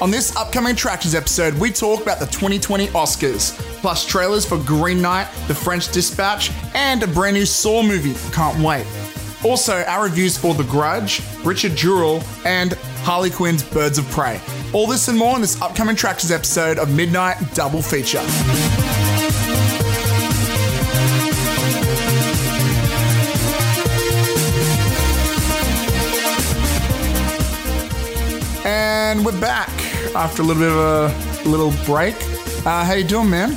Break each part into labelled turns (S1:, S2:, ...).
S1: On this upcoming Attractions episode, we talk about the 2020 Oscars, plus trailers for Green Knight, The French Dispatch, and a brand new Saw movie. Can't wait. Also, our reviews for The Grudge, Richard Jewell, and Harley Quinn's Birds of Prey. All this and more in this upcoming Attractions episode of Midnight Double Feature. And we're back after a little bit of a little break. Uh, how you doing, man?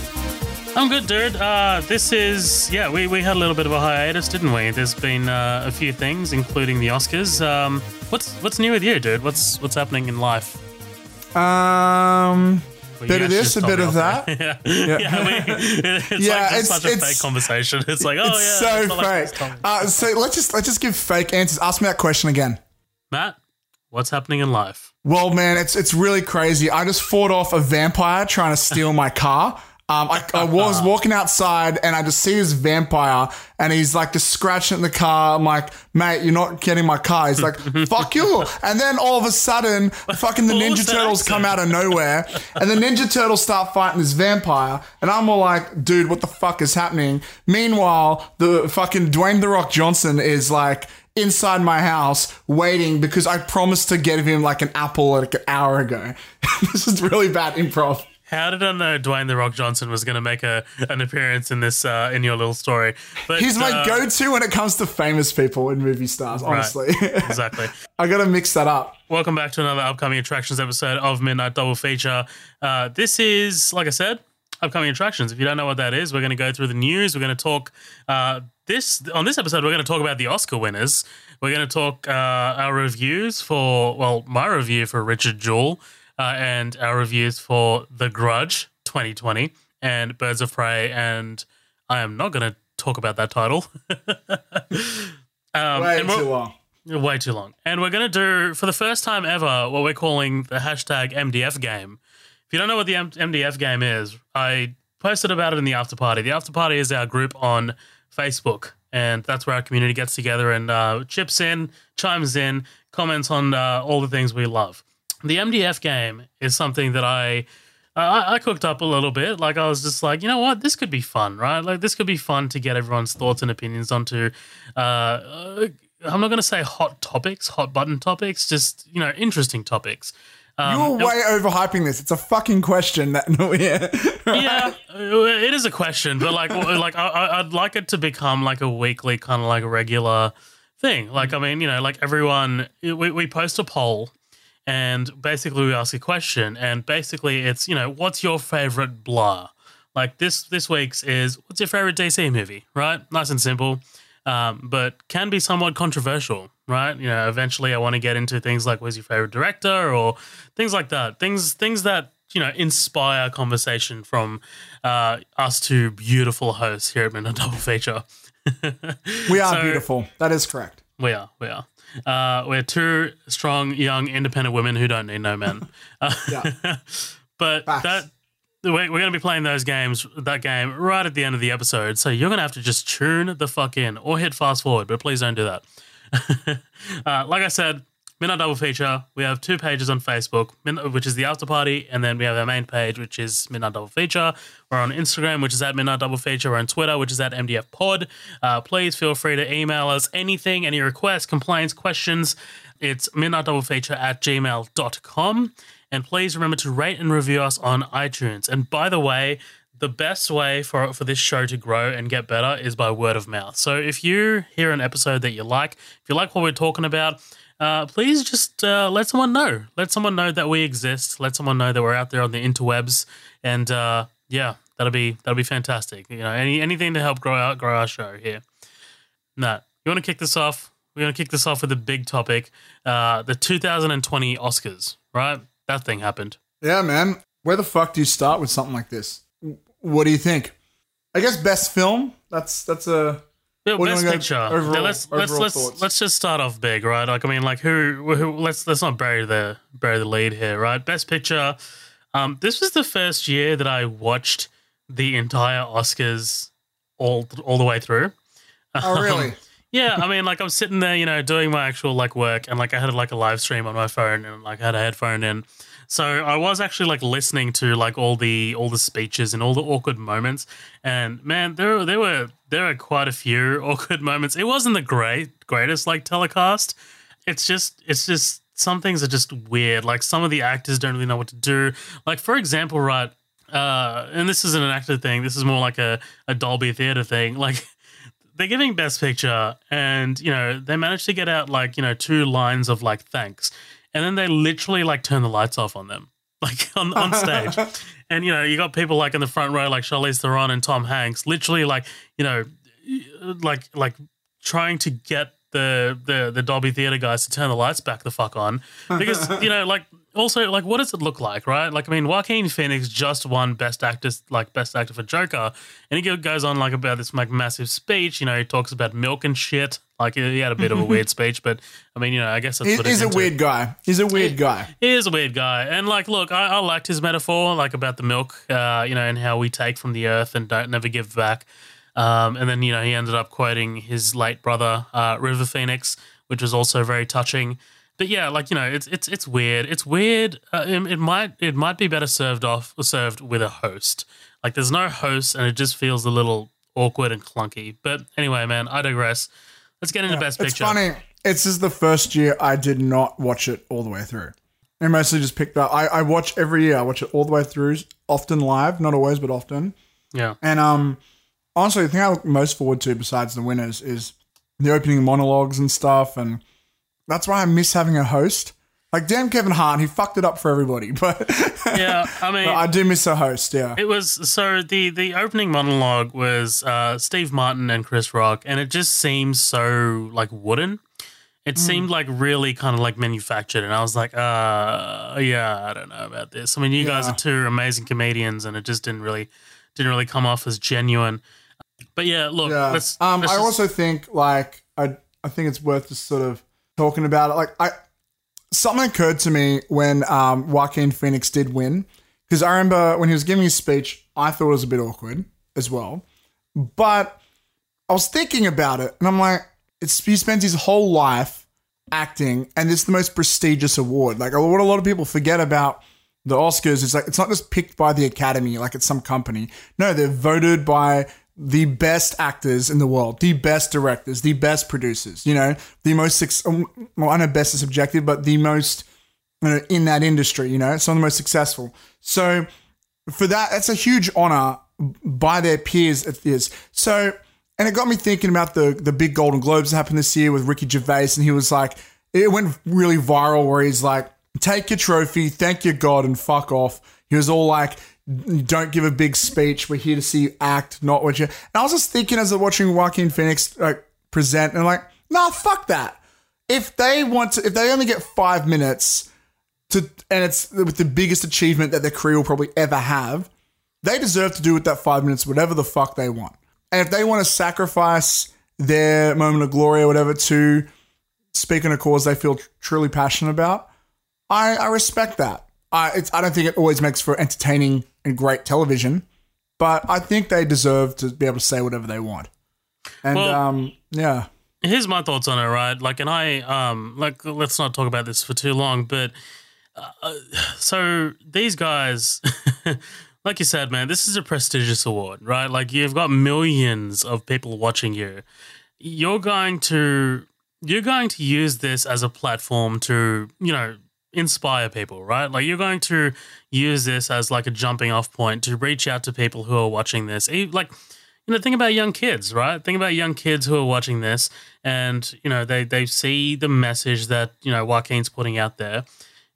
S2: I'm good, dude. Uh, this is yeah. We, we had a little bit of a hiatus, didn't we? There's been uh, a few things, including the Oscars. Um, what's what's new with you, dude? What's what's happening in life?
S1: Um,
S2: Well,
S1: bit of this, a bit of that.
S2: air. yeah, yeah. we, it's
S1: Yeah,
S2: like
S1: it's-
S2: such a
S1: it's-
S2: fake conversation. It's like, oh
S1: it's
S2: yeah,
S1: so
S2: it's not like
S1: fake. uh, so let's just let's just give fake answers. Ask me that question again.
S2: Matt, what's happening in life?
S1: Well, man, it's it's really crazy. I just fought off a vampire trying to steal my car. Um, I, I was walking outside and I just see this vampire and he's like just scratching at the car. I'm like, mate, you're not getting my car. He's like, fuck you. And then all of a sudden, fucking the Ninja Turtles come out of nowhere and the Ninja Turtles start fighting this vampire. And I'm all like, dude, what the fuck is happening? Meanwhile, the fucking Dwayne The Rock Johnson is like, inside my house waiting because I promised to get him like an apple like an hour ago. this is really bad improv.
S2: How did I know Dwayne the Rock Johnson was going to make a an appearance in this uh, in your little story? But
S1: He's my
S2: uh,
S1: go-to when it comes to famous people and movie stars, honestly.
S2: exactly.
S1: I gotta mix that up.
S2: Welcome back to another upcoming attractions episode of Midnight Double Feature. Uh, this is, like I said, upcoming attractions. If you don't know what that is, we're going to go through the news. We're going to talk uh, this on this episode. We're going to talk about the Oscar winners. We're going to talk uh, our reviews for well, my review for Richard Jewell uh, and our reviews for The Grudge 2020 and Birds of Prey. And I am not going to talk about that title. um,
S1: Way too long.
S2: Way too long. And we're going to do, for the first time ever, what we're calling the hashtag MDF game. If you don't know what the M- MDF game is, I posted about it in the after party. The after party is our group on Facebook, and that's where our community gets together and uh, chips in, chimes in, comments on uh, all the things we love. The MDF game is something that I. I, I cooked up a little bit. Like I was just like, you know what, this could be fun, right? Like this could be fun to get everyone's thoughts and opinions onto. Uh, uh, I'm not going to say hot topics, hot button topics, just you know, interesting topics. Um,
S1: You're way overhyping this. It's a fucking question that no yeah.
S2: yeah, uh, it is a question, but like, like I- I, I'd like it to become like a weekly kind of like a regular thing. Like, I mean, you know, like everyone, we, we post a poll, and basically we ask a question, and basically it's you know, what's your favorite blah? Like this this week's is what's your favorite DC movie? Right, nice and simple, um, but can be somewhat controversial. Right, you know, eventually I want to get into things like who's your favorite director or things like that. Things things that you know inspire conversation from uh, us two beautiful hosts here at Midnight Double Feature.
S1: We are
S2: So-
S1: beautiful. That is correct.
S2: We are, we are. Uh, we're two strong, young, independent women who don't need no men. Uh,
S1: Yeah.
S2: but
S1: Facts.
S2: that we're, we're going to be playing those games, that game, right at the end of the episode. So you're going to have to just tune the fuck in or hit fast forward, but please don't do that. uh, like I said, Midnight Double Feature. We have two pages on Facebook, which is the after party, and then we have our main page, which is Midnight Double Feature. We're on Instagram, which is at Midnight Double Feature. We're on Twitter, which is at MDF Pod. Uh, please feel free to email us anything, any requests, complaints, questions. It's Midnight Double Feature at gmail.com. And please remember to rate and review us on iTunes. And by the way, the best way for for this show to grow and get better is by word of mouth. So if you hear an episode that you like, if you like what we're talking about, uh, please just uh, let someone know. Let someone know that we exist. Let someone know that we're out there on the interwebs, and uh, yeah, that'll be that'll be fantastic. You know, any anything to help grow out grow our show here. Nat, you want to kick this off? We're gonna kick this off with a big topic: uh, the 2020 Oscars. Right, that thing happened.
S1: Yeah, man. Where the fuck do you start with something like this? What do you think? I guess best film. That's that's a
S2: Yeah,
S1: What do you
S2: best
S1: wanna go
S2: picture.
S1: overall-
S2: Yeah, let's let's
S1: overall
S2: let's
S1: thoughts?
S2: let's just start off big, right? Like I mean, like who, who let's let's not bury the bury the lead here, right? Best picture. Um, this was the first year that I watched the entire Oscars all all the way through.
S1: oh really?
S2: Yeah, I mean, like I'm sitting there, you know, doing my actual like work, and like I had like a live stream on my phone, and like I had a headphone in, So I was actually like listening to like all the all the speeches and all the awkward moments, and man, there there were there are quite a few awkward moments. It wasn't the great greatest like telecast. It's just it's just some things are just weird. Like some of the actors don't really know what to do. Like for example, right, uh, and this isn't an actor thing. This is more like a a Dolby Theater thing. Like they're giving Best Picture, and you know they managed to get out like you know two lines of like thanks, and then they literally like turn the lights off on them, like on on stage, and you know you got people like in the front row like Charlize Theron and Tom Hanks, literally like you know like like trying to get the the the Dolby Theater guys to turn the lights back the fuck on. Because you know like also like what does it look like right like i mean joaquin phoenix just won best actor like best actor for joker and he goes on like about this like massive speech you know he talks about milk and shit like he had a bit of a weird speech but i mean you know i guess that's what
S1: he's a weird guy. He's a weird guy.
S2: He is a weird guy, and like, look, I, I liked his metaphor, like about the milk, uh, you know, and how we take from the earth and don't never give back. Um, and then you know he ended up quoting his late brother, uh, River Phoenix, which was also very touching. But yeah, like you know, it's it's it's weird. It's weird. Uh, it, it might it might be better served off or served with a host. Like there's no host, and it just feels a little awkward and clunky. But anyway, man, I digress. Let's get into best
S1: It's
S2: picture.
S1: funny. It's just the first year I did not watch it all the way through. I mostly just picked up. I, I watch every year. I watch it all the way through, often live, not always, but often.
S2: Yeah,
S1: And um, honestly, the thing I look most forward to, besides the winners, is the opening monologues and stuff. And that's why I miss having a host. Like damn Kevin Hart, he fucked it up for everybody. But,
S2: yeah. I mean,
S1: but I do miss a host. Yeah.
S2: It was so the the opening monologue was uh, Steve Martin and Chris Rock, and it just seems so like wooden. It seemed like really kind of like manufactured, and I was like, uh, yeah, I don't know about this. I mean, you guys are two amazing comedians, and it just didn't really didn't really come off as genuine. But yeah, look,
S1: Yeah.
S2: let's.
S1: um,
S2: let's
S1: I
S2: just-
S1: also think like I I think it's worth just sort of talking about it. Like I something occurred to me when um, Joaquin Phoenix did win because I remember when he was giving his speech, I thought it was a bit awkward as well, but I was thinking about it and I'm like, it's he spends his whole life acting, and it's the most prestigious award. Like what a lot of people forget about the Oscars is like it's not just picked by the Academy like it's some company. No, they're voted by the best actors in the world, the best directors, the best producers. You know, the most um, well, I know best is subjective, but the most you know, in that industry. You know, some of the most successful. So for that, that's a huge honor by their peers. It is so, and it got me thinking about the the big Golden Globes that happened this year with Ricky Gervais, and he was like, it went really viral where he's like, "Take your trophy, thank your God, and fuck off." He was all like. Don't give a big speech. We're here to see you act, not what you. And I was just thinking as I was watching Joaquin Phoenix like present, and I'm like, nah, fuck that. If they want to, if they only get five minutes, to and it's with the biggest achievement that their career will probably ever have, they deserve to do with that five minutes whatever the fuck they want. And if they want to sacrifice their moment of glory or whatever to speak on a cause they feel truly passionate about, I, I respect that. I it's I don't think it always makes for entertaining and great television, but I think they deserve to be able to say whatever they want. And
S2: Well-
S1: um, yeah,
S2: here's my thoughts on it right? Like and i um like let's not talk about this for too long but uh, so these guys like you said man this is a prestigious award right? Like you've got millions of people watching you. You're going to you're going to use this as a platform to you know inspire people right? Like you're going to use this as like a jumping off point to reach out to people who are watching this. Like you know, think about young kids, right? Think about young kids who are watching this and, you know, they, they see the message that, you know, Joaquin's putting out there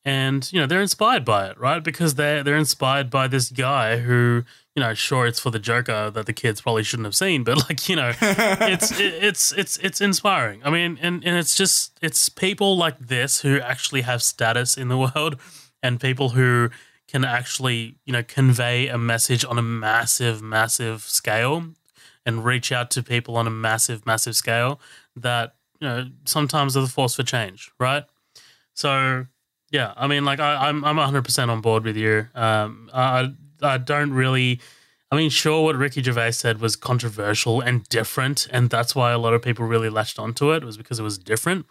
S2: and, you know, they're inspired by it, right? Because they're, they're inspired by this guy who, you know, sure, it's for the Joker that the kids probably shouldn't have seen, but like, you know, it's, it, it's, it's, it's inspiring. I mean, and, and it's just, it's people like this who actually have status in the world and people who can actually, you know, convey a message on a massive, massive scale and reach out to people on a massive, massive scale that, you know, sometimes are the force for change, right? So, yeah, I mean, like, I, I'm, I'm 100% on board with you. Um, I, I don't really, I mean, sure, what Ricky Gervais said was controversial and different, and that's why a lot of people really latched onto it, was because it was different.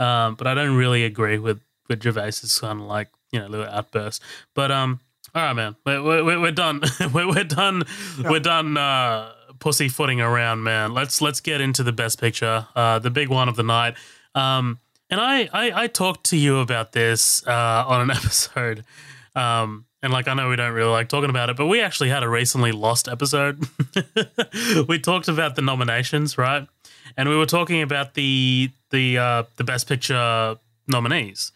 S2: Um, but I don't really agree with, with Gervais's kind of like you know little outburst. But um, all right, man, we're we're, we're done. we're, we're done. We're done. Uh, pussyfooting around, man. Let's let's get into the best picture, uh, the big one of the night. Um, and I, I I talked to you about this uh, on an episode. Um, and like I know we don't really like talking about it, but we actually had a recently lost episode. we talked about the nominations, right? And we were talking about the the uh, the best picture nominees.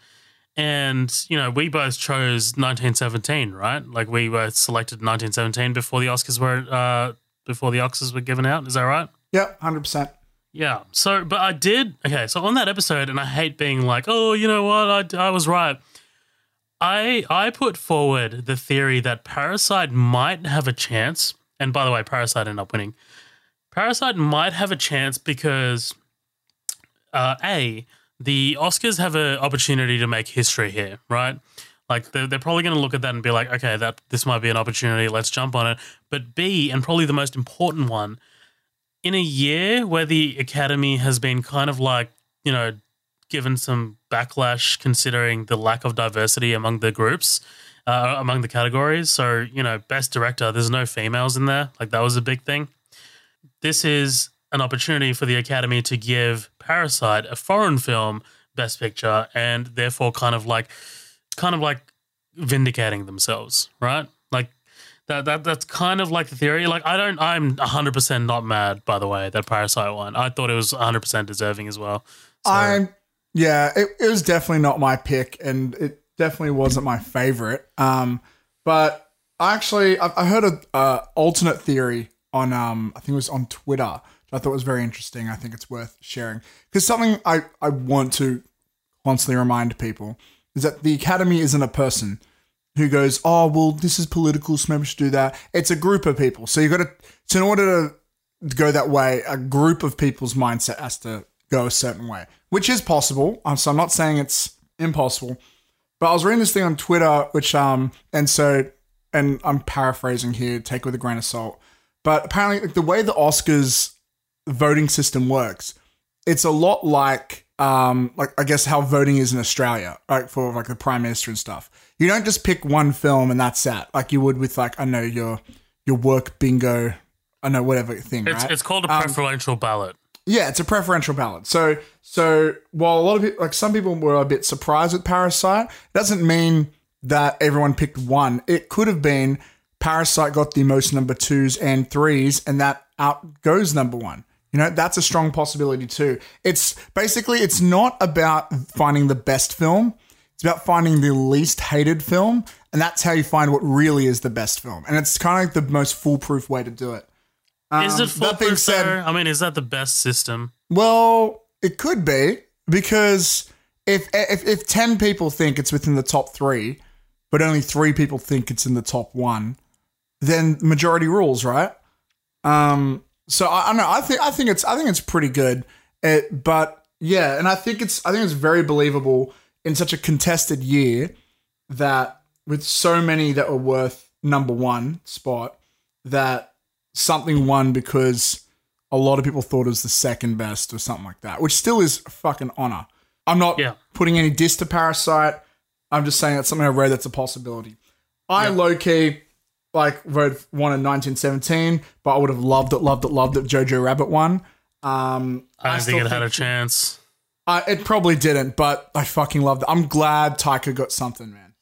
S2: And you know, we both chose 1917, right? Like we were selected 1917 before the Oscars were uh, before the Oscars were given out. Is that right?
S1: Yep, hundred percent.
S2: Yeah. So, but I did. Okay. So on that episode, and I hate being like, oh, you know what, I, I was right. I I put forward the theory that Parasite might have a chance. And by the way, Parasite ended up winning. Parasite might have a chance because, uh, a the Oscars have an opportunity to make history here, right? Like they're, they're probably going to look at that and be like, okay, that this might be an opportunity. Let's jump on it. But B, and probably the most important one, in a year where the Academy has been kind of like, you know, given some backlash considering the lack of diversity among the groups, uh, among the categories. So, you know, best director, there's no females in there. Like that was a big thing. This is an opportunity for the Academy to give Parasite, a foreign film, best picture, and therefore kind of like, kind of like vindicating themselves, right? That, that that's kind of like the theory. Like I don't, I'm 100 percent not mad. By the way, that Parasite one, I thought it was 100 percent deserving as well. So,
S1: I'm yeah, it, it was definitely not my pick, and it definitely wasn't my favorite. Um, but I actually I, I heard a uh, alternate theory on um I think it was on Twitter. I thought was very interesting. I think it's worth sharing because something I I want to constantly remind people is that the Academy isn't a person who goes, oh well, this is political, we should do that. It's a group of people, so you got to. So in order to go that way, a group of people's mindset has to go a certain way, which is possible. Um, so I'm not saying it's impossible, but I was reading this thing on Twitter, which um, and so, and I'm paraphrasing here, take with a grain of salt. But apparently, like, the way the Oscars voting system works, it's a lot like um, like I guess how voting is in Australia, like for like the prime minister and stuff. You don't just pick one film and that's that, like you would with like I know your your work bingo, I know whatever thing.
S2: it's
S1: right?
S2: it's called a
S1: Um,
S2: preferential ballot.
S1: yeah, it's a preferential ballot. So, so while a lot of people, like some people were a bit surprised with Parasite, it doesn't mean that everyone picked one. It could have been Parasite got the most number twos and threes, and that outgoes number one. You know, that's a strong possibility too. It's basically, it's not about finding the best film. It's about finding the least hated film, and that's how you find what really is the best film. And it's kind of like the most foolproof way to do it.
S2: Is
S1: Um,
S2: it
S1: that being
S2: foolproof?
S1: said-?
S2: I mean, is that the best system?
S1: well, it could be because if if if ten people think it's within the top three, but only three people think it's in the top one, then majority rules, right? Um. So I, I don't know. I think I think it's I think it's pretty good. It, but yeah, and I think it's I think it's very believable in such a contested year that with so many that were worth number one spot that something won because a lot of people thought it was the second best or something like that, which still is fucking honor. I'm not
S2: Yeah.
S1: putting any diss to Parasite. I'm just saying that's something I read that's a possibility. I low key like voted one in 1917, but I would have loved it, loved it, loved it. Jojo Rabbit won. Um,
S2: I
S1: still
S2: think it had a chance.
S1: I, it probably didn't, but I fucking loved it. I'm glad Taika got something, man.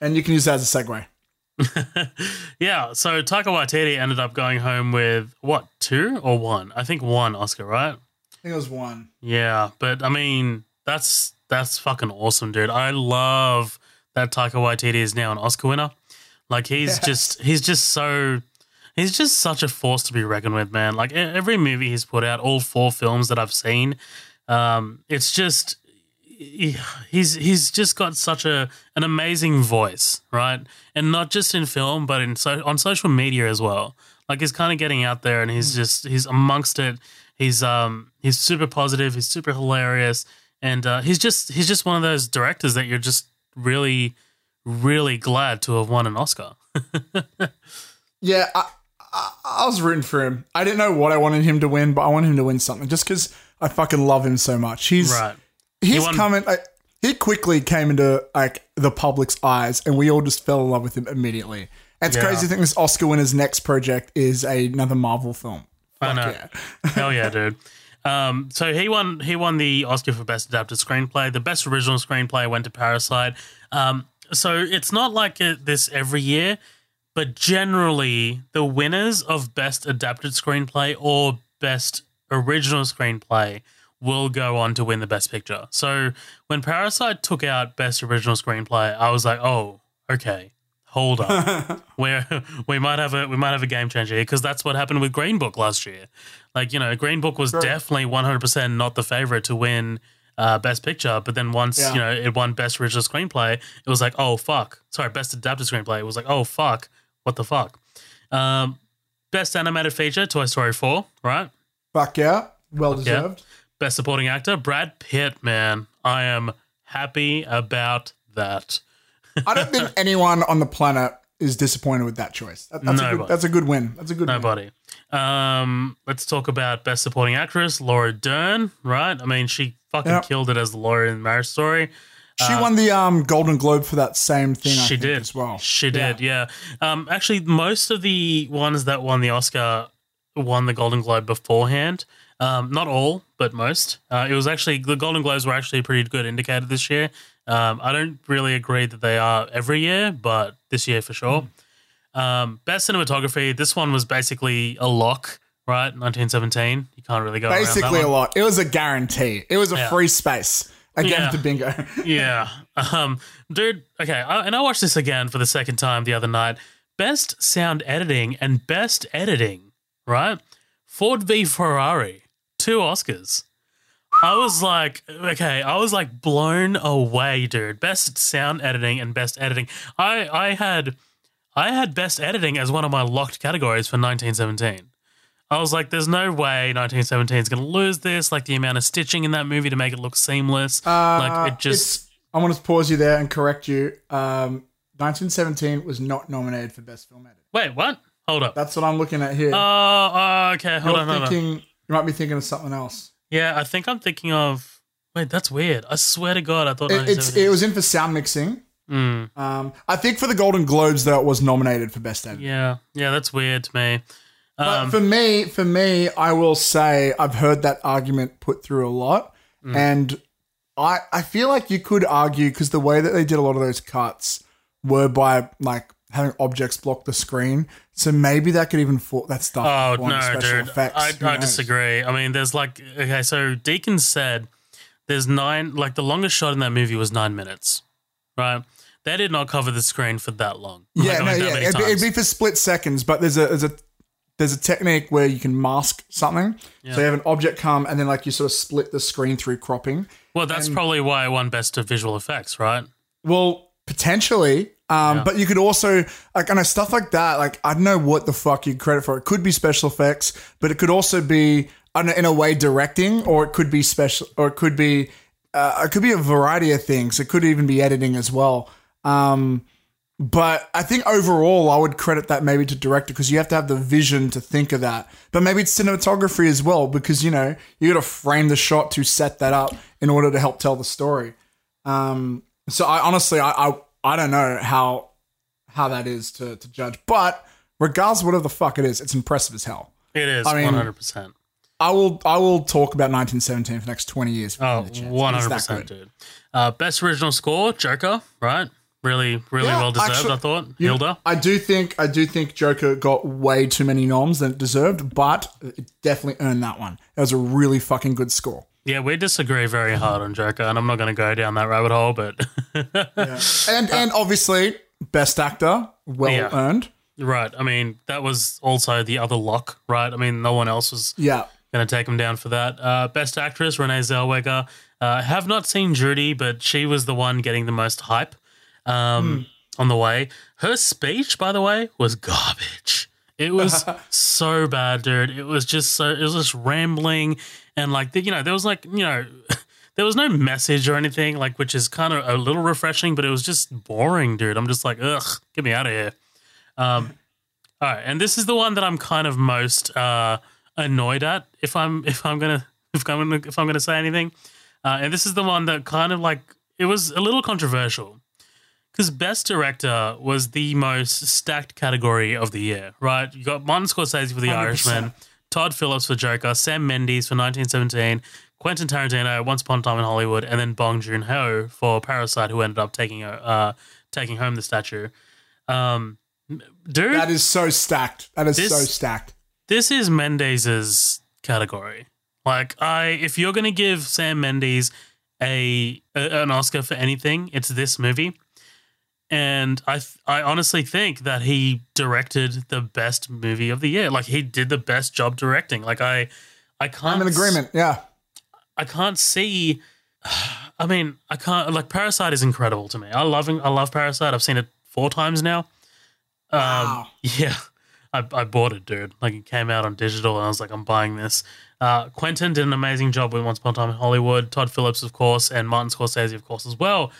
S1: And you can use that as a segue.
S2: Yeah, so Taika Waititi ended up going home with what two or one? I think one Oscar, right?
S1: I think it was one.
S2: Yeah, but I mean that's that's fucking awesome, dude. I love that Taika Waititi is now an Oscar winner. Like he's just he's just so he's just such a force to be reckoned with, man. Like every movie he's put out, all four films that I've seen, um, it's just he- he's he's just got such a an amazing voice, right? And not just in film, but in so on social media as well. Like he's kind of getting out there, and he's just he's amongst it. He's um he's super positive. He's super hilarious, and uh, he's just he's just one of those directors that you're just really really glad to have won an Oscar.
S1: Yeah, I, I, I was rooting for him. I didn't know what I wanted him to win, but I wanted him to win something just because I fucking love him so much. He's
S2: right.
S1: he's
S2: won-
S1: coming. I, he quickly came into like the public's eyes, and we all just fell in love with him immediately. It's
S2: Yeah.
S1: crazy to think this Oscar winner's next project is another Marvel film.
S2: I
S1: Fuck
S2: know.
S1: yeah.
S2: Hell yeah, dude. Um, so he won. He won the Oscar for best adapted screenplay. The best original screenplay went to Parasite. Um, so it's not like this every year, but generally the winners of best adapted screenplay or best original screenplay will go on to win the best picture. So when Parasite took out best original screenplay, I was like, oh, okay, hold up where we might have a we might have a game changer here because that's what happened with Green Book last year. Like you know, Green Book was
S1: Sure.
S2: definitely one hundred percent not the favorite to win uh, Best Picture, but then once
S1: Yeah.
S2: you know it won Best Original Screenplay, it was like oh fuck, sorry, Best Adapted Screenplay. It was like oh fuck, what the fuck. Um, Best Animated Feature, Toy Story Four, right?
S1: Fuck yeah. Well
S2: yeah.
S1: deserved.
S2: Best Supporting Actor, Brad Pitt. Man, I am happy about that.
S1: I don't think anyone on the planet is disappointed with that choice. That- that's, a
S2: Nobody.
S1: good, that's a good win. That's a good win.
S2: Nobody. Um, let's talk about best supporting actress, Laura Dern. Right? I mean, she fucking
S1: Yep.
S2: killed it as Laura in Marriage Story.
S1: She won the um, Golden Globe for that same thing.
S2: She did
S1: as well.
S2: She did. Yeah. Um, actually, most of the ones that won the Oscar won the Golden Globe beforehand. Um, not all, but most. Uh, it was actually the Golden Globes were actually a pretty good indicator this year. Um, I don't really agree that they are every year, but this year for sure. Um, best cinematography. This one was basically a lock, right? 1917. You can't really go
S1: Basically, a lot. It was a guarantee. It was a
S2: Yeah.
S1: free space. Again,
S2: Yeah.
S1: to bingo.
S2: yeah. Um, dude, okay. I, and I watched this again for the second time the other night. Best sound editing and best editing, right? Ford v Ferrari, two Oscars. I was like, okay, I was like blown away, dude. Best sound editing and best editing. I I had I had best editing as one of my locked categories for 1917. I was like, there's no way 1917 is going to lose this. Like the amount of stitching in that movie to make it look seamless. like it just.
S1: I want to pause you there and correct you. Um, 1917 was not nominated for Best Film Edit.
S2: Wait, what? Hold up.
S1: That's what I'm looking at here.
S2: Oh, oh, okay. Hold
S1: You're
S2: on, hold on.
S1: you might be thinking of something else.
S2: Yeah, I think I'm thinking of. Wait, that's weird. I swear to God, I thought
S1: It, it was in for sound mixing.
S2: Mm,
S1: Um, I think for the Golden Globes though, it was nominated for Best Edit.
S2: yeah, yeah, that's weird to me.
S1: But
S2: Um,
S1: for me, for me, I will say I've heard that argument put through a lot,
S2: Mm.
S1: and I I feel like you could argue because the way that they did a lot of those cuts were by like having objects block the screen, so maybe that could even fall that stuff.
S2: Oh no, dude!
S1: effects.
S2: I, I disagree. I mean, there's like okay, so Deacon said there's nine. Like the longest shot in that movie was nine minutes, right? They did not cover the screen for that long.
S1: Yeah,
S2: Like,
S1: no, yeah, it'd be, it'd be for split seconds, but there's a there's a there's a technique where you can mask something. So you have an object come, and then like you sort of split the screen through cropping.
S2: well, that's probably why I won best of visual effects, right?
S1: Well, potentially. Um,
S2: Yeah.
S1: But you could also, like, I know stuff like that. Like, I don't know what the fuck you credit for. It could be special effects, but it could also be, I know, in a way, directing, or it could be special, or it could be, uh, it could be a variety of things. It could even be editing as well. Um, but I think overall, I would credit that maybe to director because you have to have the vision to think of that. But maybe it's cinematography as well because you know you got to frame the shot to set that up in order to help tell the story. Um, so I honestly, I, I I don't know how how that is to to judge. But regardless, of whatever the fuck it is, it's impressive as hell.
S2: It is
S1: I mean,
S2: one hundred percent.
S1: I will I will talk about 1917 for the next 20 years.
S2: Oh,
S1: get the chance.
S2: one
S1: It's
S2: hundred
S1: that
S2: percent,
S1: good.
S2: dude. Uh, best original score, Joker, right? Really, really
S1: Yeah,
S2: well deserved.
S1: actually-
S2: I thought
S1: You
S2: Hilda.
S1: I do think I do think Joker got way too many noms than it deserved, but it definitely earned that one. It was a really fucking good score.
S2: Yeah, we disagree very hard on Joker, and I'm not going to go down that rabbit hole, but
S1: And and obviously best actor, well
S2: Yeah.
S1: earned.
S2: right. I mean, that was also the other lock, right? I mean, no one else was
S1: Yeah.
S2: going to take him down for that. Uh, best actress, Renee Zellweger. Uh, have not seen Judy, but she was the one getting the most hype um, on the way. Her speech, by the way, was garbage. It was so bad, dude. It was just so it was just rambling and like you know there was like you know there was no message or anything like which is kind of a little refreshing, but it was just boring, dude. I'm just like ugh, get me out of here. Um, all right, and this is the one that I'm kind of most uh, annoyed at. If I'm if I'm gonna if I'm gonna if I'm gonna say anything, uh, and this is the one that kind of like it was a little controversial because Best Director was the most stacked category of the year, right? You got Martin Scorsese for The
S1: 100%.
S2: Irishman, Todd Phillips for Joker, Sam Mendes for 1917, Quentin Tarantino, Once Upon a Time in Hollywood, and then Bong Joon Ho for Parasite, who ended up taking uh taking home the statue. Um, dude,
S1: That is so stacked. That is
S2: This-
S1: so stacked.
S2: this is Mendes's category. Like, I if you're gonna give Sam Mendes a, a an Oscar for anything, it's this movie. And I th- I honestly think that he directed the best movie of the year. Like he did the best job directing. Like I I can't
S1: I'm in
S2: s-
S1: agreement. Yeah.
S2: I can't see. I mean, I can't like Parasite is incredible to me. I love I love Parasite. I've seen it four times now. Um,
S1: Wow.
S2: Yeah, I, I bought it, dude. Like it came out on digital, and I was like, I'm buying this. Uh, Quentin did an amazing job with Once Upon a Time in Hollywood. Todd Phillips, of course, and Martin Scorsese, of course, as well.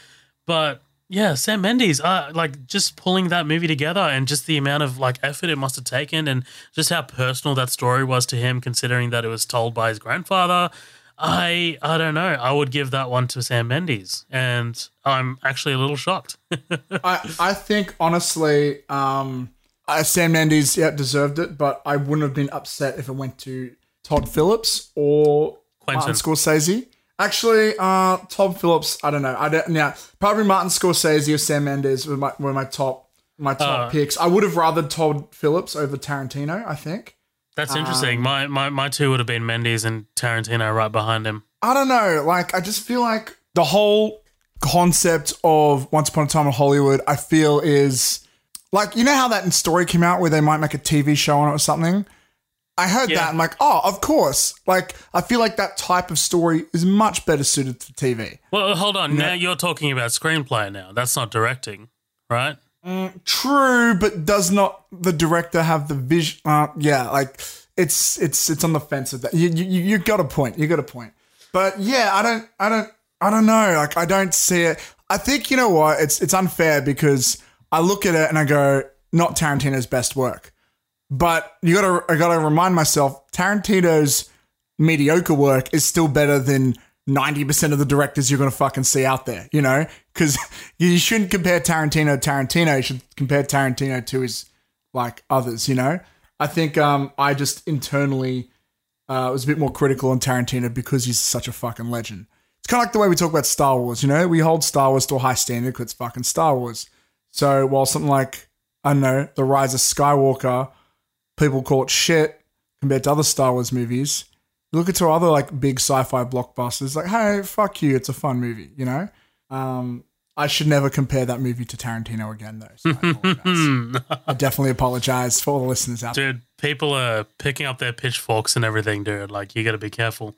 S2: But yeah, Sam Mendes, uh, like just pulling that movie together and just the amount of like effort it must have taken, and just how personal that story was to him, considering that it was told by his grandfather. I I don't know. I would give that one to Sam Mendes, and I'm actually a little shocked.
S1: I, I think honestly, um, uh, Sam Mendes yeah deserved it, but I wouldn't have been upset if it went to Todd Phillips or
S2: Quentin.
S1: Martin Scorsese. Actually, uh, Todd Phillips, I don't know. I don't. Now, probably Martin Scorsese or Sam Mendes were my were my top my top
S2: Uh,
S1: picks. I would have rather Todd Phillips over Tarantino. I think.
S2: That's interesting. my, my my two would have been Mendes and Tarantino right behind him.
S1: I don't know. Like, I just feel like the whole concept of Once Upon a Time in Hollywood, I feel is like, you know how that story came out where they might make a TV show on it or something? I heard
S2: Yeah.
S1: that. I'm like, oh, of course. Like, I feel like that type of story is much better suited to TV.
S2: Well, hold on. Now you're talking about screenplay. Now that's not directing, right?
S1: True, but does not the director have the vision? Uh, yeah, like it's it's it's on the fence of that. You you you got a point. You got a point. But yeah, I don't I don't I don't know. Like I don't see it. I think you know what? It's it's unfair because I look at it and I go, not Tarantino's best work. But you gotta I gotta remind myself, Tarantino's mediocre work is still better than 90% of the directors you're going to fucking see out there, you know? Because you shouldn't compare Tarantino to Tarantino. You should compare Tarantino to his, like, others, you know? I think um, I just internally uh, was a bit more critical on Tarantino because he's such a fucking legend. It's kind of like the way we talk about Star Wars, you know? We hold Star Wars to a high standard because it's fucking Star Wars. So while something like, I don't know, The Rise of Skywalker, people call it shit compared to other Star Wars movies, you look at to other like big sci-fi blockbusters, like, hey, fuck you, it's a fun movie, you know? Um, I should never compare that movie to Tarantino again, though. So I, apologize. I definitely apologize for all the listeners out there.
S2: Dude, people are picking up their pitchforks and everything, dude. Like you got to be careful.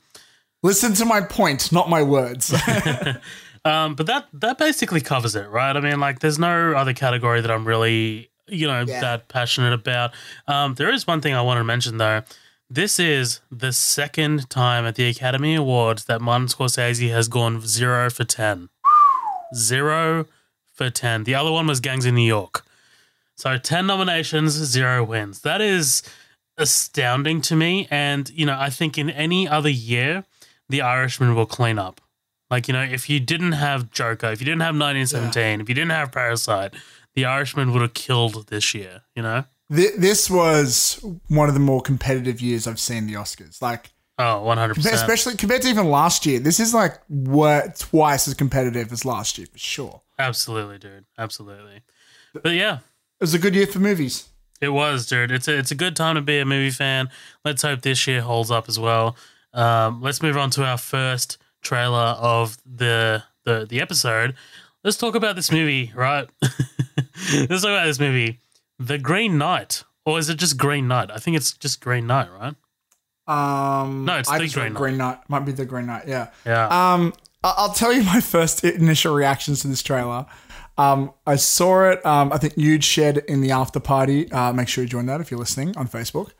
S1: Listen to my point, not my words.
S2: Um, but that that basically covers it, right? I mean, like, there's no other category that I'm really, you know,
S1: Yeah.
S2: that passionate about. Um, there is one thing I want to mention though. This is the second time at the Academy Awards that Martin Scorsese has gone zero for ten. Zero for ten. The other one was Gangs in New York. So ten nominations, zero wins. That is astounding to me. And you know, I think in any other year, The Irishman will clean up. Like, you know, if you didn't have Joker, if you didn't have 1917, if you didn't have Parasite, The Irishman would have killed this year, you know?
S1: Th- this was one of the more competitive years I've seen the Oscars. Like,
S2: Oh, 100%.
S1: especially compared to even last year. This is like what, twice as competitive as last year, for sure.
S2: Absolutely, dude. Absolutely. But yeah,
S1: It was a good year for movies.
S2: it was, dude. It's a, it's a good time to be a movie fan. Let's hope this year holds up as well. Um, let's move on to our first trailer of the the, the episode. Let's talk about this movie, right? let's talk about this movie, The Green Knight. Or is it just Green Knight? I think it's just Green Knight, right?
S1: Um,
S2: No, it's
S1: I
S2: the Green Knight.
S1: Green Knight. Might be the Green Knight. Yeah.
S2: Yeah.
S1: Um, I'll tell you my first initial reactions to this trailer. Um, I saw it. Um, I think you'd shared it in the after party. Uh, make sure you join that if you're listening on Facebook.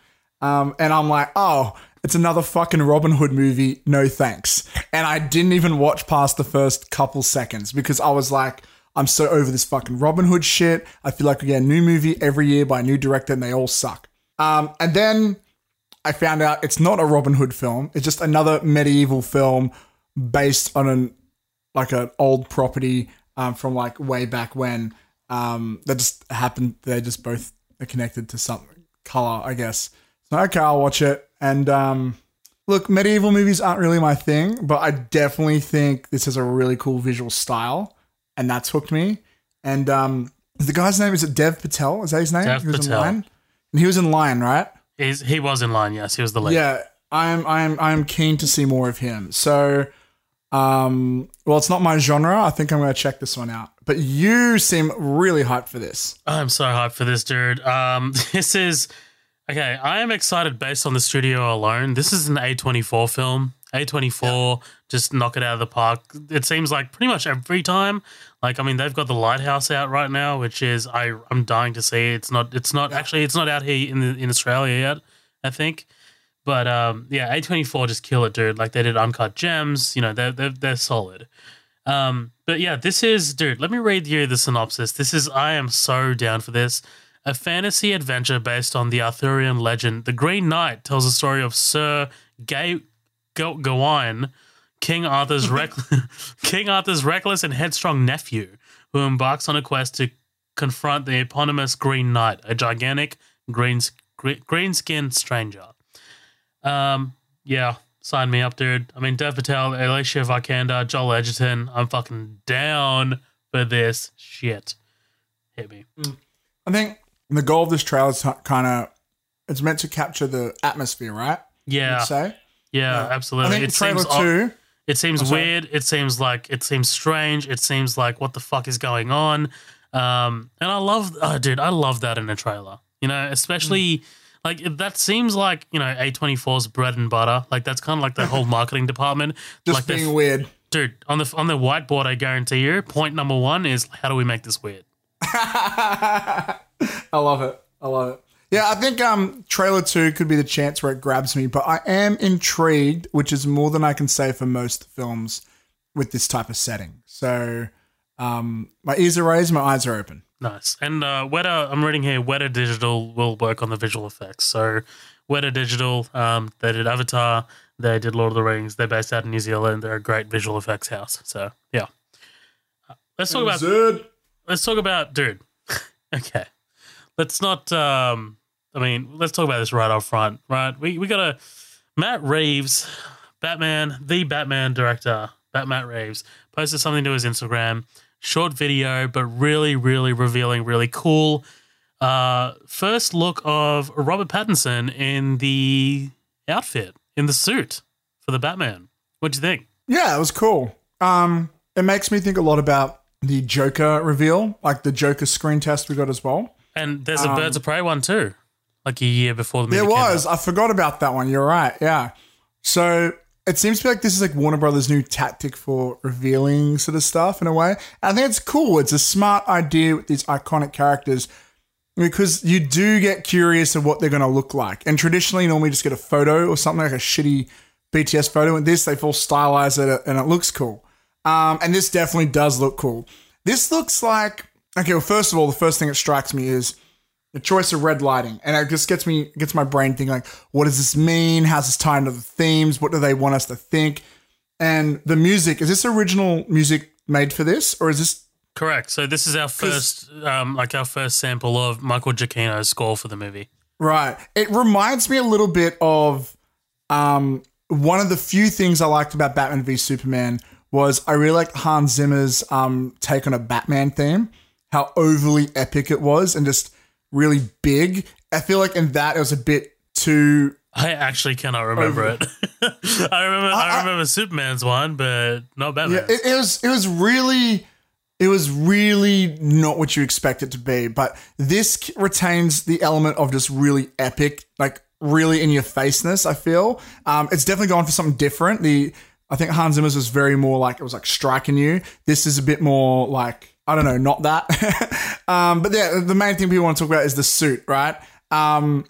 S1: Um, and I'm like, oh, it's another fucking Robin Hood movie. No thanks. And I didn't even watch past the first couple seconds because I was like, I'm so over this fucking Robin Hood shit. I feel like we get a new movie every year by a new director and they all suck. Um, and then I found out it's not a Robin Hood film. It's just another medieval film based on an like an old property um, from like way back when. Um, that just happened. They just both are connected to some color, I guess. So okay, I'll watch it. And um, look, medieval movies aren't really my thing, but I definitely think this has a really cool visual style, and that's hooked me. And um, the guy's name is it Dev Patel? Is that his name?
S2: Dev
S1: he was
S2: Patel.
S1: in. And he was in Lion, right?
S2: He's, he was in line, yes. He was the lead.
S1: Yeah, I'm I'm I'm keen to see more of him. So, um, well, it's not my genre. I think I'm going to check this one out. But you seem really hyped for this.
S2: I'm so hyped for this, dude. Um, this is okay. I am excited based on the studio alone. This is an A24 film. A24 just knock it out of the park. It seems like pretty much every time. Like I mean, they've got the Lighthouse out right now, which is I I'm dying to see. It's not it's not actually it's not out here in the, in Australia yet. I think. But um, yeah, A24 just kill it, dude. Like they did Uncut Gems. You know, they're they're, they're solid. Um, but yeah, this is, dude. Let me read you the synopsis. This is, I am so down for this. A fantasy adventure based on the Arthurian legend. The Green Knight tells the story of Sir Gay Gawain, King Arthur's rec- King Arthur's reckless and headstrong nephew, who embarks on a quest to confront the eponymous Green Knight, a gigantic green green skinned stranger. Um, yeah, sign me up, dude. I mean, Dev Patel, Alicia Vikander, Joel Edgerton. I'm fucking down for this shit. Hit me.
S1: I think the goal of this trailer is kind of it's meant to capture the atmosphere, right?
S2: Yeah,
S1: You'd say.
S2: yeah,
S1: I
S2: absolutely.
S1: think
S2: It
S1: trailer
S2: seems odd-
S1: two.
S2: It seems weird. It seems like it seems strange. It seems like what the fuck is going on. Um, and I love, oh, dude, I love that in a trailer. You know, especially
S1: Mm.
S2: like that seems like you know A24's bread and butter. Like that's kind of like the whole marketing department.
S1: Just
S2: like
S1: being weird.
S2: dude on the on the whiteboard. I guarantee you, point number one is how do we make this weird?
S1: I love it. I love it. Yeah, I think um trailer two could be the chance where it grabs me, but I am intrigued, which is more than I can say for most films with this type of setting. So um my ears are raised, my eyes are open.
S2: Nice. And uh, Weta, I'm reading here, Weta Digital will work on the visual effects. So Weta Digital, um, they did Avatar, they did Lord of the Rings. They're based out in New Zealand. They're a great visual effects house. So yeah. Uh, Let's talk about
S1: Zerd.
S2: let's talk about dude. okay. Let's not um I mean, let's talk about this right up front, right? We we got a Matt Reeves, Batman, the Batman director, Bat Matt Reeves, posted something to his Instagram. Short video, but really, really revealing, really cool. Uh first look of Robert Pattinson in the outfit, in the suit for the Batman. What'd you think?
S1: Yeah, it was cool. Um it makes me think a lot about the Joker reveal, like the Joker screen test we got as well.
S2: And there's a Birds of Prey one too. Like a year before the movie.
S1: There was. I forgot about that one. You're right. Yeah. So it seems to be like this is like Warner Brothers' new tactic for revealing sort of stuff in a way. I think it's cool. It's a smart idea with these iconic characters because you do get curious of what they're going to look like. And traditionally, you normally just get a photo or something like a shitty BTS photo. And this, they full stylize it and it looks cool. Um, and this definitely does look cool. This looks like okay. Well, first of all, the first thing that strikes me is the choice of red lighting, and it just gets me gets my brain thinking like, what does this mean? How's this tie into the themes? What do they want us to think? And the music is this original music made for this, or is this
S2: Correct. So this is our first, um, like our first sample of Michael Giacchino's score for the movie.
S1: right? It reminds me a little bit of um, one of the few things I liked about Batman v Superman was I really liked Hans Zimmer's um, take on a Batman theme, how overly epic it was and just really big. I feel like in that it was a bit too
S2: I actually cannot remember it. I remember, I, remember Superman's one, but not Batman.
S1: Yeah, it, it was it was really it was really not what you expect it to be. But this retains the element of just really epic, like really in your faceness. I feel um, it's definitely gone for something different. The I think Hans Zimmer's was very more like it was like striking you. This is a bit more like I don't know, not that. um, but yeah, the main thing people want to talk about is the suit, right? Um,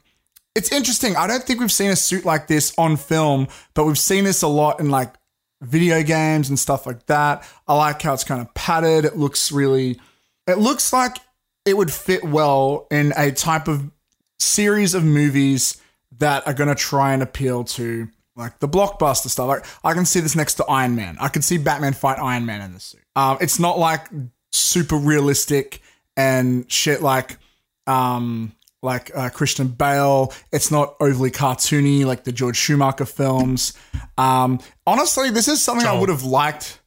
S1: it's interesting. I don't think we've seen a suit like this on film, but we've seen this a lot in like video games and stuff like that. I like how it's kind of padded. It looks really, it looks like it would fit well in a type of series of movies that are going to try and appeal to like the blockbuster stuff. Like I can see this next to Iron Man. I can see Batman fight Iron Man in this suit. Um, it's not like super realistic and shit like um like uh, Christian Bale. It's not overly cartoony like the George Schumacher films. Um, honestly, this is something I would have liked.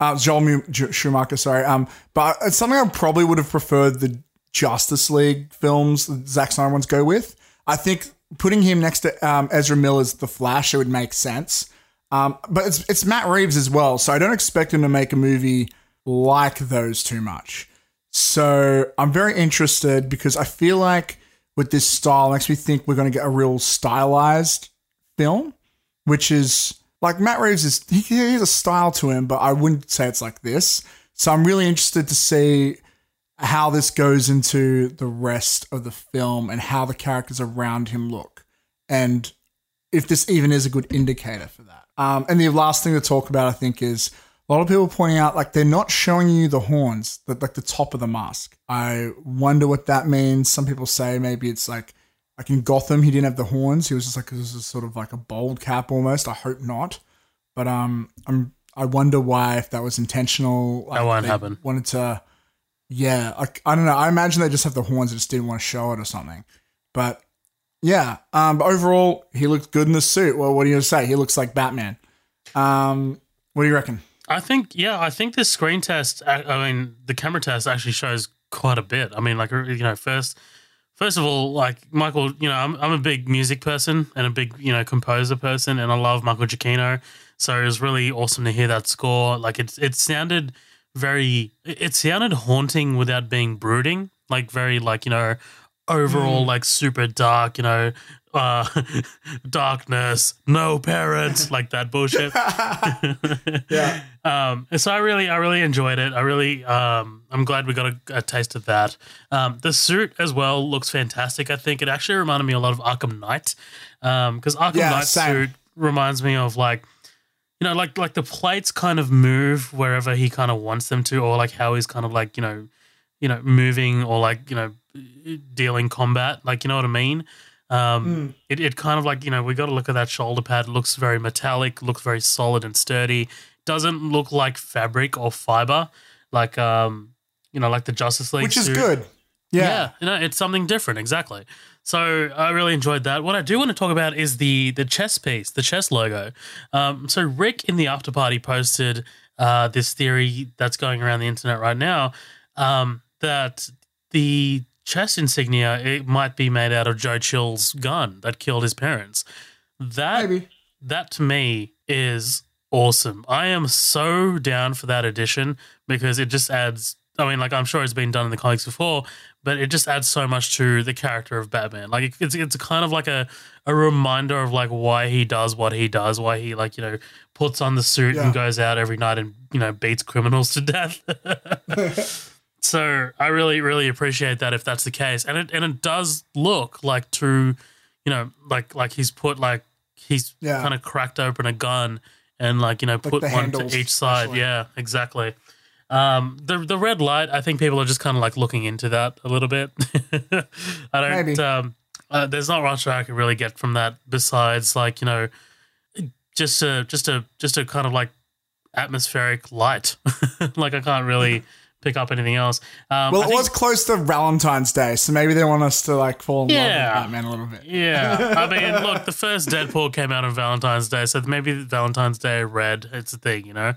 S1: Uh, Joel Mu- J- Schumacher, sorry. Um, but it's something I probably would have preferred the Justice League films Zack Snyder ones go with. I think putting him next to um, Ezra Miller's The Flash, it would make sense. Um, but it's it's Matt Reeves as well, so I don't expect him to make a movie like those too much. So I'm very interested because I feel like with this style makes me think we're going to get a real stylized film, which is like Matt Reeves is he, he has a style to him, but I wouldn't say it's like this. So I'm really interested to see how this goes into the rest of the film and how the characters around him look, and if this even is a good indicator for that. Um, and the last thing to talk about, I think, is a lot of people pointing out like they're not showing you the horns, the, like the top of the mask. I wonder what that means. Some people say maybe it's like like in Gotham, he didn't have the horns. He was just like this is sort of like a bold cap almost. I hope not, but um, I'm I wonder why if that was intentional. Like,
S2: That won't happen.
S1: Wanted to, yeah. Like I don't know. I imagine they just have the horns and just didn't want to show it or something. But yeah, um, but overall, he looks good in the suit. Well, what do you say? He looks like Batman. Um, what do you reckon?
S2: I think, yeah, I think this screen test, I mean, the camera test actually shows quite a bit. I mean, like, you know, first, first of all, like Michael, you know, I'm, I'm a big music person and a big, you know, composer person, and I love Michael Giacchino. So it was really awesome to hear that score. Like, it, it sounded very, it sounded haunting without being brooding. Like, very, like, you know, overall, mm. like, super dark, you know, uh, darkness, no parents, like that bullshit.
S1: Yeah.
S2: Um, so I really, I really enjoyed it. I really, um, I'm glad we got a, a taste of that. Um, the suit as well looks fantastic. I think it actually reminded me a lot of Arkham Knight, Um because Arkham
S1: Yeah,
S2: Knight's
S1: same.
S2: suit reminds me of like, you know, like like the plates kind of move wherever he kind of wants them to, or like how he's kind of like you know, you know, moving or like you know, dealing combat. Like you know what I mean. Um, it, it kind of like you know we got to look at that shoulder pad. It looks very metallic, looks very solid and sturdy. Doesn't look like fabric or fiber, like um, you know, like the Justice League,
S1: Which is
S2: suit.
S1: good.
S2: Yeah.
S1: Yeah.
S2: you know, it's something different, exactly. So I really enjoyed that. What I do want to talk about is the the chess piece, the chess logo. Um, so Rick in the after party posted uh, this theory that's going around the internet right now um, that the chess insignia it might be made out of Joe Chill's gun that killed his parents. That
S1: Maybe.
S2: that to me is awesome. I am so down for that addition because it just adds. I mean, like I'm sure it's been done in the comics before, but it just adds so much to the character of Batman. Like it's it's kind of like a a reminder of like why he does what he does, why he like you know puts on the suit
S1: Yeah.
S2: and goes out every night and you know beats criminals to death. so I really really appreciate that if that's the case, and it and it does look like true, you know, like like he's put like he's
S1: Yeah.
S2: kind of cracked open a gun and like you know put one
S1: handles,
S2: to each side.
S1: especially.
S2: Yeah, exactly. Um, the the red light, I think people are just kind of like looking into that a little bit. I don't.
S1: Maybe.
S2: Um, uh, there's not much I could really get from that besides like you know, just a just a just a kind of like atmospheric light. like I can't really pick up anything else. Um,
S1: Well,
S2: I
S1: it
S2: think-
S1: was close to Valentine's Day, so maybe they want us to like fall in love
S2: Yeah.
S1: with Batman a little bit.
S2: Yeah, I mean, look, the first Deadpool came out on Valentine's Day, so maybe Valentine's Day red. It's a thing, you know.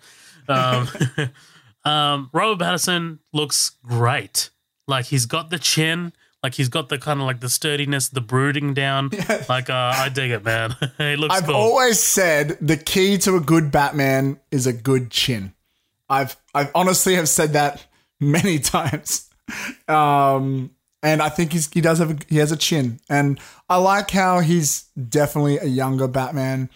S2: Um, um, Robert Pattinson looks great. Like he's got the chin, like he's got the kind of like the sturdiness, the brooding down. Like uh, I dig it, man. he looks
S1: I've
S2: cool.
S1: always said the key to a good Batman is a good chin. I've I've honestly have said that many times, um, and I think he's he does have a, he has a chin, and I like how he's definitely a younger Batman,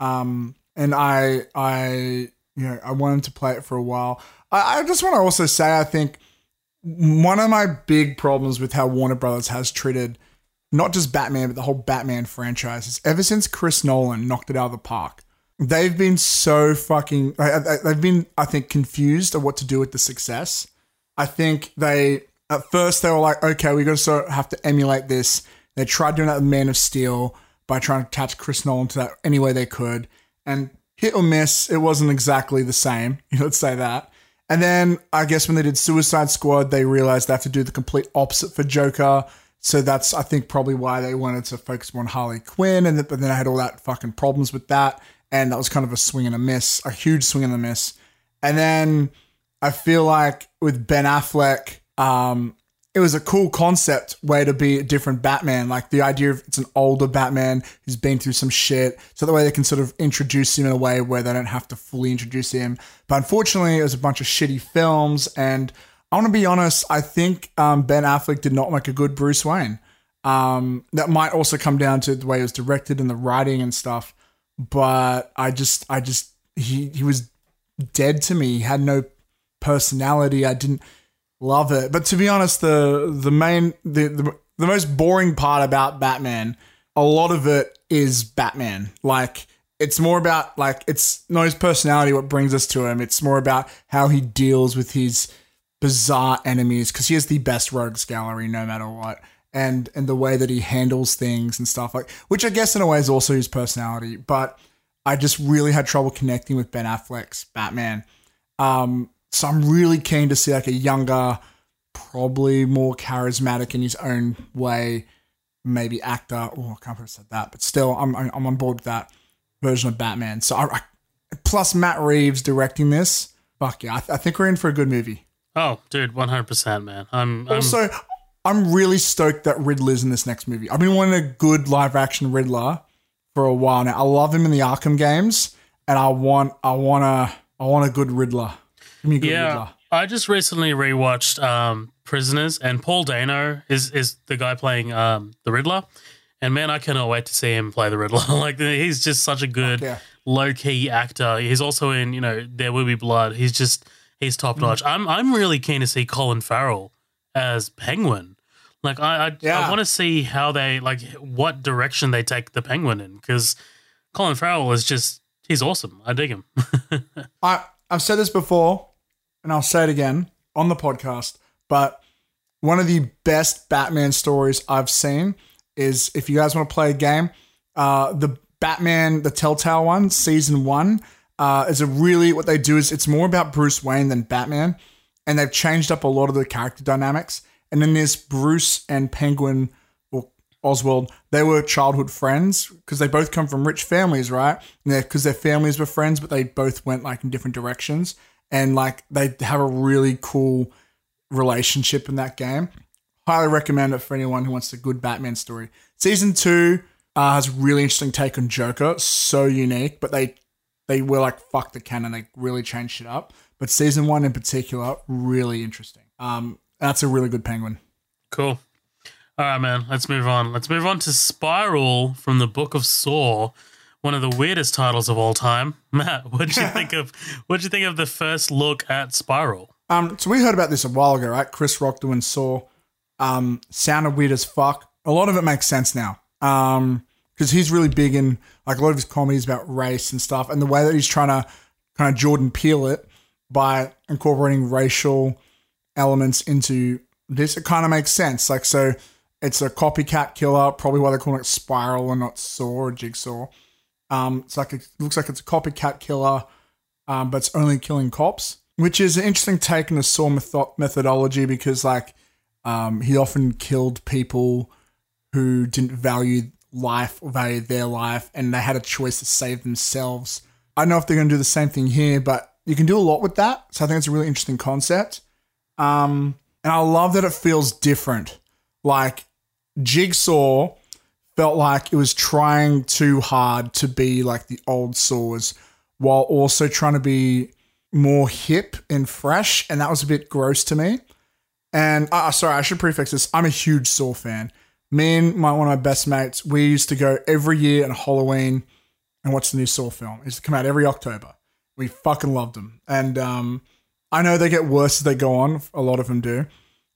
S1: um, and I I you know I want him to play it for a while. I, I just want to also say I think one of my big problems with how Warner Brothers has treated not just Batman, but the whole Batman franchise is ever since Chris Nolan knocked it out of the park, they've been so fucking. They've been, I think, confused of what to do with the success. I think they at first they were like, okay, we got to sort of have to emulate this. They tried doing that with Man of Steel, by trying to attach Chris Nolan to that any way they could. And hit or miss, it wasn't exactly the same. You know, let's say that. And then I guess when they did Suicide Squad, they realized they have to do the complete opposite for Joker. So that's I think probably why they wanted to focus more on Harley Quinn, and but then I had all that fucking problems with that, and that was kind of a swing and a miss, a huge swing and a miss. And then I feel like with Ben Affleck, um, it was a cool concept way to be a different Batman. Like the idea of it's an older Batman who's been through some shit. So the way they can sort of introduce him in a way where they don't have to fully introduce him. But unfortunately, it was a bunch of shitty films. And I want to be honest, I think um, Ben Affleck did not make a good Bruce Wayne. Um, that might also come down to the way it was directed and the writing and stuff. But I just, I just, he, he was dead to me. He had no personality. I didn't Love it. But to be honest, the the main the, the the most boring part about Batman, a lot of it is Batman. Like it's more about like it's not his personality what brings us to him. It's more about how he deals with his bizarre enemies because he has the best rogues gallery no matter what. And and the way that he handles things and stuff like which I guess in a way is also his personality. But I just really had trouble connecting with Ben Affleck's Batman. Um, so I'm really keen to see like a younger, probably more charismatic in his own way, maybe actor. Oh, I can't have said that, but still, I'm I'm on board with that version of Batman. So I, I plus Matt Reeves directing this. Fuck yeah, I, th- I, think we're in for a good movie.
S2: Oh, dude, 100 percent, man. I'm, I'm
S1: also. I'm really stoked that Riddler's in this next movie. I've been wanting a good live action Riddler for a while now. I love him in the Arkham games, and I want I want a I want a good Riddler
S2: yeah, I just recently rewatched um, Prisoners, and Paul Dano is is the guy playing um, the Riddler. And man, I cannot wait to see him play the Riddler. like he's just such a good yeah. low key actor. He's also in you know There Will Be Blood. He's just he's top notch. Mm. I'm I'm really keen to see Colin Farrell as Penguin. Like I I, yeah. I want to see how they like what direction they take the Penguin in because Colin Farrell is just he's awesome. I dig him.
S1: I I've said this before and I'll say it again on the podcast, but one of the best Batman stories I've seen is if you guys want to play a game, uh, the Batman, the Telltale one, season one, uh, is a really what they do is it's more about Bruce Wayne than Batman, and they've changed up a lot of the character dynamics. And then there's Bruce and Penguin or Oswald. They were childhood friends because they both come from rich families, right? Because their families were friends, but they both went like in different directions and like they have a really cool relationship in that game. Highly recommend it for anyone who wants a good Batman story. Season two uh, has a really interesting take on Joker, so unique, but they they were like fuck the canon, they really changed it up. But season one in particular, really interesting. Um, that's a really good Penguin.
S2: Cool. All right, man. Let's move on. Let's move on to Spiral from the Book of Saw one of the weirdest titles of all time. Matt, what did you think of what did you think of the first look at Spiral?
S1: Um, so we heard about this a while ago, right? Chris Rock doing Saw. Um, sounded weird as fuck. A lot of it makes sense now. Um, because he's really big in like a lot of his comedies about race and stuff, and the way that he's trying to kind of Jordan Peele it by incorporating racial elements into this, it kind of makes sense. Like so, it's a copycat killer, probably why they're calling it Spiral and not Saw or Jigsaw. Um, it's like it looks like it's a copycat killer, um, but it's only killing cops, which is an interesting take on the Saw method- methodology because like um, he often killed people who didn't value life or value their life, and they had a choice to save themselves. I don't know if they're going to do the same thing here, but you can do a lot with that. So I think it's a really interesting concept. Um, and I love that it feels different. Like Jigsaw felt like it was trying too hard to be like the old saws while also trying to be more hip and fresh and that was a bit gross to me. And uh, sorry i should prefix this. I'm a huge saw fan. Me and my one of my best mates we used to go every year on halloween and watch the new saw film. It used to come out every october. We fucking loved them and um, i know they get worse as they go on. A lot of them do.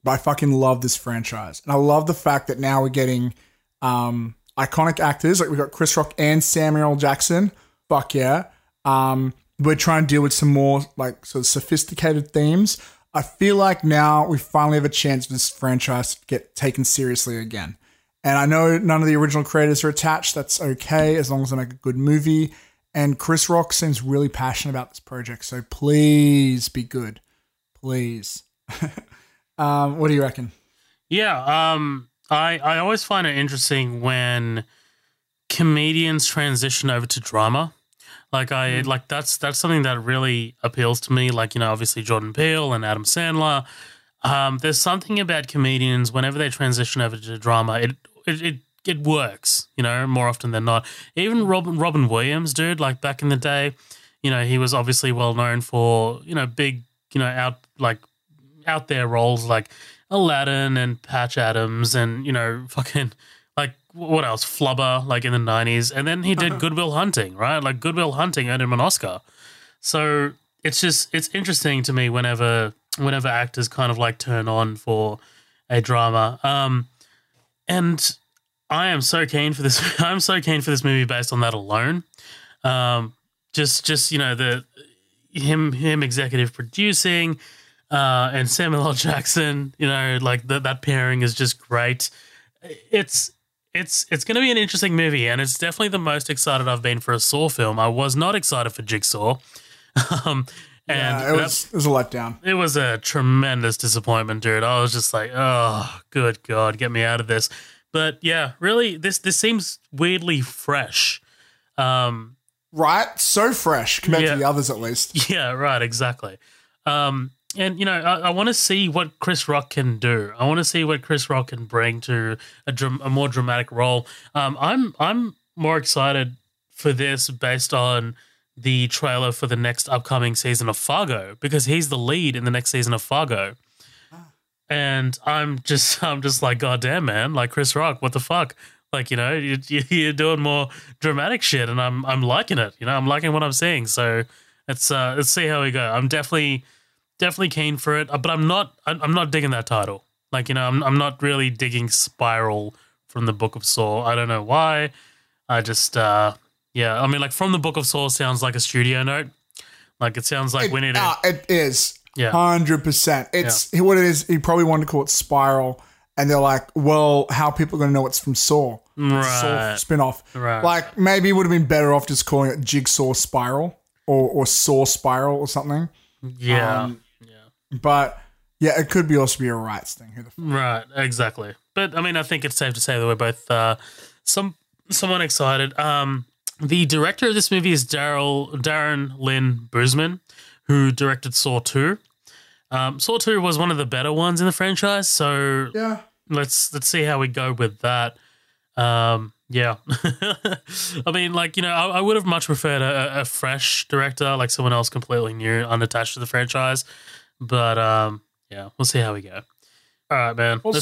S1: But i fucking love this franchise. And i love the fact that now we're getting um, iconic actors. Like we've got Chris Rock and Samuel Jackson. Fuck yeah. Um, we're trying to deal with some more like sort of sophisticated themes. I feel like now we finally have a chance for this franchise to get taken seriously again. And I know none of the original creators are attached. That's okay as long as they make a good movie. And Chris Rock seems really passionate about this project. So please be good. Please. um, what do you reckon?
S2: Yeah, um, I I always find it interesting when comedians transition over to drama. Like I like that's that's something that really appeals to me. Like you know, obviously Jordan Peele and Adam Sandler. Um, there's something about comedians whenever they transition over to drama, it it it, it works. You know, more often than not. Even Robin Robin Williams, dude, like back in the day, you know, he was obviously well known for you know big you know out like out there roles like Aladdin and Patch Adams and you know fucking like what else? Flubber like in the nineties. And then he did Good Will Hunting right? Like Good Will Hunting earned him an Oscar. So it's just it's interesting to me whenever whenever actors kind of like turn on for a drama. Um and I am so keen for this I'm so keen for this movie based on that alone. Um just just you know the him him executive producing uh, and Samuel L. Jackson. You know, like that that pairing is just great. It's it's it's going to be an interesting movie, and it's definitely the most excited I've been for a Saw film. I was not excited for Jigsaw, um, and
S1: Yeah, it was, it was a letdown.
S2: it was a tremendous disappointment, dude. I was just like, oh, good God, get me out of this. But yeah, really, this this seems weirdly fresh. Um,
S1: Right? So fresh compared
S2: Yeah.
S1: to the others, at least.
S2: Yeah, right, exactly. Um, and you know, I, I want to see what Chris Rock can do. I want to see what Chris Rock can bring to a, dram- a more dramatic role. Um, I'm I'm more excited for this based on the trailer for the next upcoming season of Fargo because he's the lead in the next season of Fargo. And I'm just I'm just like, God damn, man! Like Chris Rock, what the fuck? Like you know, you, you- you're doing more dramatic shit, and I'm I'm liking it. You know, I'm liking what I'm seeing. So let's uh let's see how we go. I'm definitely definitely keen for it, uh, but I'm not I'm not digging that title. Like you know, I'm I'm not really digging Spiral from the Book of Saw. I don't know why. I just uh yeah, I mean like from the Book of Saw sounds like a studio note. Like it sounds like
S1: It,
S2: we need
S1: ah, it is.
S2: Yeah.
S1: Hundred percent. It's what it is. He probably wanted to call it Spiral, and they're like, "Well, how are people going to know it's from Saw? Saw
S2: Right.
S1: spin-off.
S2: Right.
S1: Like maybe it would have been better off just calling it Jigsaw Spiral or or Saw Spiral or something.
S2: yeah.
S1: um,
S2: yeah.
S1: But yeah, it could be also be a rights thing. Who the
S2: Right, exactly. But I mean, I think it's safe to say that we're both uh, some somewhat excited. Um, the director of this movie is Daryl Darren Lynn Bousman, who directed Saw Two. Um, Saw Two was one of the better ones in the franchise, so
S1: Yeah.
S2: let's let's see how we go with that. Um, yeah, I mean, like you know, I, I would have much preferred a, a fresh director, like someone else completely new, unattached to the franchise. But um, yeah, we'll see how we go. All right, man.
S1: Well,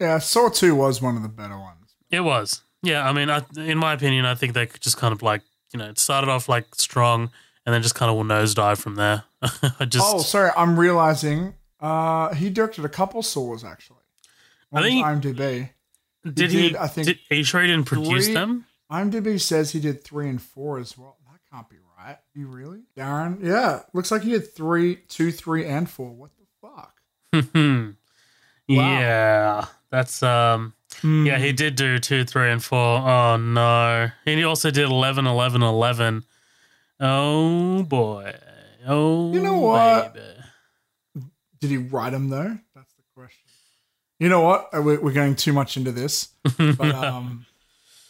S1: yeah, Saw Two was one of the better ones.
S2: it was. Yeah, I mean, I, in my opinion, I think they could just kind of like you know it started off like strong and then just kind of will nosedive from there. I just
S1: Oh, sorry, I'm realizing uh, he directed a couple Saws actually.
S2: I
S1: On
S2: think-
S1: IMDb.
S2: did he?
S1: did, I think,
S2: did, you sure he didn't produce
S1: three-
S2: them?
S1: IMDb says he did three and four as well. That can't be right. You really, Darren? Yeah, looks like he did three, two, three, and four. What the fuck?
S2: Hmm. Yeah, that's um.
S1: Hmm.
S2: Yeah, he did do two, three, and four. Oh no, and he also did 11, 11, 11. Oh boy. Oh,
S1: You know what?
S2: baby.
S1: Did he write them though? That's the question. You know what? Uh, we're going too much into this, but um,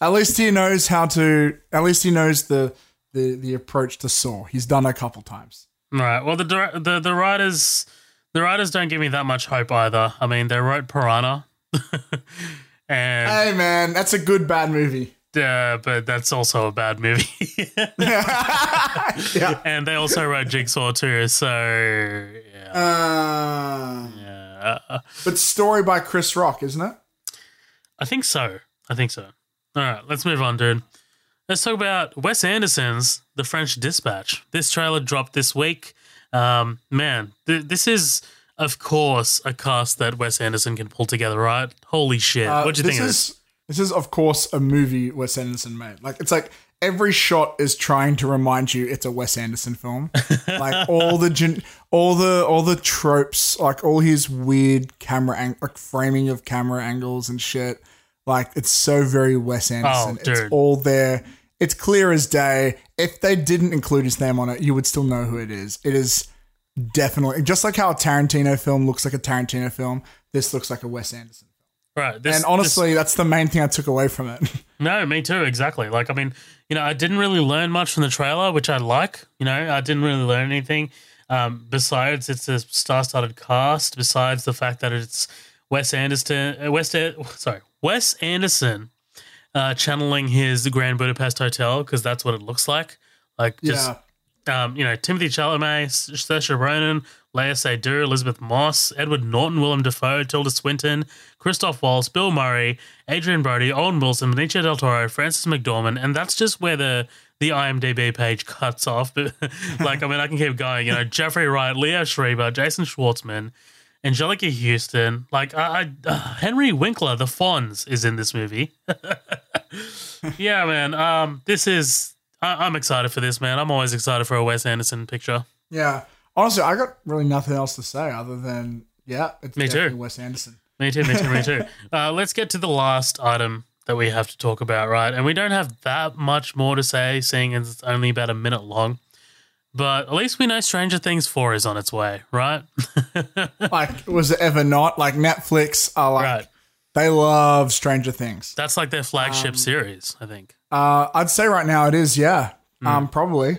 S1: at least he knows how to. At least he knows the the the approach to Saw. He's done a couple times.
S2: Right. Well, the the the writers the writers don't give me that much hope either. I mean, they wrote Piranha, and
S1: Hey man, that's a good bad movie.
S2: uh, but that's also a bad movie.
S1: yeah.
S2: and they also wrote Jigsaw too. So yeah,
S1: Uh,
S2: yeah.
S1: but story by Chris Rock, isn't it?
S2: I think so. I think so. All right, let's move on, dude. Let's talk about Wes Anderson's The French Dispatch. This trailer dropped this week. Um, man, th- this is, of course, a cast that Wes Anderson can pull together, right? Holy shit.
S1: Uh,
S2: what do you
S1: this
S2: think of
S1: is,
S2: this?
S1: This is, of course, a movie Wes Anderson made. Like, it's like every shot is trying to remind you it's a Wes Anderson film. like all the gen- all the all the tropes, like all his weird camera ang- like framing of camera angles and shit. Like it's so very Wes Anderson.
S2: Oh,
S1: it's all there. It's clear as day. If they didn't include his name on it, you would still know who it is. It is definitely just like how a Tarantino film looks like a Tarantino film. This looks like a Wes Anderson. Film.
S2: Right. This,
S1: And honestly, that's the main thing I took away from it.
S2: no, me too. Exactly. Like, I mean, you know, I didn't really learn much from the trailer, which I like. You know, I didn't really learn anything. Um, besides, it's a star-studded cast. Besides the fact that it's Wes Anderson, uh, Wes, sorry, Wes Anderson, uh, channeling his Grand Budapest Hotel because that's what it looks like. Like, just
S1: yeah.
S2: um, you know, Timothy Chalamet, Saoirse Ronan, Léa Seydoux, Elisabeth Moss, Edward Norton, Willem Dafoe, Tilda Swinton, Christoph Waltz, Bill Murray, Adrien Brody, Owen Wilson, Benicio del Toro, Frances McDormand, and that's just where the the IMDb page cuts off. But like, I mean, I can keep going. You know, Jeffrey Wright, Leo Schreiber, Jason Schwartzman, Anjelica Huston, like I, I uh, Henry Winkler, the Fonz is in this movie. yeah, man. Um, this is I, I'm excited for this, man. I'm always excited for a Wes Anderson picture.
S1: Yeah. Honestly, I got really nothing else to say other than yeah, it's
S2: Me too.
S1: definitely Wes Anderson.
S2: Me too, me too, me too. Uh, let's get to the last item that we have to talk about, right? And we don't have that much more to say, seeing as it's only about a minute long. But at least we know Stranger Things 4 is on its way, right?
S1: Like, was it ever not? Like Netflix are like
S2: right.
S1: they love Stranger Things.
S2: That's like their flagship
S1: Um,
S2: series, I think.
S1: Uh, I'd say right now it is, yeah.
S2: Hmm.
S1: Um, probably.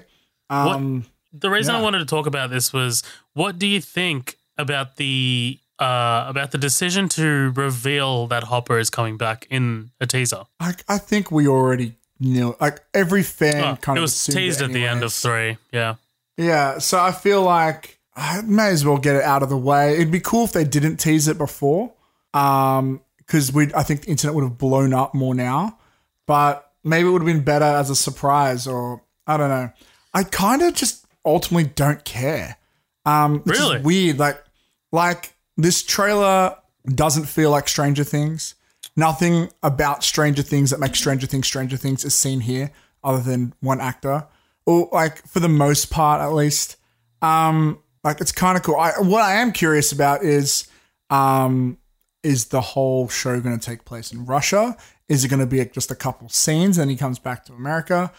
S1: Um,
S2: The reason I wanted to talk about this was what do you think about the uh, about the decision to reveal that Hopper is coming back in a teaser?
S1: I, I think we already knew. Like every fan
S2: Oh,
S1: kind
S2: it
S1: of
S2: was teased at the end of three. Yeah.
S1: Yeah, so I feel like I may as well get it out of the way. It'd be cool if they didn't tease it before, um, because we I think the internet would have blown up more now. But maybe it would have been better as a surprise, or I don't know. I kind of just ultimately don't care. Um,
S2: Really?
S1: weird. Like, like this trailer doesn't feel like Stranger Things. Nothing about Stranger Things that makes Stranger Things Stranger Things is seen here, other than one actor, or like for the most part, at least. Um, like it's kind of cool. I, what I am curious about is, um, is the whole show going to take place in Russia? Is it going to be just a couple scenes and he comes back to America?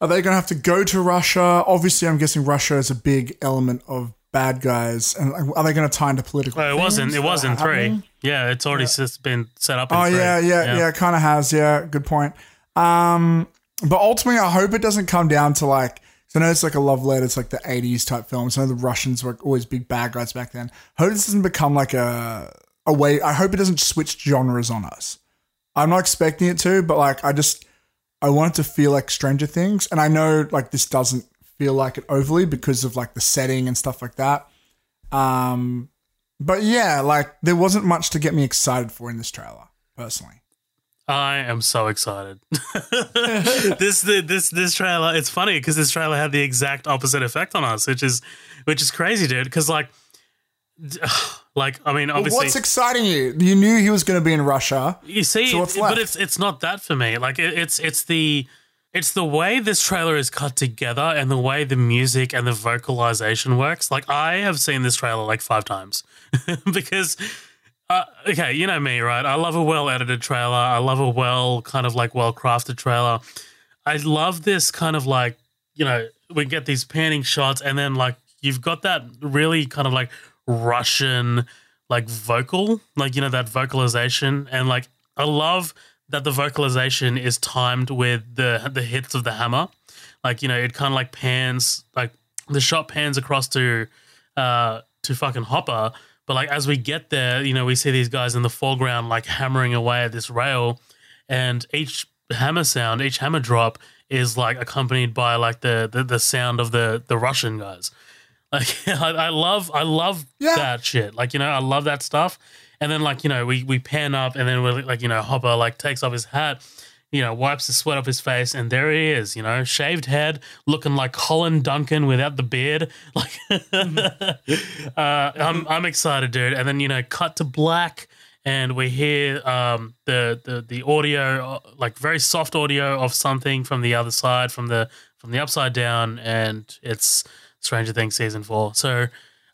S1: Are they going to have to go to Russia? Obviously, I'm guessing Russia is a big element of bad guys, and are they going to tie into political?
S2: Well, it wasn't. It wasn't three.
S1: happening?
S2: Yeah, it's already s been set up. In
S1: Oh
S2: three.
S1: yeah, yeah, yeah, kind of has. Yeah, good point. Um, but ultimately, I hope it doesn't come down to like. 'cause I know it's like a love letter. It's like the '80s type films. I know the Russians were always big bad guys back then. Hope this doesn't become like a a way. I hope it doesn't switch genres on us. I'm not expecting it to, but like I just I want it to feel like Stranger Things, and I know like this doesn't feel like it overly because of like the setting and stuff like that. Um, but yeah, like there wasn't much to get me excited for in this trailer, personally.
S2: I am so excited. this this this trailer. It's funny because this trailer had the exact opposite effect on us, which is which is crazy, dude. Because like, like I mean, obviously,
S1: what's exciting you? You knew he was going to be in Russia.
S2: You see,
S1: So
S2: but it's it's not that for me. Like it, it's it's the it's the way this trailer is cut together and the way the music and the vocalization works. Like I have seen this trailer like five times because. Uh, okay, you know me, right? I love a well edited trailer. I love a well kind of like well crafted trailer. I love this kind of like, you know, we get these panning shots and then like you've got that really kind of like Russian like vocal, like you know that vocalization and like I love that the vocalization is timed with the the hits of the hammer. Like, you know, it kind of like pans like the shot pans across to uh to fucking Hopper, but like as we get there, you know, we see these guys in the foreground like hammering away at this rail and each hammer sound, each hammer drop is like accompanied by like the the, the sound of the the Russian guys. Like I, I love I love
S1: Yeah.
S2: that shit. Like you know I love that stuff. And then like you know we we pan up and then we're like you know Hopper like takes off his hat, you know wipes the sweat off his face and there he is. You know shaved head, looking like Colin Duncan without the beard. Like uh, I'm I'm excited, dude. And then you know cut to black and we hear um, the, the the audio, uh, like very soft audio of something from the other side, from the from the upside down, and it's Stranger Things season four. So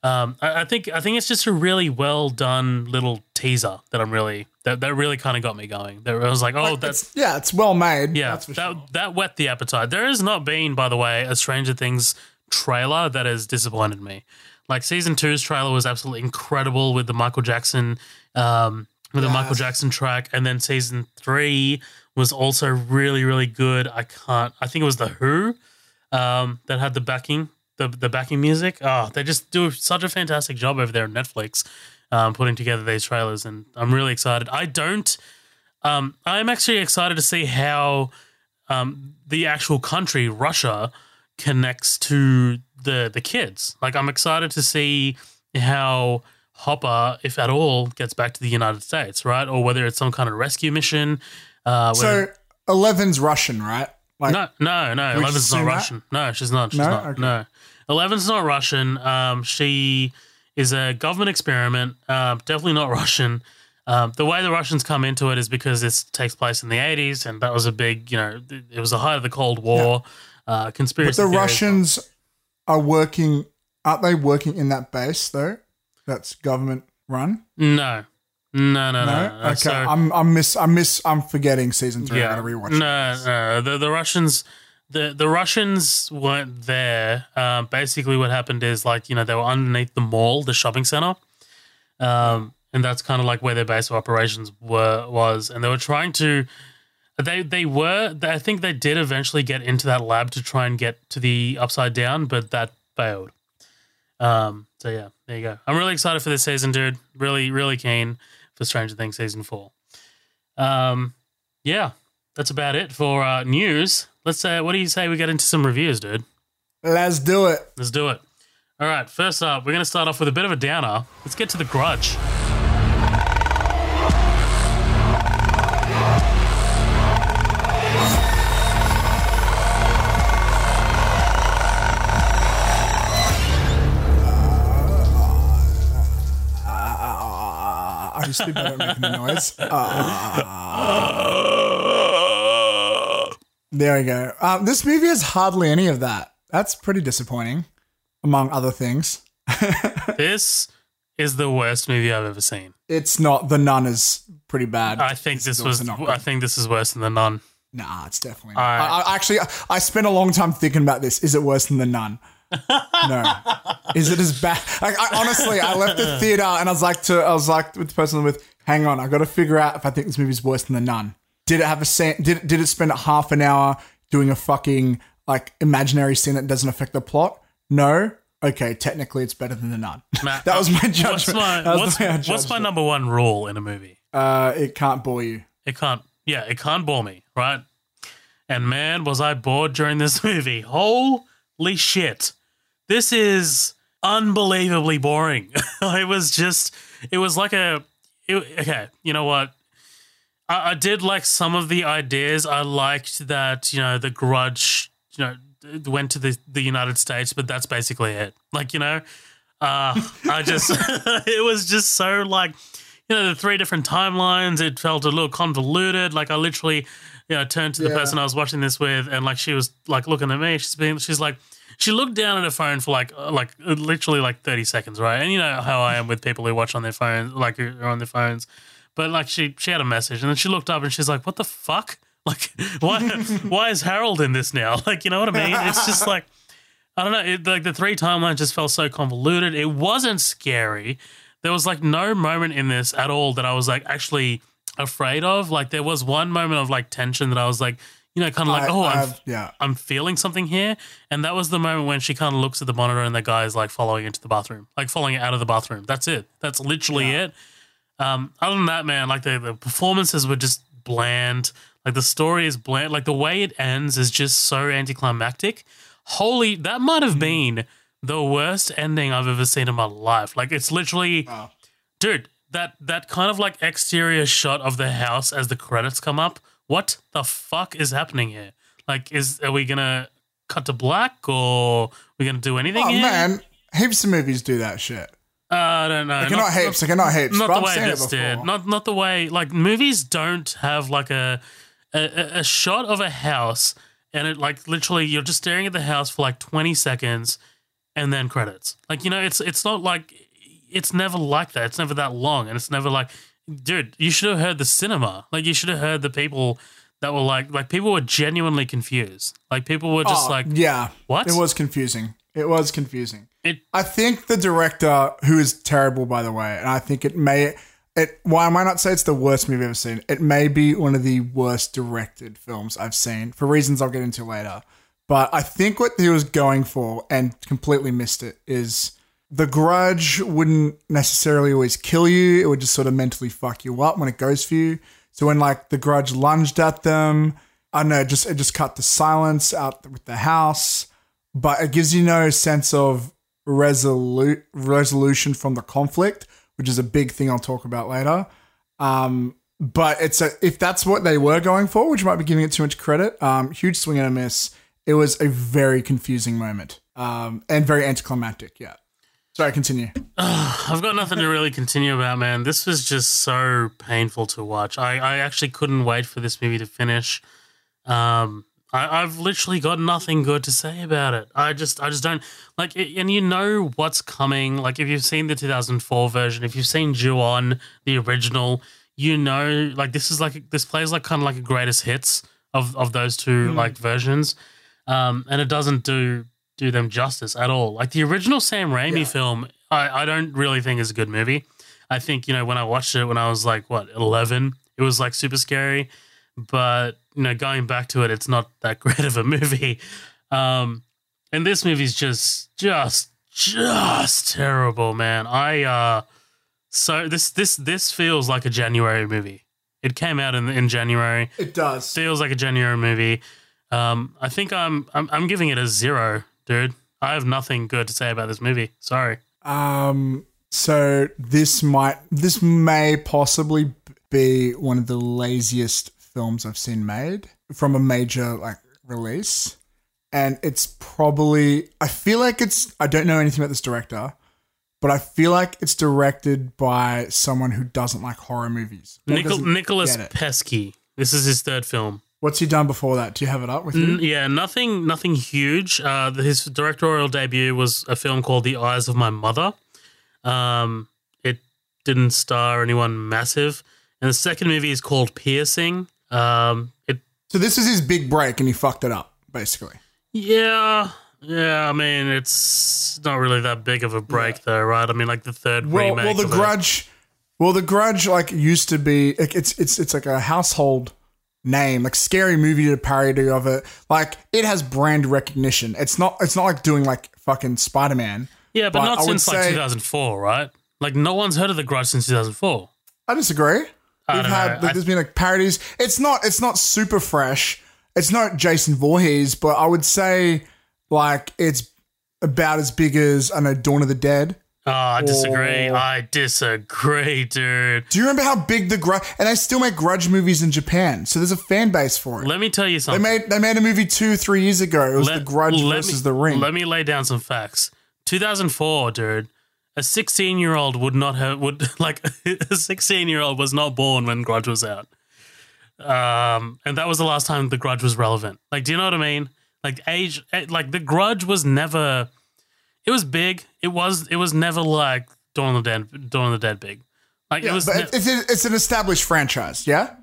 S2: Um, I, I think I think it's just a really well done little teaser that I'm really that, that really kind of got me going. That I was like, oh, that's
S1: It's, yeah, it's well made.
S2: yeah,
S1: that's for
S2: that
S1: sure.
S2: that whet the appetite. There has not been, by the way, a Stranger Things trailer that has disappointed me. Like season two's trailer was absolutely incredible with the Michael Jackson, um, with the Michael Jackson track, and then season three was also really really good. I can't. I think it was the Who um, that had the backing, the the backing music. Oh, they just do such a fantastic job over there on Netflix, um, putting together these trailers, and I'm really excited. I don't. Um, I'm actually excited to see how um, the actual country, Russia, connects to the the kids. Like, I'm excited to see how Hopper, if at all, gets back to the United States, right? Or whether it's some kind of rescue mission. Uh, whether-
S1: So Eleven's Russian, right? Like,
S2: no, no, no. Eleven's not
S1: assume that?
S2: Russian. No, she's not. She's
S1: No?
S2: not.
S1: Okay.
S2: No, Eleven's not Russian. Um, she is a government experiment. Uh, definitely not Russian. Um, the way the Russians come into it is because this takes place in the eighties, and that was a big, you know, it was the height of the Cold War. Uh,
S1: but
S2: conspiracy.
S1: the
S2: theories.
S1: Russians are working. Aren't they working in that base though? That's government run.
S2: No, no, no, no.
S1: No. okay,
S2: So-
S1: I'm I'm miss I'm miss I'm forgetting season three. I gotta rewatch.
S2: No, no, the the Russians, the the Russians weren't there. Um, basically, what happened is like you know they were underneath the mall, the shopping center, um, and that's kind of like where their base of operations were was, and they were trying to. They they were. I think they did eventually get into that lab to try and get to the upside down, but that failed. Um. So yeah, there you go. I'm really excited for this season, dude. Really, really keen for Stranger Things season four. Um. Yeah, that's about it for uh, news. Let's say, what do you say we get into some reviews, dude?
S1: Let's do it.
S2: Let's do it. All right, first up, we're going to start off with a bit of a downer. Let's get to the grudge.
S1: Uh, I to be better at making the noise. Uh, there we go. Um, this movie has hardly any of that. That's pretty disappointing, among other things.
S2: this is the worst movie I've ever seen.
S1: It's not. The Nun is pretty bad.
S2: I think this
S1: is
S2: was. I think this is worse than the Nun.
S1: Nah, it's definitely. Not.
S2: Alright.
S1: I, I actually, I spent a long time thinking about this. Is it worse than the Nun? no. Is it as bad? Like, I, honestly, I left the theater and I was like to, I was like with the person I'm with, hang on, I got to figure out if I think this movie's worse than the Nun. Did it have a scene? Did did it spend half an hour doing a fucking like imaginary scene that doesn't affect the plot? No. Okay, technically it's better than the Nun.
S2: Matt,
S1: that was my
S2: What's
S1: judgment.
S2: my, what's,
S1: way I
S2: what's my number one rule in a movie?
S1: Uh, it can't bore you.
S2: It can't. Yeah, it can't bore me, right? And man, was I bored during this movie. Holy shit. This is unbelievably boring. it was just, it was like a, it, okay, you know what? I, I did like some of the ideas. I liked that, you know, the grudge, you know, went to the, the United States, but that's basically it. Like, you know, uh, I just, it was just so like, you know, the three different timelines. It felt a little convoluted. Like I literally, you know, turned to the
S1: Yeah.
S2: person I was watching this with, and like she was like looking at me. She's being, she's like, she looked down at her phone for like, uh, like literally like thirty seconds, right? And you know how I am with people who watch on their phones, like who are on their phones. But like she, she had a message, and then she looked up and she's like, "What the fuck? Like, why, why is Harold in this now? Like, you know what I mean? It's just like." I don't know. It, like the three timelines just felt so convoluted. It wasn't scary. There was like no moment in this at all that I was like actually afraid of. Like there was one moment of like tension that I was like, you know, kind of like,
S1: I-
S2: oh, I'm,
S1: yeah.
S2: I'm feeling something here. And that was the moment when she kind of looks at the monitor and the guy is like following into the bathroom, like following it out of the bathroom. That's it. That's literally it. Um, other than that, man, like the, the performances were just bland. Like the story is bland. Like the way it ends is just so anticlimactic. Holy, that might have been the worst ending I've ever seen in my life. Like it's literally,
S1: Wow.
S2: dude, that that kind of like exterior shot of the house as the credits come up. What the fuck is happening here? Like, is are we gonna cut to black or we gonna do anything?
S1: Oh
S2: here?
S1: man, heaps of movies do that shit.
S2: Uh, I don't know.
S1: Like, not, heaps. Not heaps.
S2: Not the way this did. Not not the way like movies don't have like a, a a- shot of a house and it like literally you're just staring at the house for like 20 seconds and then credits. Like you know, it's it's not like it's never like that. It's never that long, and it's never like, dude, you should have heard the cinema. Like you should have heard the people that were like, like people were genuinely confused. Like people were just
S1: Oh,
S2: like,
S1: yeah,
S2: what?
S1: It was confusing. It was confusing.
S2: It-
S1: I think the director, who is terrible by the way, and I think it may. It, why I might not say it's the worst movie I've ever seen. It may be one of the worst directed films I've seen for reasons I'll get into later. But I think what he was going for and completely missed it is the grudge wouldn't necessarily always kill you. It would just sort of mentally fuck you up when it goes for you. So when like the grudge lunged at them, I don't know, just it just cut the silence out with the house, but it gives you no sense of resolu- resolution from the conflict, which is a big thing I'll talk about later. Um, but it's a if that's what they were going for, which might be giving it too much credit. Um, huge swing and a miss. It was a very confusing moment, um, and very anticlimactic. Yeah. Sorry, continue.
S2: I've got nothing to really continue about, man. This was just so painful to watch. I, I actually couldn't wait for this movie to finish. Um, I, I've literally got nothing good to say about it. I just, I just don't like. It, and you know what's coming. Like if you've seen the 2004 version, if you've seen Ju-on, the original, you know, like this is like this plays like kind of like a greatest hits of of those two like versions. Um, and it doesn't do do them justice at all. Like the original Sam Raimi
S1: Yeah.
S2: film, I, I don't really think is a good movie. I think you know when I watched it when I was like what eleven, it was like super scary. But you know, going back to it, it's not that great of a movie. Um, and this movie's just just just terrible, man. I uh, so this this this feels like a January movie. It came out in in January
S1: It does.
S2: feels like a January movie. Um, I think I'm, I'm I'm giving it a zero, dude. I have nothing good to say about this movie. Sorry.
S1: Um, so this might, this may possibly be one of the laziest films I've seen made from a major like release, and it's probably. I feel like it's. I don't know anything about this director, but I feel like it's directed by someone who doesn't like horror movies. or
S2: Nicholas. Pesky. This is his third film.
S1: What's he done before that? Do you have it up with you?
S2: N- yeah, nothing nothing huge. Uh, his directorial debut was a film called The Eyes of My Mother. Um, it didn't star anyone massive. And the second movie is called Piercing. Um, it
S1: So this is his big break, and he fucked it up basically.
S2: Yeah, yeah. I mean, it's not really that big of a break, though, right? I mean, like the third
S1: Well,
S2: remake.
S1: well, the
S2: of it.
S1: Grudge. Well, the Grudge like used to be. Like, it's it's it's like a household name, like scary movie did a parody of it. Like it has brand recognition. It's not. It's not like doing like fucking Spider Man.
S2: Yeah, but,
S1: but
S2: not
S1: I
S2: since like
S1: say-
S2: 2004, right? Like no one's heard of the Grudge since 2004.
S1: I disagree.
S2: I
S1: We've had
S2: know.
S1: like,
S2: I-
S1: there's been like parodies. It's not. It's not super fresh. It's not Jason Voorhees, but I would say like it's about as big as I know Dawn of the Dead.
S2: Oh, I disagree.
S1: Oh.
S2: I disagree, dude.
S1: Do you remember how big the Grudge? And they still make Grudge movies in Japan, so there's a fan base for it.
S2: Let me tell you something.
S1: They made they made a movie two three years ago. It was
S2: Let-
S1: the Grudge versus
S2: me-
S1: the Ring.
S2: Let me lay down some facts. 2004, dude. A 16 year old would not have would like a 16 year old was not born when Grudge was out. Um, and that was the last time the Grudge was relevant. Like, do you know what I mean? Like age, eh, like the Grudge was never. It was big. It was. It was never like Dawn of the Dead. Dawn of the Dead big. Like
S1: yeah,
S2: it was.
S1: but
S2: ne-
S1: it's it's an established franchise, yeah,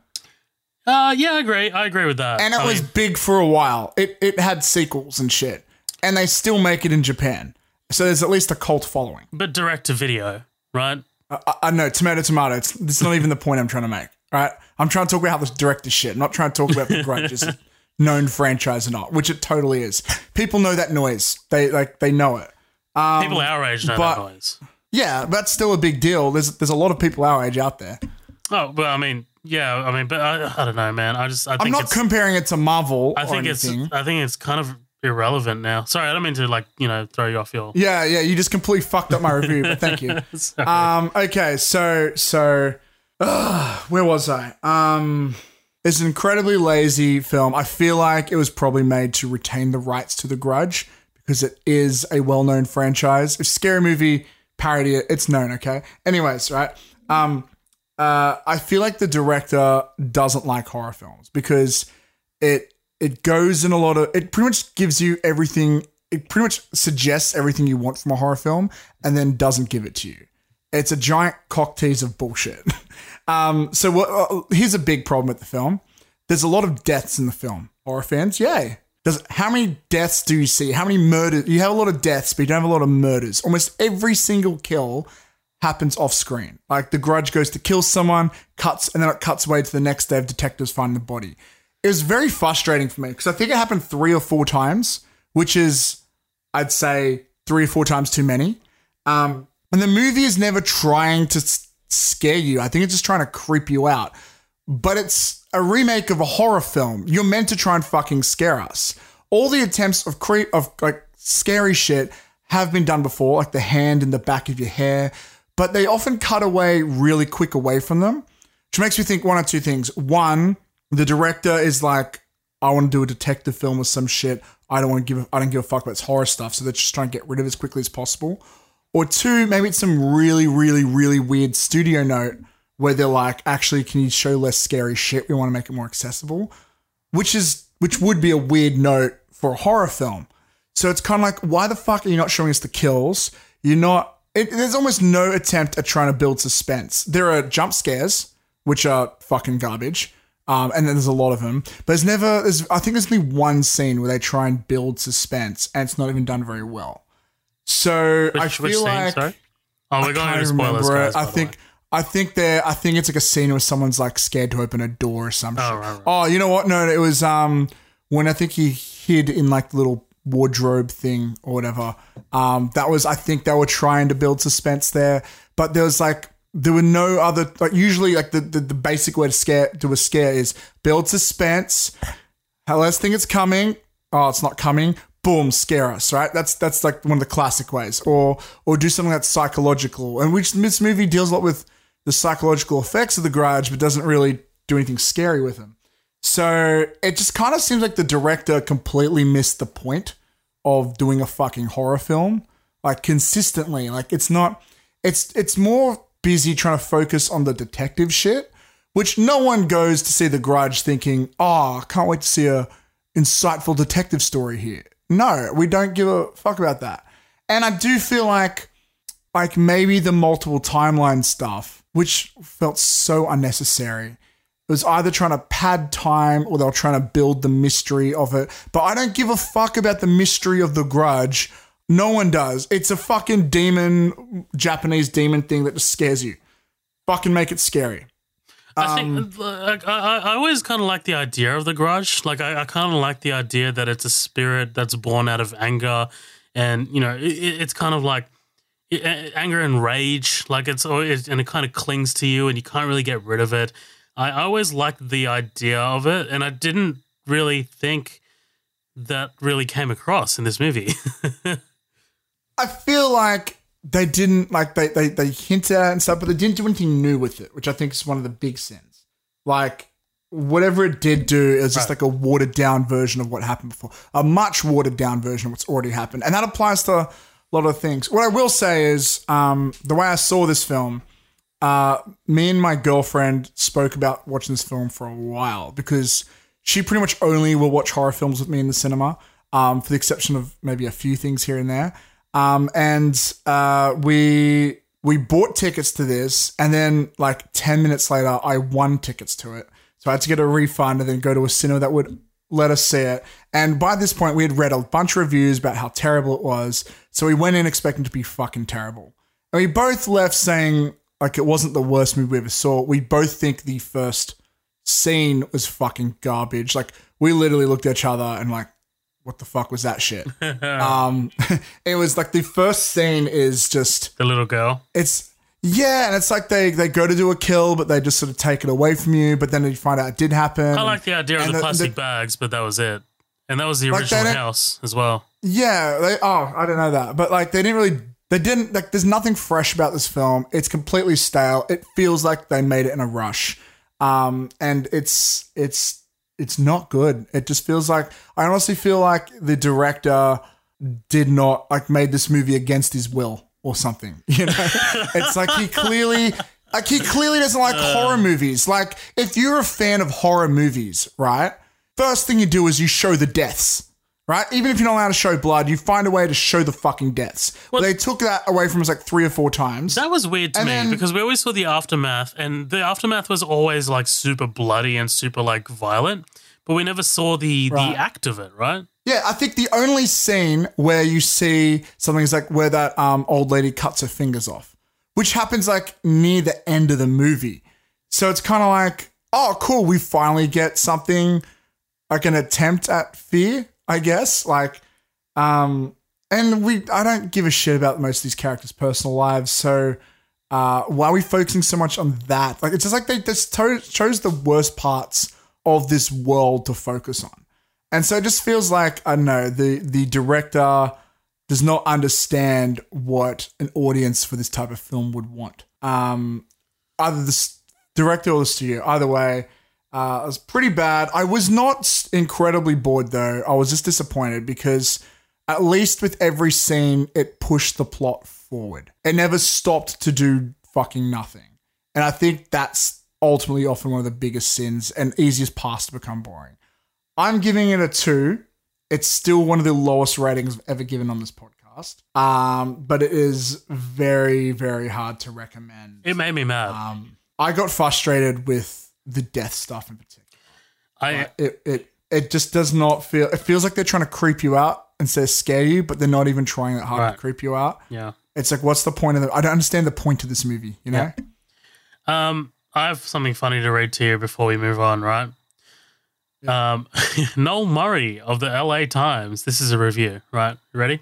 S2: uh, yeah, I agree. I agree with that.
S1: and it
S2: I
S1: was
S2: mean,
S1: big for a while. It it had sequels and shit, and they still make it in Japan. So there's at least a cult following.
S2: but direct to video, right?
S1: I, I, know tomato tomato. It's, it's not even the point I'm trying to make. Right? I'm trying to talk about how this director shit. I'm not trying to talk about the Grudge is a known franchise or not, which it totally is. People know that noise. They like they know it.
S2: People our age know
S1: Um, but-
S2: that noise.
S1: Yeah, that's still a big deal. There's there's a lot of people our age out there.
S2: Oh, well, I mean, yeah, I mean, but I, I don't know, man. I just, I
S1: I'm
S2: think
S1: not comparing it to Marvel
S2: I think it's. I think it's kind of irrelevant now. Sorry, I don't mean to like, you know, throw you off your.
S1: Yeah, yeah, you just completely fucked up my review, but thank you. Um, okay, so so uh, where was I? Um, it's an incredibly lazy film. I feel like it was probably made to retain the rights to The Grudge because it is a well-known franchise. If Scary Movie parody it, it's known. Okay. Anyways, right. Um, uh, I feel like the director doesn't like horror films because it it goes in a lot of it pretty much gives you everything it pretty much suggests everything you want from a horror film and then doesn't give it to you. It's a giant cock tease of bullshit. um, so what, uh, here's a big problem with the film. There's a lot of deaths in the film. Horror fans, yay. Does how many deaths do you see? How many murders? You have a lot of deaths, but you don't have a lot of murders. Almost every single kill happens off screen. Like the grudge goes to kill someone, cuts, and then it cuts away to the next day of detectives finding the body. It was very frustrating for me because I think it happened three or four times, which is, I'd say, three or four times too many. Um, and the movie is never trying to s- scare you. I think it's just trying to creep you out. But it's a remake of a horror film. You're meant to try and fucking scare us. All the attempts of creep of like scary shit have been done before, like the hand in the back of your hair, but they often cut away really quick away from them, which makes me think one or two things. One, the director is like, I want to do a detective film or some shit. I don't want to give. I don't give a fuck about this horror stuff. So they're just trying to get rid of it as quickly as possible. Or two, maybe it's some really, really, really weird studio note where they're like, actually, can you show less scary shit? We want to make it more accessible, which is which would be a weird note for a horror film. So it's kind of like, why the fuck are you not showing us the kills? You're not. It, there's almost no attempt at trying to build suspense. There are jump scares, which are fucking garbage. Um, and then there's a lot of them, but there's never. There's I think there's only one scene where they try and build suspense, and it's not even done very well. So I
S2: Which,
S1: feel
S2: which scene?
S1: like
S2: Sorry. Oh, we're going
S1: I
S2: into spoilers,
S1: remember it.
S2: guys.
S1: I think. I think there. I think it's like a scene where someone's like scared to open a door or something. shit.
S2: right, right.
S1: Oh, you know what? No, it was um when I think he hid in like the little wardrobe thing or whatever. Um, that was I think they were trying to build suspense there, but there was like there were no other like usually like the the, the basic way to scare to a scare is build suspense. Let's think it's coming. Oh, it's not coming. Boom, scare us, right? That's that's like one of the classic ways. Or or do something that's psychological. And which this movie deals a lot with the psychological effects of the grudge, but doesn't really do anything scary with them. So it just kind of seems like the director completely missed the point of doing a fucking horror film. Like consistently. Like it's not it's it's more busy trying to focus on the detective shit, which no one goes to see the grudge thinking, oh, I can't wait to see a insightful detective story here. No, we don't give a fuck about that. And I do feel like like maybe the multiple timeline stuff, which felt so unnecessary. It was either trying to pad time or they were trying to build the mystery of it. But I don't give a fuck about the mystery of the grudge. No one does. It's a fucking demon, Japanese demon thing that just scares you. Fucking make it scary.
S2: I
S1: Um,
S2: think like, I, I always kind of like the idea of the grudge. Like I, I kind of like the idea that it's a spirit that's born out of anger, and you know it, it- it's kind of like anger and rage. Like it's always and it kind of clings to you, and you can't really get rid of it. I I always liked the idea of it, and I didn't really think that really came across in this movie.
S1: I feel like they didn't like they they they hinted at it and stuff, but they didn't do anything new with it, which I think is one of the big sins. Like whatever it did do it was just
S2: Right.
S1: like a watered down version of what happened before, a much watered down version of what's already happened, and that applies to a lot of things. What I will say is, um, the way I saw this film, uh, me and my girlfriend spoke about watching this film for a while because she pretty much only will watch horror films with me in the cinema, um, for the exception of maybe a few things here and there. Um, and uh, we we bought tickets to this, and then like ten minutes later, I won tickets to it. So I had to get a refund and then go to a cinema that would let us see it. And by this point, we had read a bunch of reviews about how terrible it was. So we went in expecting to be fucking terrible. And we both left saying like it wasn't the worst movie we ever saw. We both think the first scene was fucking garbage. Like we literally looked at each other and like, what the fuck was that shit? um, it was like the first scene is just
S2: the little girl.
S1: it's yeah, and it's like they they go to do a kill, but they just sort of take it away from you. But then you find out it did happen.
S2: I like the idea of the
S1: the-
S2: plastic
S1: the-
S2: bags, but that was it. And that was the original
S1: don't-
S2: house as well.
S1: Yeah, they oh, I don't know that. But like they didn't really they didn't like there's nothing fresh about this film. It's completely stale. It feels like they made it in a rush. Um and it's it's it's not good. It just feels like I honestly feel like the director did not like made this movie against his will or something. You know? it's like he clearly like he clearly doesn't like horror movies. Like if you're a fan of horror movies, right? First thing you do is you show the deaths Right? Even if you're not allowed to show blood, you find a way to show the fucking deaths.
S2: Well-
S1: they took that away from us like three or four times.
S2: That was weird to
S1: And
S2: me
S1: then-
S2: because we always saw the aftermath, and the aftermath was always like super bloody and super like violent, but we never saw the
S1: Right.
S2: the act of it, right?
S1: Yeah, I think the only scene where you see something is like where that um, old lady cuts her fingers off, which happens like near the end of the movie. So it's kind of like, oh, cool, we finally get something like an attempt at fear, I guess. Like, um, and we, I don't give a shit about most of these characters' personal lives. So uh, why are we focusing so much on that? Like, it's just like they just to- chose the worst parts of this world to focus on. And so it just feels like I don't know the the director does not understand what an audience for this type of film would want. Um, either the director or the studio, either way, uh, it was pretty bad. I was not incredibly bored though. I was just disappointed because at least with every scene, it pushed the plot forward. It never stopped to do fucking nothing. And I think that's ultimately often one of the biggest sins and easiest paths to become boring. I'm giving it a two. It's still one of the lowest ratings I've ever given on this podcast. Um, but it is very, very hard to recommend.
S2: It made me mad.
S1: Um, I got frustrated with the death stuff in particular.
S2: I
S1: It it it just does not feel. It feels like they're trying to creep you out instead of scare you, but they're not even trying that hard
S2: Right.
S1: to creep you out.
S2: yeah.
S1: It's like, what's the point of the? I don't understand the point of this movie. You know?
S2: Um, I have something funny to read to you before we move on, right? Um, Noel Murray of the LA Times. This is a review, right? You ready?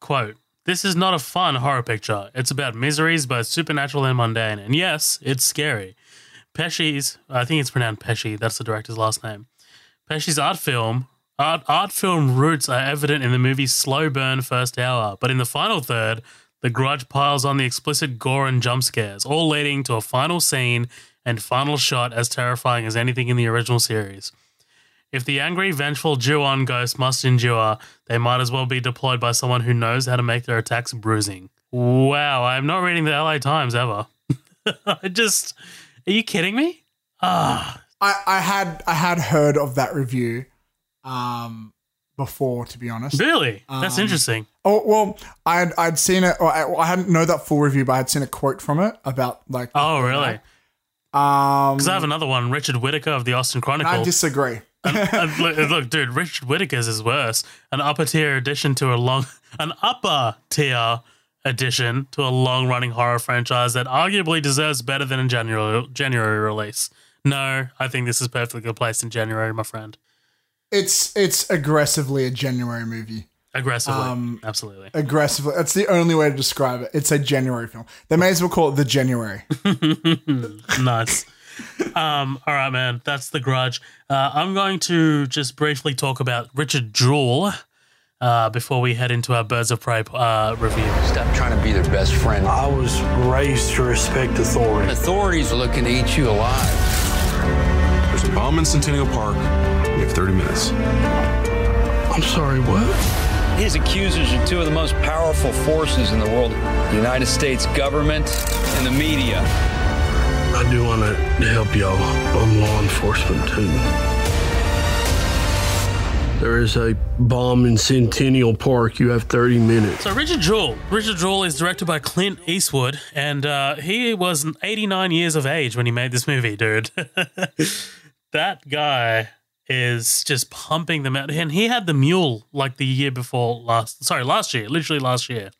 S2: Quote: This is not a fun horror picture. It's about miseries, both supernatural and mundane. And yes, it's scary. Pesce's, I think it's pronounced Pesce. That's the director's last name. Pesce's art film, art, art film roots are evident in the movie's slow burn first hour, but in the final third, the grudge piles on the explicit gore and jump scares, all leading to a final scene and final shot as terrifying as anything in the original series. If the angry, vengeful Ju-on ghost must endure, they might as well be deployed by someone who knows how to make their attacks bruising. Wow, I'm not reading the LA Times ever. I just, are you kidding me? Ah,
S1: I, I had I had heard of that review um before to be honest.
S2: really? That's
S1: Um,
S2: interesting.
S1: Oh well, I'd I'd seen it. Or I, I hadn't know that full review, but I'd seen a quote from it about like.
S2: Oh, really?
S1: Um,
S2: Because I have another one, Richard Whitaker of the Austin Chronicle.
S1: I disagree.
S2: And look, look, dude, Richard Whitaker's is worse. An upper tier addition to a long, an upper tier addition to a long running horror franchise that arguably deserves better than a January January release. No, I think this is perfectly placed in January, my friend.
S1: It's it's aggressively a January movie.
S2: Aggressively,
S1: Um,
S2: absolutely.
S1: Aggressively, that's the only way to describe it. It's a January film. They may as well call it the January.
S2: nice. Um, all right, man. That's the grudge. Uh, I'm going to just briefly talk about Richard Jewell uh, before we head into our Birds of Prey uh, review.
S3: Stop trying to be their best friend.
S4: I was raised to respect authority.
S3: Authorities are looking to eat you alive.
S5: There's a bomb in Centennial Park. You have 30 minutes.
S4: I'm sorry, what?
S6: His accusers are two of the most powerful forces in the world the United States government and the media.
S4: I do want to help y'all. I'm law enforcement too. There is a bomb in Centennial Park. You have 30 minutes.
S2: So Richard Jewell, Richard Jewell is directed by Clint Eastwood, and uh, he was 89 years of age when he made this movie, dude. that guy is just pumping them out, and he had the mule like the year before last. Sorry, last year, literally last year.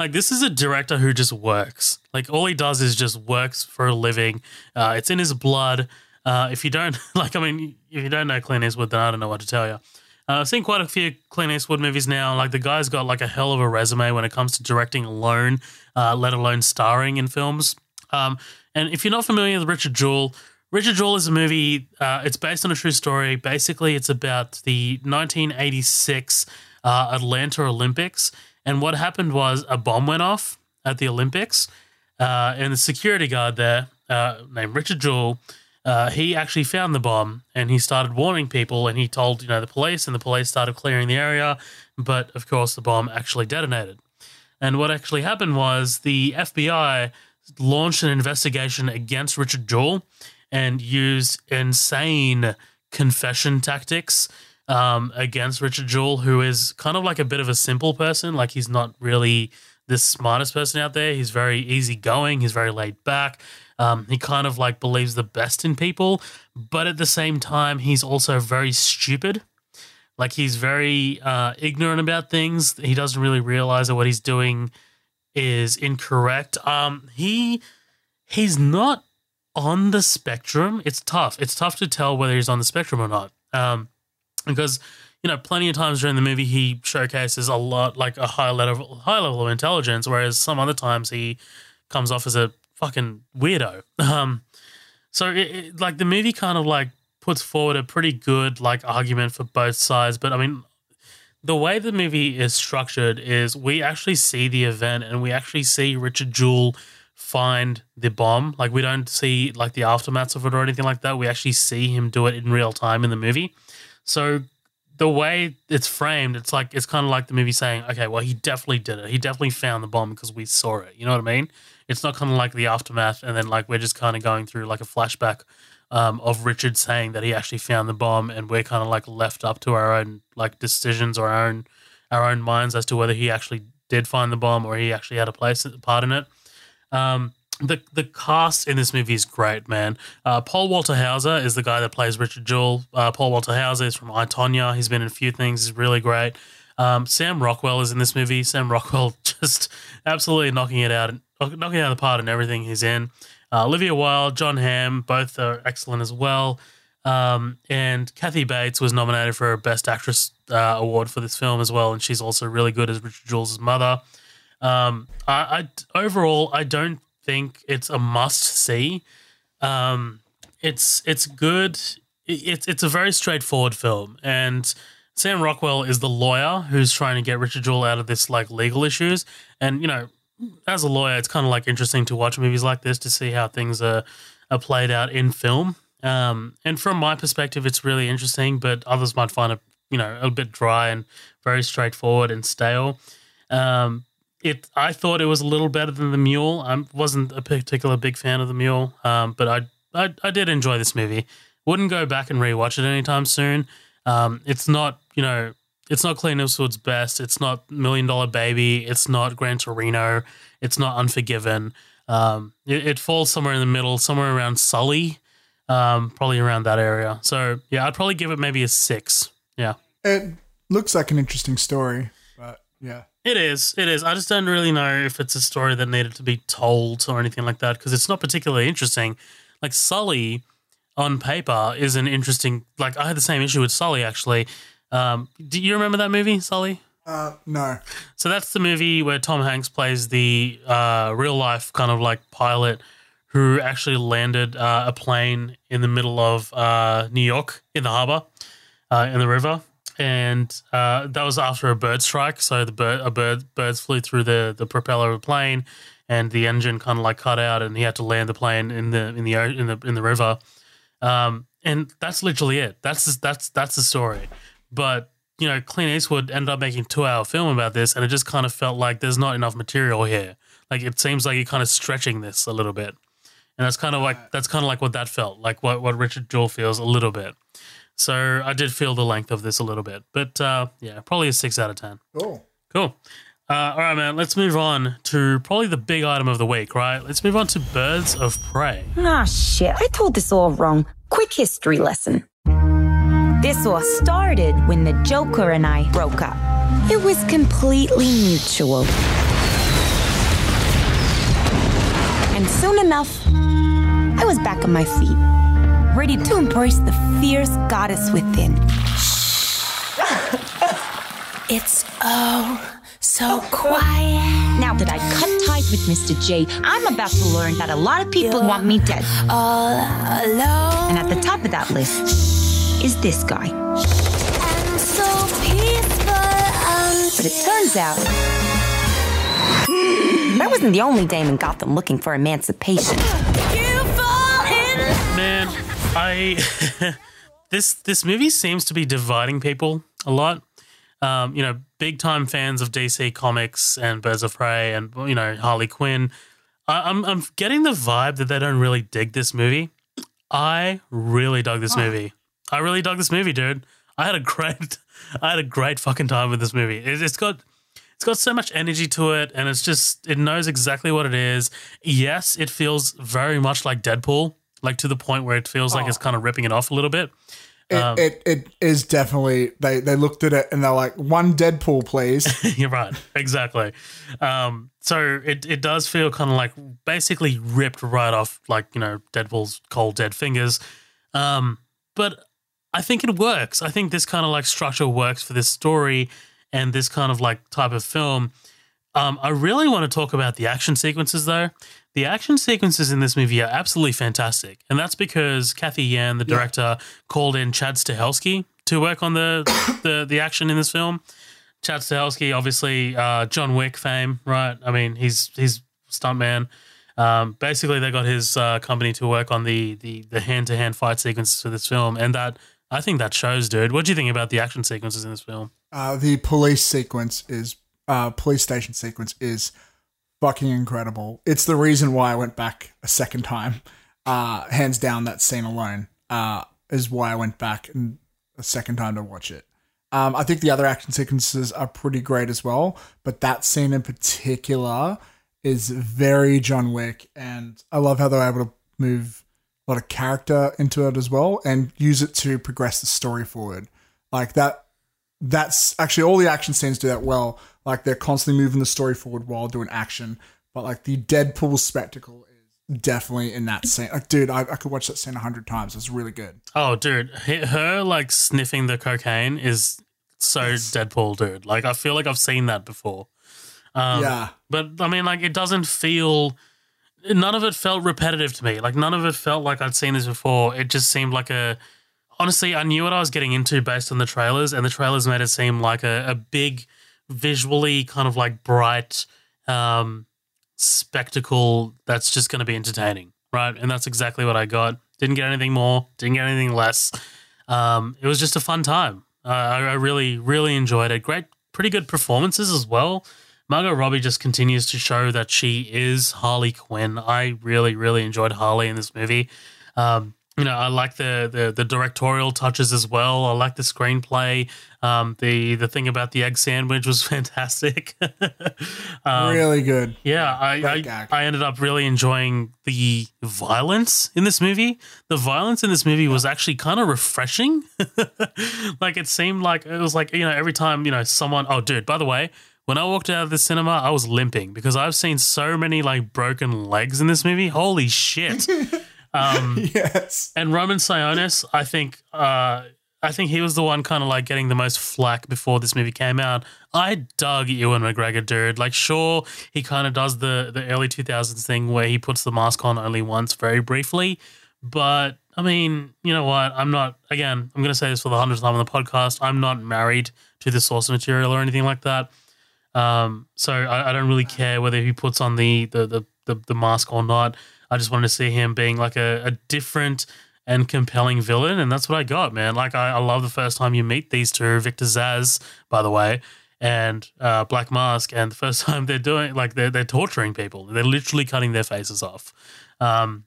S2: Like this is a director who just works. Like all he does is just works for a living. Uh, it's in his blood. Uh, if you don't like, I mean, if you don't know Clint Eastwood, then I don't know what to tell you. Uh, I've seen quite a few Clint Eastwood movies now. Like the guy's got like a hell of a resume when it comes to directing alone, uh, let alone starring in films. Um, and if you're not familiar with Richard Jewell, Richard Jewell is a movie. Uh, it's based on a true story. Basically, it's about the 1986 uh, Atlanta Olympics. And what happened was a bomb went off at the Olympics, uh, and the security guard there, uh, named Richard Jewell, uh, he actually found the bomb and he started warning people and he told you know the police and the police started clearing the area but of course the bomb actually detonated and what actually happened was the FBI launched an investigation against Richard Jewell and used insane confession tactics um, against Richard Jewell, who is kind of like a bit of a simple person. Like he's not really the smartest person out there. He's very easygoing. He's very laid back. Um, he kind of like believes the best in people, but at the same time, he's also very stupid. Like he's very uh, ignorant about things. He doesn't really realize that what he's doing is incorrect. Um, he he's not on the spectrum. It's tough. It's tough to tell whether he's on the spectrum or not. Um, because you know, plenty of times during the movie he showcases a lot like a high level high level of intelligence, whereas some other times he comes off as a fucking weirdo. Um, so it, it, like the movie kind of like puts forward a pretty good like argument for both sides, but I mean the way the movie is structured is we actually see the event and we actually see Richard Jewell find the bomb. Like we don't see like the aftermaths of it or anything like that. We actually see him do it in real time in the movie. So the way it's framed, it's like it's kind of like the movie saying, "Okay, well, he definitely did it. He definitely found the bomb because we saw it." You know what I mean? It's not kind of like the aftermath, and then like we're just kind of going through like a flashback um, of Richard saying that he actually found the bomb, and we're kind of like left up to our own like decisions or our own our own minds as to whether he actually did find the bomb or he actually had a place part in it. Um, the the cast in this movie is great, man. Uh, Paul Walter Hauser is the guy that plays Richard Jewell. Uh, Paul Walter Hauser is from I. He's been in a few things. He's really great. Um, Sam Rockwell is in this movie. Sam Rockwell just absolutely knocking it out, knocking out of the park and everything he's in. Uh, Olivia Wilde, Jon Hamm, both are excellent as well. Um, and Kathy Bates was nominated for a Best Actress uh, award for this film as well, and she's also really good as Richard Jewell's mother. Um, I, I overall I don't think it's a must see. Um, it's it's good. It's it's a very straightforward film, and Sam Rockwell is the lawyer who's trying to get Richard Jewell out of this like legal issues. And you know, as a lawyer, it's kind of like interesting to watch movies like this to see how things are are played out in film. Um, and from my perspective, it's really interesting, but others might find it you know a bit dry and very straightforward and stale. Um, it I thought it was a little better than the Mule. I wasn't a particular big fan of the Mule, um, but I, I I did enjoy this movie. Wouldn't go back and rewatch it anytime soon. Um, it's not you know it's not Clint Eastwood's best. It's not Million Dollar Baby. It's not Gran Torino. It's not Unforgiven. Um, it, it, falls somewhere in the middle, somewhere around Sully, um, probably around that area. So yeah, I'd probably give it maybe a six. Yeah,
S1: it looks like an interesting story, but yeah.
S2: It is. It is. I just don't really know if it's a story that needed to be told or anything like that because it's not particularly interesting. Like Sully on paper is an interesting. Like I had the same issue with Sully actually. Um, do you remember that movie, Sully?
S1: Uh, no.
S2: So that's the movie where Tom Hanks plays the uh, real life kind of like pilot who actually landed uh, a plane in the middle of uh, New York in the harbor uh, in the river and uh, that was after a bird strike. So the bird, a bird, birds flew through the the propeller of the plane, and the engine kind of like cut out, and he had to land the plane in the in the in the in the river. Um, and that's literally it. That's that's that's the story. But you know, Clint Eastwood ended up making a two hour film about this, and it just kind of felt like there's not enough material here. Like it seems like you're kind of stretching this a little bit, and that's kind of like that's kind of like what that felt like. What what Richard Jewell feels a little bit. So I did feel the length of this a little bit, but uh, yeah, probably a six out of ten.
S1: Cool.
S2: Cool. Uh, all right, man. Let's move on to probably the big item of the week, right? Let's move on to Birds of Prey.
S7: Ah, shit. I told this all wrong. Quick history lesson. This all started when the Joker and I broke up. It was completely mutual. And soon enough, I was back on my feet ready to embrace the fierce goddess within. it's oh so quiet. Now that I cut ties with Mr. J, I'm about to learn that a lot of people You're want me dead. All alone. And at the top of that list is this guy. So but it turns out I wasn't the only dame in Gotham looking for emancipation.
S2: Man, I this this movie seems to be dividing people a lot. Um, you know, big time fans of DC Comics and Birds of Prey and you know Harley Quinn. I, am I'm, I'm getting the vibe that they don't really dig this movie. I really dug this movie. I really dug this movie, dude. I had a great, I had a great fucking time with this movie. It, it's got, it's got so much energy to it, and it's just, it knows exactly what it is. Yes, it feels very much like Deadpool, like to the point where it feels like
S1: Oh.
S2: it's kind of ripping it off a little bit.
S1: It,
S2: Um,
S1: it it is definitely they they looked at it and they're like one Deadpool please.
S2: You're right, exactly. Um, so it it does feel kind of like basically ripped right off, like you know Deadpool's cold dead fingers. Um, but I think it works. I think this kind of like structure works for this story and this kind of like type of film. Um, I really want to talk about the action sequences though. The action sequences in this movie are absolutely fantastic, and that's because Cathy Yan, the director, called in Chad Stahelski to work on the the the action in this film. Chad Stahelski, obviously, uh, John Wick fame, right? I mean, he's he's stuntman. Um, basically, they got his uh, company to work on the the the hand to hand fight sequences for this film, and that I think that shows, dude. What do you think about the action sequences in this film?
S1: Uh, the police sequence is uh, police station sequence is fucking incredible. It's the reason why I went back a second time. Uh, hands down, that scene alone uh, is why I went back a second time to watch it. Um, I think the other action sequences are pretty great as well, but that scene in particular is very John Wick, and I love how they're able to move a lot of character into it as well and use it to progress the story forward. Like that that's actually all the action scenes do that well. Like they're constantly moving the story forward while doing action. But like the Deadpool spectacle is definitely in that scene. Like, dude, I, I could watch that scene a hundred times. It's really good.
S2: Oh, dude, her like sniffing the cocaine is so Deadpool, dude. Like, I feel like I've seen that before. Um,
S1: yeah.
S2: But I mean, like, it doesn't feel. None of it felt repetitive to me. Like, none of it felt like I'd seen this before. It just seemed like a. Honestly, I knew what I was getting into based on the trailers, and the trailers made it seem like a, a big, visually kind of like bright um, spectacle that's just going to be entertaining, right? And that's exactly what I got. Didn't get anything more, didn't get anything less. Um, it was just a fun time. Uh, I, I really, really enjoyed it. Great, pretty good performances as well. Margot Robbie just continues to show that she is Harley Quinn. I really, really enjoyed Harley in this movie. Um, you know, I like the, the the directorial touches as well. I like the screenplay. Um, the the thing about the egg sandwich was fantastic. um,
S1: really good.
S2: yeah, I, I. I ended up really enjoying the violence in this movie. The violence in this movie was actually kind of refreshing. like it seemed like it was like, you know, every time, you know, someone oh dude, by the way, when I walked out of the cinema, I was limping because I've seen so many like broken legs in this movie. Holy shit. um
S1: Yes.
S2: and Roman Sionis, I think, uh, I think he was the one kind of like getting the most flack before this movie came out. I dug Ewan McGregor, dude. Like, sure, he kind of does the the early two thousands thing where he puts the mask on only once, very briefly. But I mean, you know what? I'm not. Again, I'm going to say this for the hundredth time on the podcast. I'm not married to the source material or anything like that. Um, so I, I don't really care whether he puts on the the the the, the mask or not. I just wanted to see him being like a, a different and compelling villain, and that's what I got, man. Like I, I love the first time you meet these two, Victor Zsasz, by the way, and uh, Black Mask, and the first time they're doing like they're they're torturing people. They're literally cutting their faces off. Um,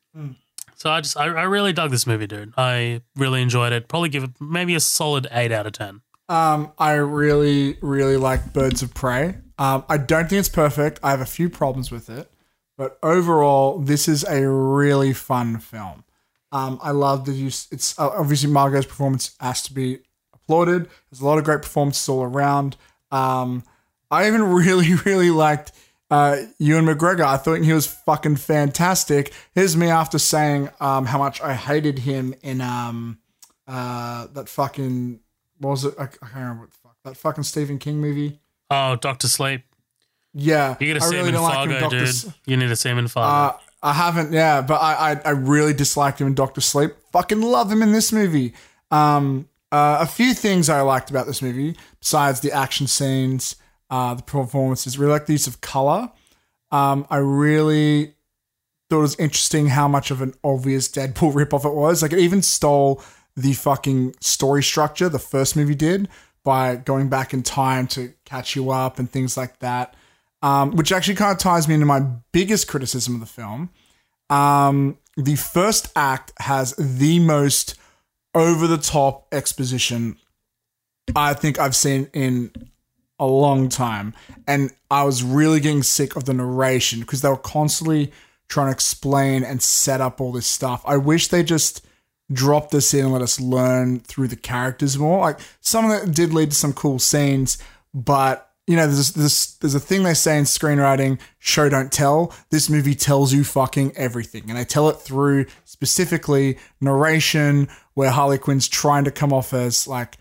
S2: so I just I, I really dug this movie, dude. I really enjoyed it. Probably give it maybe a solid eight out of ten.
S1: Um, I really, really like Birds of Prey. Um, I don't think it's perfect. I have a few problems with it, but overall, this is a really fun film. Um, I love the use. It's uh, obviously Margot's performance has to be applauded. There's a lot of great performances all around. Um, I even really, really liked uh, Ewan McGregor. I thought he was fucking fantastic. Here's me after saying um, how much I hated him in um, uh, that fucking was it? I, I can't remember what the fuck that fucking Stephen King movie.
S2: Oh, Doctor Sleep.
S1: Yeah,
S2: You gotta
S1: I
S2: see him in Fargo,
S1: him
S2: dude.
S1: S-
S2: You need to see him in Fargo.
S1: Uh, I haven't, yeah, but I, I I really disliked him in Doctor Sleep. Fucking love him in this movie. Um, uh, a few things I liked about this movie besides the action scenes, uh, the performances. Really like the use of color. Um, I really thought it was interesting how much of an obvious Deadpool ripoff it was. Like it even stole the fucking story structure the first movie did by going back in time to catch you up and things like that. Um, which actually kind of ties me into my biggest criticism of the film. Um, the first act has the most over the top exposition I think I've seen in a long time. And I was really getting sick of the narration because they were constantly trying to explain and set up all this stuff. I wish they just dropped this in and let us learn through the characters more. Like some of it did lead to some cool scenes, but you know, there's this there's a thing they say in screenwriting, show don't tell. This movie tells you fucking everything. And they tell it through specifically narration, where Harley Quinn's trying to come off as like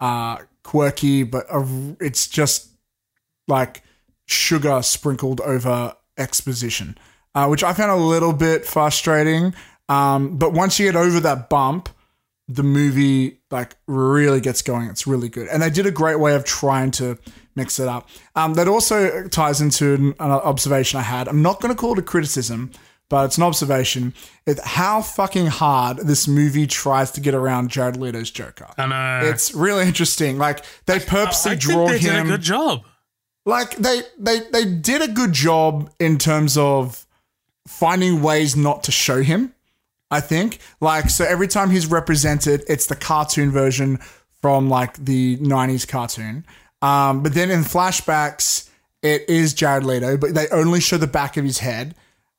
S1: uh quirky, but uh, it's just like sugar sprinkled over exposition, uh, which I found a little bit frustrating. Um, but once you get over that bump, the movie like really gets going. It's really good, and they did a great way of trying to mix it up. Um, that also ties into an, an observation I had. I'm not going to call it a criticism, but it's an observation. It's how fucking hard this movie tries to get around Jared Leto's Joker.
S2: I know.
S1: It's really interesting. Like they purposely
S2: I
S1: draw
S2: think they
S1: him.
S2: did a good job.
S1: like they they they did a good job in terms of finding ways not to show him. I think like so every time he's represented, it's the cartoon version from like the '90s cartoon. Um, but then in flashbacks, it is Jared Leto, but they only show the back of his head.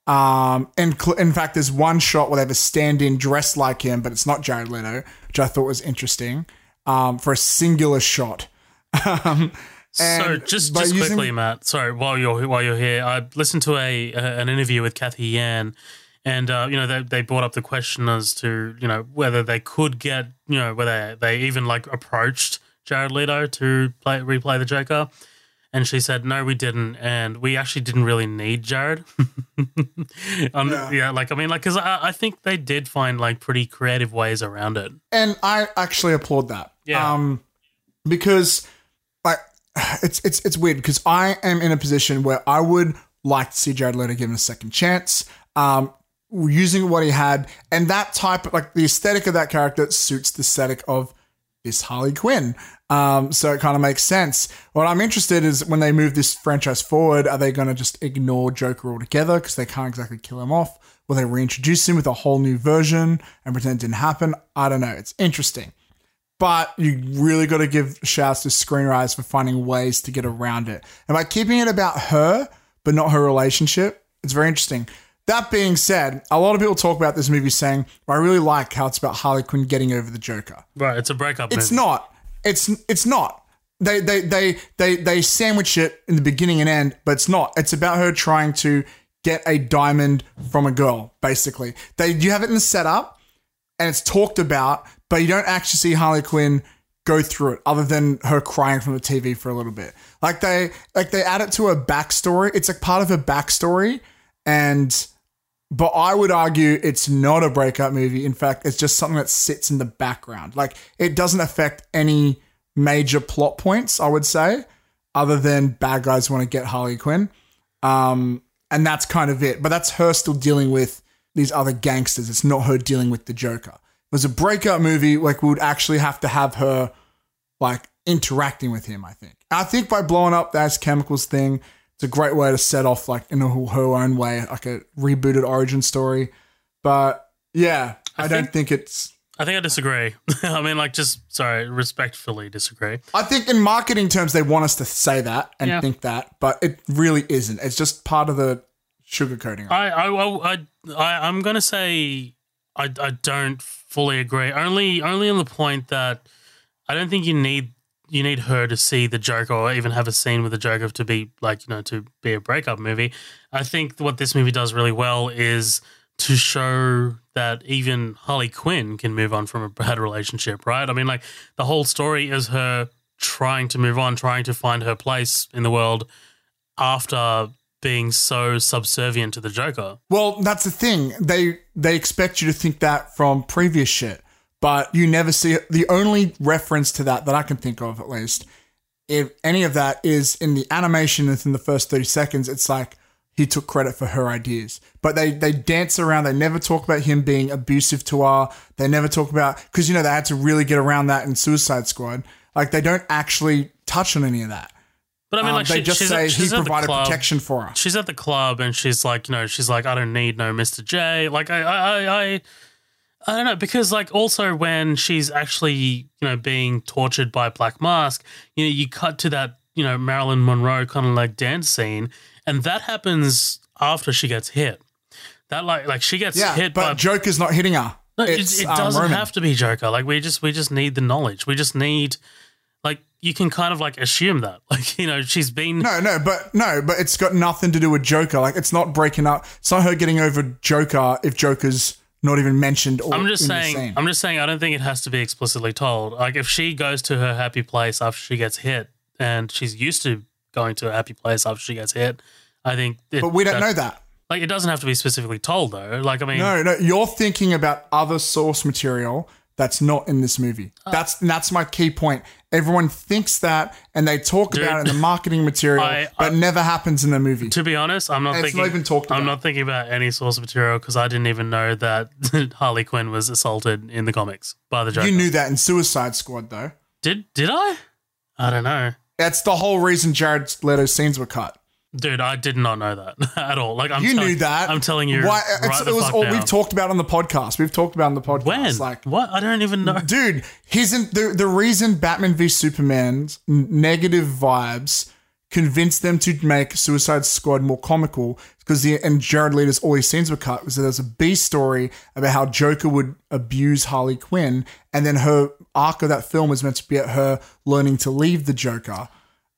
S1: Um, and cl- in fact, there's one shot where they have a stand-in dressed like him, but it's not Jared Leto, which I thought was interesting um, for a singular shot. um,
S2: So just just
S1: using-
S2: quickly, Matt. Sorry, while you're while you're here, I listened to a, a an interview with Cathy Yan, and uh, you know they they brought up the question as to you know whether they could get you know whether they even like approached Jared Leto to play replay the Joker, and she said no, we didn't, and we actually didn't really need Jared. um, yeah. like I mean, like because I, I think they did find like pretty creative ways around it.
S1: and I actually applaud that.
S2: Yeah.
S1: Um, because like it's it's it's weird because I am in a position where I would like to see Jared Leto given a second chance. Um, using what he had and that type like the aesthetic of that character suits the aesthetic of this Harley Quinn. Um, so it kind of makes sense. What I'm interested is when they move this franchise forward, are they going to just ignore Joker altogether because they can't exactly kill him off? Will they reintroduce him with a whole new version and pretend it didn't happen? I don't know. It's interesting. But you really got to give shouts to screenwriters for finding ways to get around it. And by keeping it about her, but not her relationship, it's very interesting. That being said, a lot of people talk about this movie saying, I really like how it's about Harley Quinn getting over the Joker.
S2: Right, it's a breakup.
S1: It's
S2: movie.
S1: not. It's it's not. They they they they they sandwich it in the beginning and end, but it's not. It's about her trying to get a diamond from a girl, basically. They you have it in the setup and it's talked about, but you don't actually see Harley Quinn go through it other than her crying from the TV for a little bit. Like they like they add it to her backstory. It's like part of her backstory and but I would argue it's not a breakup movie. In fact, it's just something that sits in the background. Like it doesn't affect any major plot points, I would say, other than bad guys want to get Harley Quinn. Um, and that's kind of it. But that's her still dealing with these other gangsters. It's not her dealing with the Joker. If it was a breakup movie, like we would actually have to have her like interacting with him, I think. I think by blowing up that chemicals thing, it's a great way to set off like in a, her own way, like a rebooted origin story. But yeah, I,
S2: I
S1: don't
S2: think-
S1: think it's.
S2: I think I disagree. I mean, like, just sorry, respectfully disagree.
S1: I think in marketing terms, they want us to say that and
S2: Yeah.
S1: think that, but it really isn't. It's just part of the sugarcoating.
S2: I, I, I, I, I I'm gonna say I, I don't fully agree. Only, only on the point that I don't think you need you need her to see the Joker or even have a scene with the Joker to be like you know to be a breakup movie. I think what this movie does really well is to show that even Harley Quinn can move on from a bad relationship, right? I mean, like the whole story is her trying to move on, trying to find her place in the world after being so subservient to the Joker.
S1: Well, that's the thing. They they expect you to think that from previous shit, but you never see it. The only reference to that that I can think of, at least, if any of that is in the animation within the first thirty seconds. It's like he took credit for her ideas, but they they dance around. They never talk about him being abusive to her. They never talk about because you know they had to really get around that in Suicide Squad. Like they don't actually touch on any of that.
S2: But I mean,
S1: Um,
S2: like
S1: they
S2: she,
S1: just
S2: she's,
S1: say
S2: at,
S1: he
S2: she's the
S1: provided protection for her.
S2: She's at the club and she's like, you know, she's like, I don't need no Mr. J. Like, I, I, I, I don't know because like also when she's actually you know being tortured by Black Mask, you know you cut to that you know Marilyn Monroe kind of like dance scene, and that happens after she gets hit. That like like she gets
S1: Yeah,
S2: hit
S1: but
S2: by
S1: Joker's not hitting her.
S2: No, it, it
S1: um,
S2: doesn't
S1: Roman.
S2: have to be Joker. Like we just we just need the knowledge. We just need like you can kind of like assume that. Like, you know, she's been
S1: No, no, but no, but it's got nothing to do with Joker. Like it's not breaking up. It's not her getting over Joker if Joker's not even mentioned. Or
S2: I'm just saying. I'm just saying I don't think it has to be explicitly told. Like if she goes to her happy place after she gets hit and she's used to going to a happy place after she gets hit, I think it,
S1: but we don't know that.
S2: Like it doesn't have to be specifically told though. Like I mean
S1: No, no, you're thinking about other source material that's not in this movie.
S2: Uh,
S1: That's that's my key point. Everyone thinks that, and they talk about it in the marketing material,
S2: I-
S1: but
S2: I-
S1: never happens in the movie.
S2: To be honest, I'm not
S1: It's
S2: thinking.
S1: not even talked
S2: I'm
S1: about.
S2: not thinking about any source material because I didn't even know that Harley Quinn was assaulted in the comics by the Joker.
S1: You knew that in Suicide Squad, though.
S2: Did did I? I don't know,
S1: That's the whole reason Jared Leto's scenes were cut.
S2: Dude. I did not know that at all. Like I'm
S1: you
S2: telling-
S1: knew that.
S2: I'm telling you.
S1: Why?
S2: right
S1: it was all
S2: now.
S1: we've talked about on the podcast. We've talked about on the podcast.
S2: When?
S1: Like,
S2: what? I don't even know.
S1: dude, he's in the the reason Batman v Superman's negative vibes convinced them to make Suicide Squad more comical because the and Jared Leto's all his scenes were cut was that there's a B story about how Joker would abuse Harley Quinn and then her arc of that film was meant to be at her learning to leave the Joker.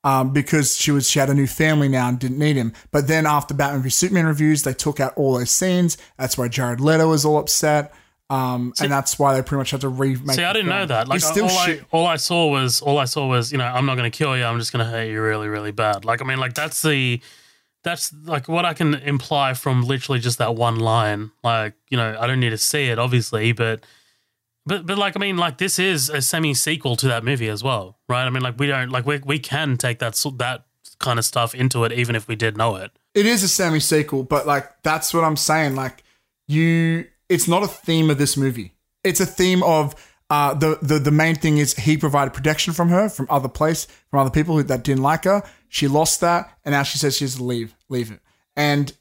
S1: Um, because she was she had a new family now and didn't need him. But then after Batman v Superman reviews, they took out all those scenes. That's why Jared Leto was all upset. Um, and that's why they pretty much had to remake.
S2: See, I didn't know that. Like,
S1: still
S2: all. I, all I saw was all I saw was you know I'm not going to kill you. I'm just going to hurt you really, really bad. Like, I mean, like that's the that's like what I can imply from literally just that one line. Like, you know, I don't need to see it, obviously, but but but like I mean, like this is a semi sequel to that movie as well, right? I mean, like we don't like we we can take that that kind of stuff into it, even if we did know it.
S1: it is a semi sequel, but like that's what I'm saying. Like you, it's not a theme of this movie. It's a theme of uh, the the the main thing is he provided protection from her from other place from other people who, that didn't like her. She lost that, and now she says she has to leave, leave it, and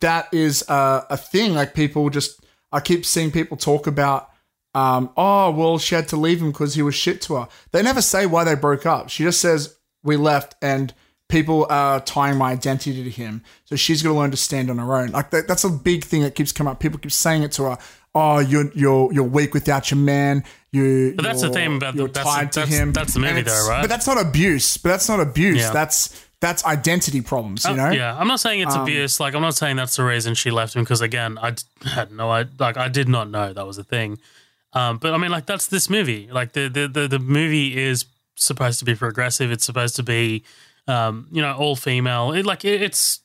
S1: that is a, a thing. Like people just, I keep seeing people talk about. Um, oh well, she had to leave him because he was shit to her. They never say why they broke up. She just says we left, and people are tying my identity to him. So she's going to learn to stand on her own. Like that, that's a big thing that keeps coming up. People keep saying it to her. Oh, you're you're you're weak without your man. You.
S2: But that's the theme about the-
S1: you're
S2: that's the-
S1: tied to
S2: that's-
S1: him.
S2: that's the movie though, right?
S1: But that's not abuse. But that's not abuse.
S2: Yeah.
S1: That's that's identity problems. You
S2: Uh,
S1: know. Um,
S2: yeah, I'm not saying it's abuse. Like, I'm not saying that's the reason she left him. Because again, I had no, I like, I did not know that was a thing. Um, but I mean, like, that's this movie. Like, the the the, the movie is supposed to be progressive. It's supposed to be, um, you know, all female. It like it, it's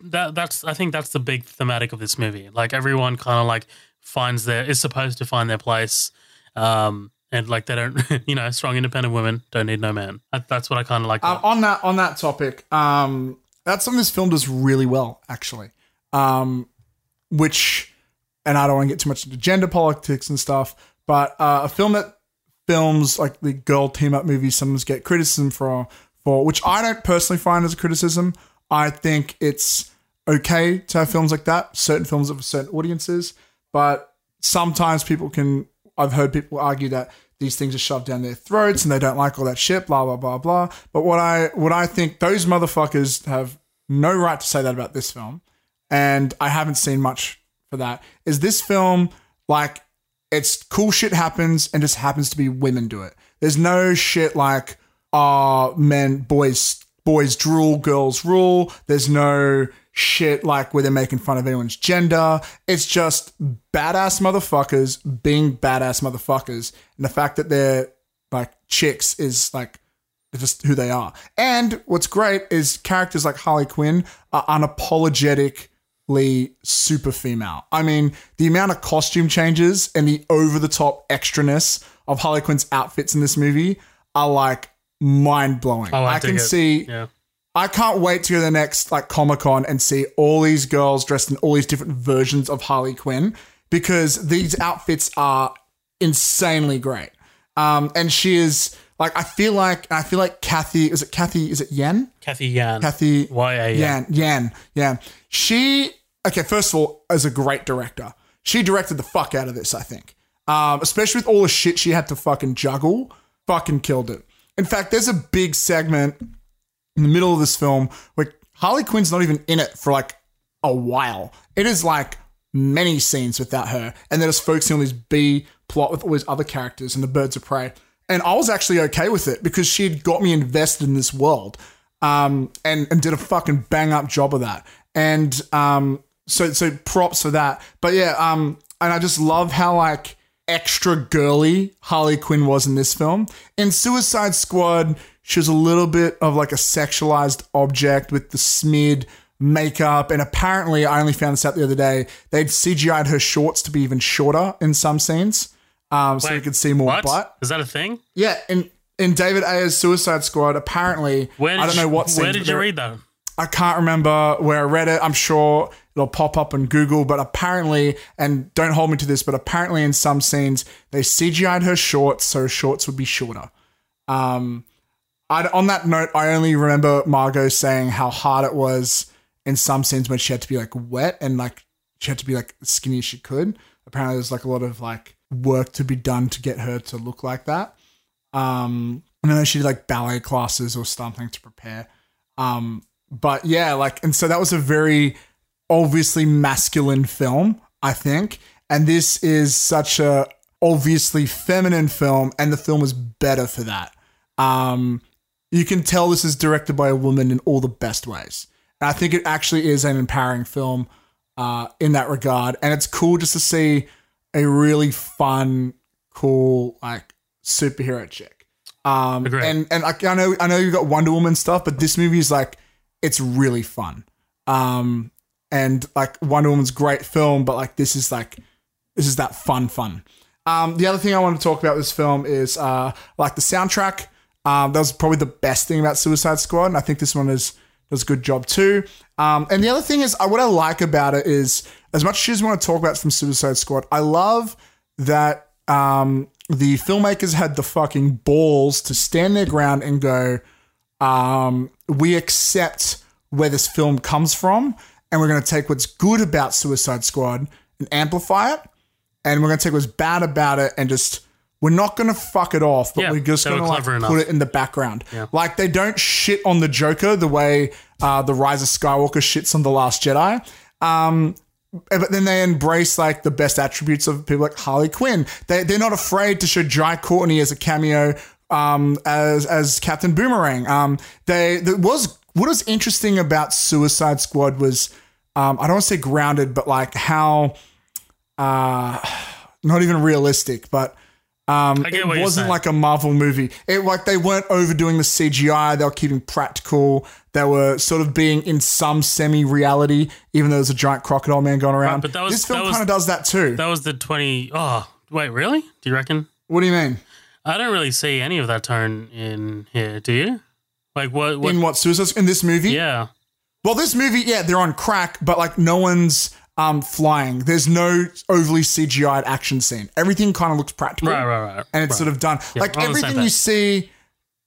S2: that that's I think that's the big thematic of this movie. Like, everyone kind of like finds their is supposed to find their place. Um, and like they don't, you know, strong independent women don't need no man. That's what I kind of like.
S1: Um, on that on that topic, um, that's something this film does really well, actually. Um, which, and I don't want to get too much into gender politics and stuff, but uh, a film that films like the girl team up movies sometimes get criticism for for which I don't personally find as a criticism. I think it's okay to have films like that, certain films of certain audiences, but sometimes people can. I've heard people argue that these things are shoved down their throats and they don't like all that shit, blah blah blah blah. But what I what I think those motherfuckers have no right to say that about this film, and I haven't seen much for that. Is this film like it's cool shit happens and just happens to be women do it. There's no shit like uh men boys boys drool girls rule. There's no shit like where they're making fun of anyone's gender. It's just badass motherfuckers being badass motherfuckers. And the fact that they're like chicks is like just who they are. And what's great is characters like Harley Quinn are unapologetically super female. I mean, the amount of costume changes and the over the top extraness of Harley Quinn's outfits in this movie are like mind blowing.
S2: Oh, I
S1: I, can
S2: it.
S1: see
S2: yeah.
S1: I can't wait to go to the next like Comic Con and see all these girls dressed in all these different versions of Harley Quinn because these outfits are insanely great. Um, and she is like I feel like I feel like Cathy is it Cathy is it Yen?
S2: Cathy Yan.
S1: Cathy
S2: Y-A-N.
S1: Yan Yan Yan. She okay. First of all, as a great director. She directed the fuck out of this. I think. um, especially with all the shit she had to fucking juggle. Fucking killed it. In fact, there's a big segment in the middle of this film where Harley Quinn's not even in it for like a while. It is like many scenes without her, and they're just focusing on this B plot with all these other characters and the birds of prey. And I was actually okay with it because she had got me invested in this world, um, and and did a fucking bang up job of that. And um, so so props for that. But yeah, um, and I just love how like extra girly Harley Quinn was in this film. In Suicide Squad, she was a little bit of like a sexualized object with the smeared makeup. And apparently, I only found this out the other day, they'd CGI'd her shorts to be even shorter in some scenes. Um, so
S2: Wait,
S1: you could see more
S2: what?
S1: butt.
S2: Is that a thing?
S1: Yeah, in in David Ayer's Suicide Squad, apparently,
S2: Where
S1: I don't know what scenes,
S2: Where did you read that?
S1: I can't remember where I read it. I'm sure it'll pop up on Google, but apparently, and don't hold me to this, but apparently in some scenes they CGI'd her shorts so her shorts would be shorter. Um, I, on that note, I only remember Margot saying how hard it was in some scenes when she had to be like wet and like she had to be like skinny as she could. Apparently, there's like a lot of like work to be done to get her to look like that. Um, and then she did like ballet classes or something to prepare. Um, but yeah, like, and so that was a very obviously masculine film, I think. And this is such a obviously feminine film, and the film is better for that. Um, you can tell this is directed by a woman in all the best ways. And I think it actually is an empowering film uh, in that regard. And it's cool just to see a really fun, cool, like superhero chick. Um,
S2: Agreed.
S1: and and like, I know I know you got Wonder Woman stuff, but this movie is like it's really fun. Um, and like Wonder Woman's great film, but like this is like this is that fun fun. Um, the other thing I want to talk about this film is uh, like the soundtrack. Um, that was probably the best thing about Suicide Squad, and I think this one is does a good job too. Um, and the other thing is, uh, what I like about it is, as much as you want to talk about from Suicide Squad, I love that um, the filmmakers had the fucking balls to stand their ground and go, um, we accept where this film comes from, and we're going to take what's good about Suicide Squad and amplify it, and we're going to take what's bad about it and just we're not going to fuck it off, but
S2: Yeah,
S1: we're just going to like
S2: enough.
S1: put it in the background. Like they don't shit on the Joker the way uh, the Rise of Skywalker shits on the Last Jedi. Um, but then they embrace like the best attributes of people like Harley Quinn. They they're not afraid to show Jai Courtney as a cameo um, as as Captain Boomerang. Um, they there was what was interesting about Suicide Squad was um, I don't want to say grounded, but like how uh, not even realistic, but um, it wasn't like a Marvel movie. It like they weren't overdoing the CGI. They were keeping practical. They were sort of being in some semi-reality, even though there's a giant crocodile man going around.
S2: but that was-
S1: this film kind of does that too.
S2: That was the 20. Oh, wait, really? Do you reckon?
S1: what do you mean?
S2: I don't really see any of that tone in here. Do you? Like what? what
S1: in what Suicide in this movie?
S2: yeah.
S1: Well, this movie, yeah, they're on crack, but like no one's um flying. There's no overly CGI'd action scene. Everything kind of looks practical.
S2: Right, right, right.
S1: And it's
S2: right.
S1: sort of done.
S2: Yeah,
S1: like
S2: we're on the same
S1: everything you see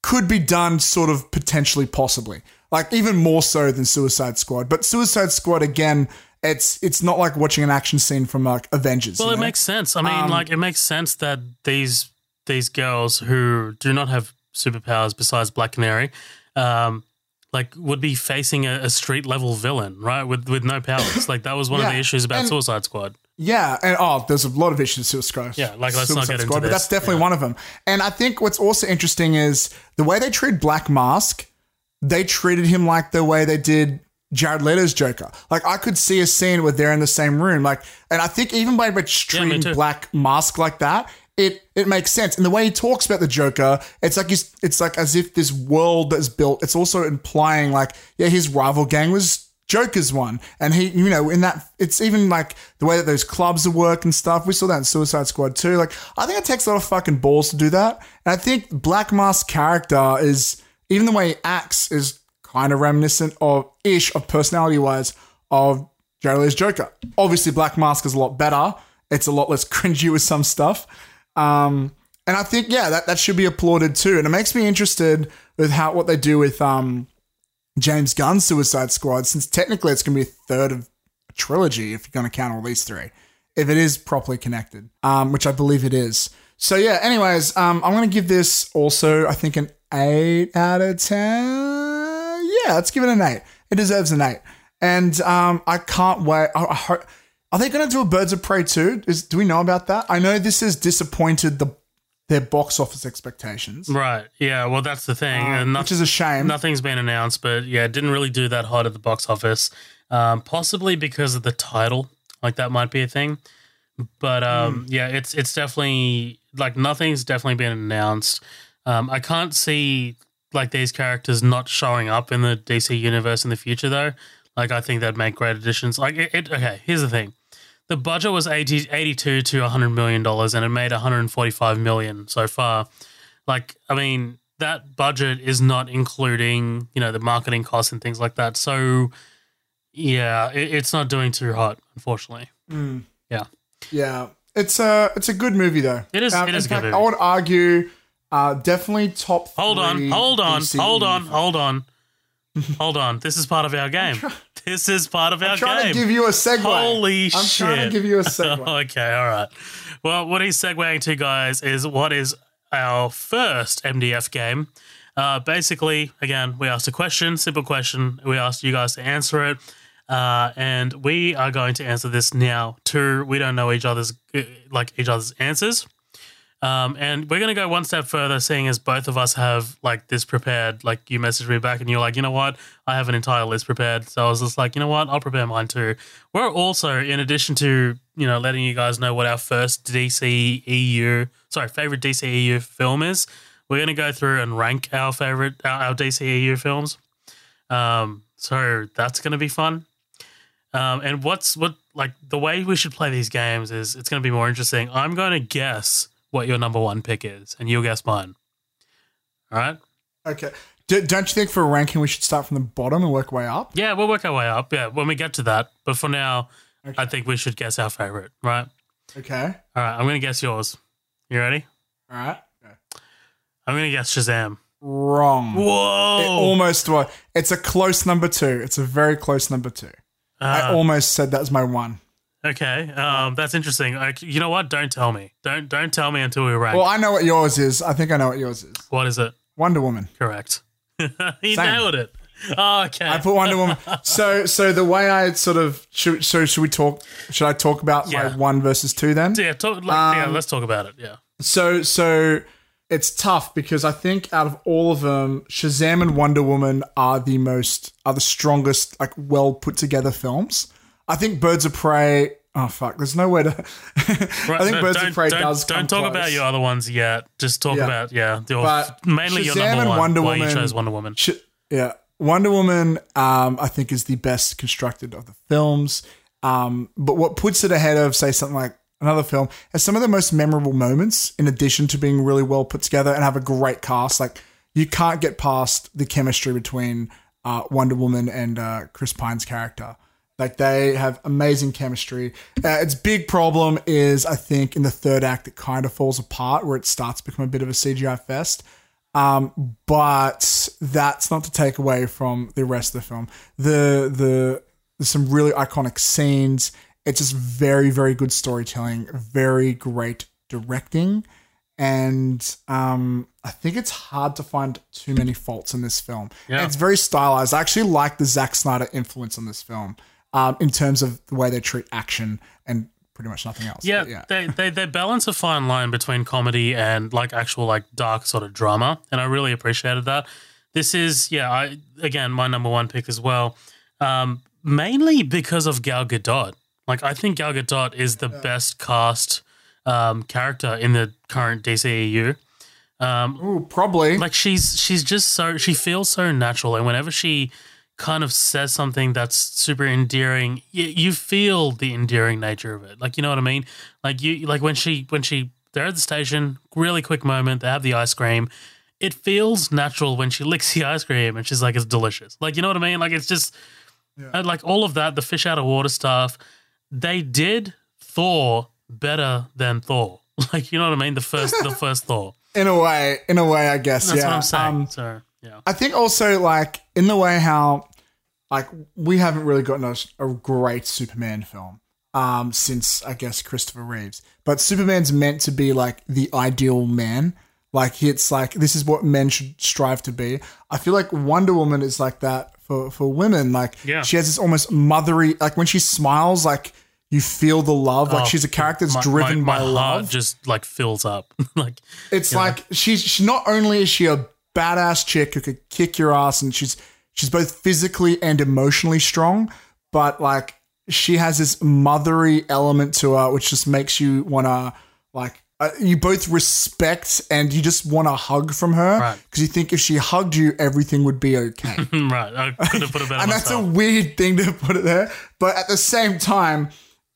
S1: could be done sort of potentially possibly. Like even more so than Suicide Squad. But Suicide Squad again, it's it's not like watching an action scene from like Avengers.
S2: Well,
S1: you
S2: it makes sense. I mean,
S1: Um,
S2: like it makes sense that these these girls who do not have superpowers besides Black Canary, um, like would be facing a, a street level villain, right? With with no powers. like that was one of the issues about
S1: and-
S2: Suicide Squad.
S1: Yeah, and oh, there's a lot of issues with Suicide Squad.
S2: Yeah, like, let's not
S1: Suicide
S2: get into
S1: Squad, but that's definitely
S2: Yeah.
S1: one of them. And I think what's also interesting is the way they treat Black Mask. They treated him like the way they did Jared Leto's Joker. Like I could see a scene where they're in the same room. Like, and I think even by treating
S2: too.
S1: Black Mask like that, it it makes sense. And the way he talks about the Joker, it's like he's, it's like as if this world that's built. It's also implying like, yeah, his rival gang was Joker's one. And he, you know, in that, it's even like the way that those clubs work and stuff. We saw that in Suicide Squad too. Like, I think it takes a lot of fucking balls to do that. And I think Black Mask's character is, even the way he acts is kind of reminiscent of ish of personality wise of Jared Joker. Obviously, Black Mask is a lot better. It's a lot less cringy with some stuff. Um, and I think, yeah, that, that should be applauded too. And it makes me interested with how what they do with um, James Gunn's Suicide Squad, since technically it's going to be a third of a trilogy if you're going to count all these three. if it is properly connected, um, which I believe it is. So yeah. Anyways, um, I'm gonna give this also I think an eight out of ten. Yeah, let's give it an eight. It deserves an eight, and um, I can't wait. I, I hope. Are they going to do a Birds of Prey too? Is do we know about that? I know this has disappointed the their box office expectations,
S2: Right. Yeah. Well, that's the thing. and
S1: which is a shame.
S2: Nothing's been announced, but yeah, it didn't really do that hot at the box office. Um, possibly because of the title, like that might be a thing. But um, yeah, it's it's definitely like nothing's definitely been announced. Um, I can't see like these characters not showing up in the DC universe in the future though. Like I think that'd make great additions. Like it, it okay, here's the thing. The budget was 80, 82 to 100 million dollars and it made 145 million so far. Like I mean, that budget is not including, you know, the marketing costs and things like that. So yeah, it, it's not doing too hot, unfortunately. Yeah.
S1: Yeah, it's a it's a good movie though.
S2: It is-
S1: Um,
S2: it is
S1: in
S2: a good
S1: fact,
S2: movie.
S1: I would argue, uh, definitely top.
S2: Hold on, hold on, hold on, hold on. hold on. This is part of our game. This is part of our game.
S1: I'm trying
S2: game.
S1: to give you a segue.
S2: Holy shit.
S1: I'm
S2: shit.
S1: trying to give you a segue.
S2: okay, all right. Well, what he's segueing to, guys, is what is our first MDF game. Uh, basically, again, we asked a question, simple question. We asked you guys to answer it. Uh, and we are going to answer this now too. We don't know each other's uh, like each other's answers. Um, and we're gonna go one step further, seeing as both of us have like this prepared. Like you messaged me back, and you're like, you know what, I have an entire list prepared. So I was just like, you know what, I'll prepare mine too. We're also, in addition to you know letting you guys know what our first DC EU, sorry, favorite DC EU film is, we're gonna go through and rank our favorite our, our DC EU films. Um, so that's gonna be fun. Um, and what's what like the way we should play these games is it's going to be more interesting. I'm going to guess what your number one pick is, and you'll guess mine. All right?
S1: Okay. D- don't you think for a ranking we should start from the bottom and work way up?
S2: Yeah, we'll work our way up. Yeah, when we get to that. But for now, I think we should guess our favorite. Right?
S1: Okay.
S2: All right. I'm going to guess yours. You ready?
S1: All right.
S2: I'm going to guess Shazam.
S1: Wrong.
S2: Whoa!
S1: It almost was. It's a close number two. It's a very close number two. I
S2: Uh,
S1: almost said that was my one.
S2: Okay. Um, that's interesting. I, you know what? Don't tell me. Don't don't tell me until we rank.
S1: Well, I know what yours is. I think I know what yours is.
S2: what is it?
S1: Wonder Woman.
S2: Correct. he
S1: Same.
S2: nailed it. Oh, okay.
S1: I put Wonder Woman. So, so the way I sort of should, so should we talk? Should I talk about
S2: Yeah.
S1: my one versus two then?
S2: yeah, talk, like, yeah,
S1: Um,
S2: let's talk about it. Yeah.
S1: So, so it's tough because I think out of all of them, Shazam and Wonder Woman are the most are the strongest, like well put together films. I think Birds of Prey. Oh fuck! There's nowhere to. I think
S2: no,
S1: Birds of Prey
S2: don't,
S1: does.
S2: Don't talk
S1: close.
S2: about your other ones yet. Just talk
S1: Yeah.
S2: about yeah, your,
S1: But
S2: mainly your
S1: Shazam
S2: number
S1: and
S2: one.
S1: Wonder
S2: why you
S1: Woman-
S2: chose Wonder Woman.
S1: Sh- yeah, Wonder Woman. Um, I think is the best constructed of the films. Um, but what puts it ahead of, say, something like another film, has some of the most memorable moments. In addition to being really well put together and have a great cast, like you can't get past the chemistry between uh, Wonder Woman and uh, Chris Pine's character. Like they have amazing chemistry. Uh, its big problem is, I think, in the third act, it kind of falls apart where it starts to become a bit of a CGI fest. Um, but that's not to take away from the rest of the film. The the there's some really iconic scenes. It's just very very good storytelling, very great directing, and um, I think it's hard to find too many faults in this film.
S2: Yeah.
S1: And it's very stylized. I actually like the Zack Snyder influence on this film um, in terms of the way they treat action and pretty much nothing else.
S2: Yeah,
S1: yeah.
S2: They, they they balance a fine line between comedy and like actual like dark sort of drama, and I really appreciated that. This is yeah, I again my number one pick as well, um, mainly because of Gal Gadot. Like I think Gal Gadot is the best cast um, character in the current DCEU. Um,
S1: Ooh, probably.
S2: like she's she's just so she feels so natural and whenever she kind of says something that's super endearing. You, you feel the endearing nature of it. Like you know what i mean? Like you like when she when she they're at the station really quick moment they have the ice cream. It feels natural when she licks the ice cream and she's like it's delicious. Like you know what i mean? Like it's just and like all of that the fish out of water stuff they did thor better than thor like you know what i mean? The first the first thor
S1: in a way, in a way, I guess.
S2: that's
S1: yeah.
S2: what i'm saying
S1: Um,
S2: so yeah.
S1: I think also like in the way how like we haven't really gotten a, a great Superman film. um, since I guess Christopher Reeves. But Superman's meant to be like the ideal man. Like it's like this is what men should strive to be. I feel like Wonder Woman is like that for for women. Like
S2: Yeah.
S1: she has this almost mothery like when she smiles, like you feel the love. Like
S2: Oh,
S1: she's a character that's
S2: my-
S1: driven
S2: my,
S1: by
S2: my
S1: love.
S2: heart just like fills up. like
S1: It's
S2: know?
S1: like she's she not only is she a badass chick who could kick your ass and she's she's both physically and emotionally strong, but like she has this mothery element to her which just makes you want to like uh, you both respect and you just want a hug from her
S2: Right.
S1: because you think if she hugged you everything would be okay.
S2: right. I could have put it better
S1: and that's a weird thing to put it there, but at the same time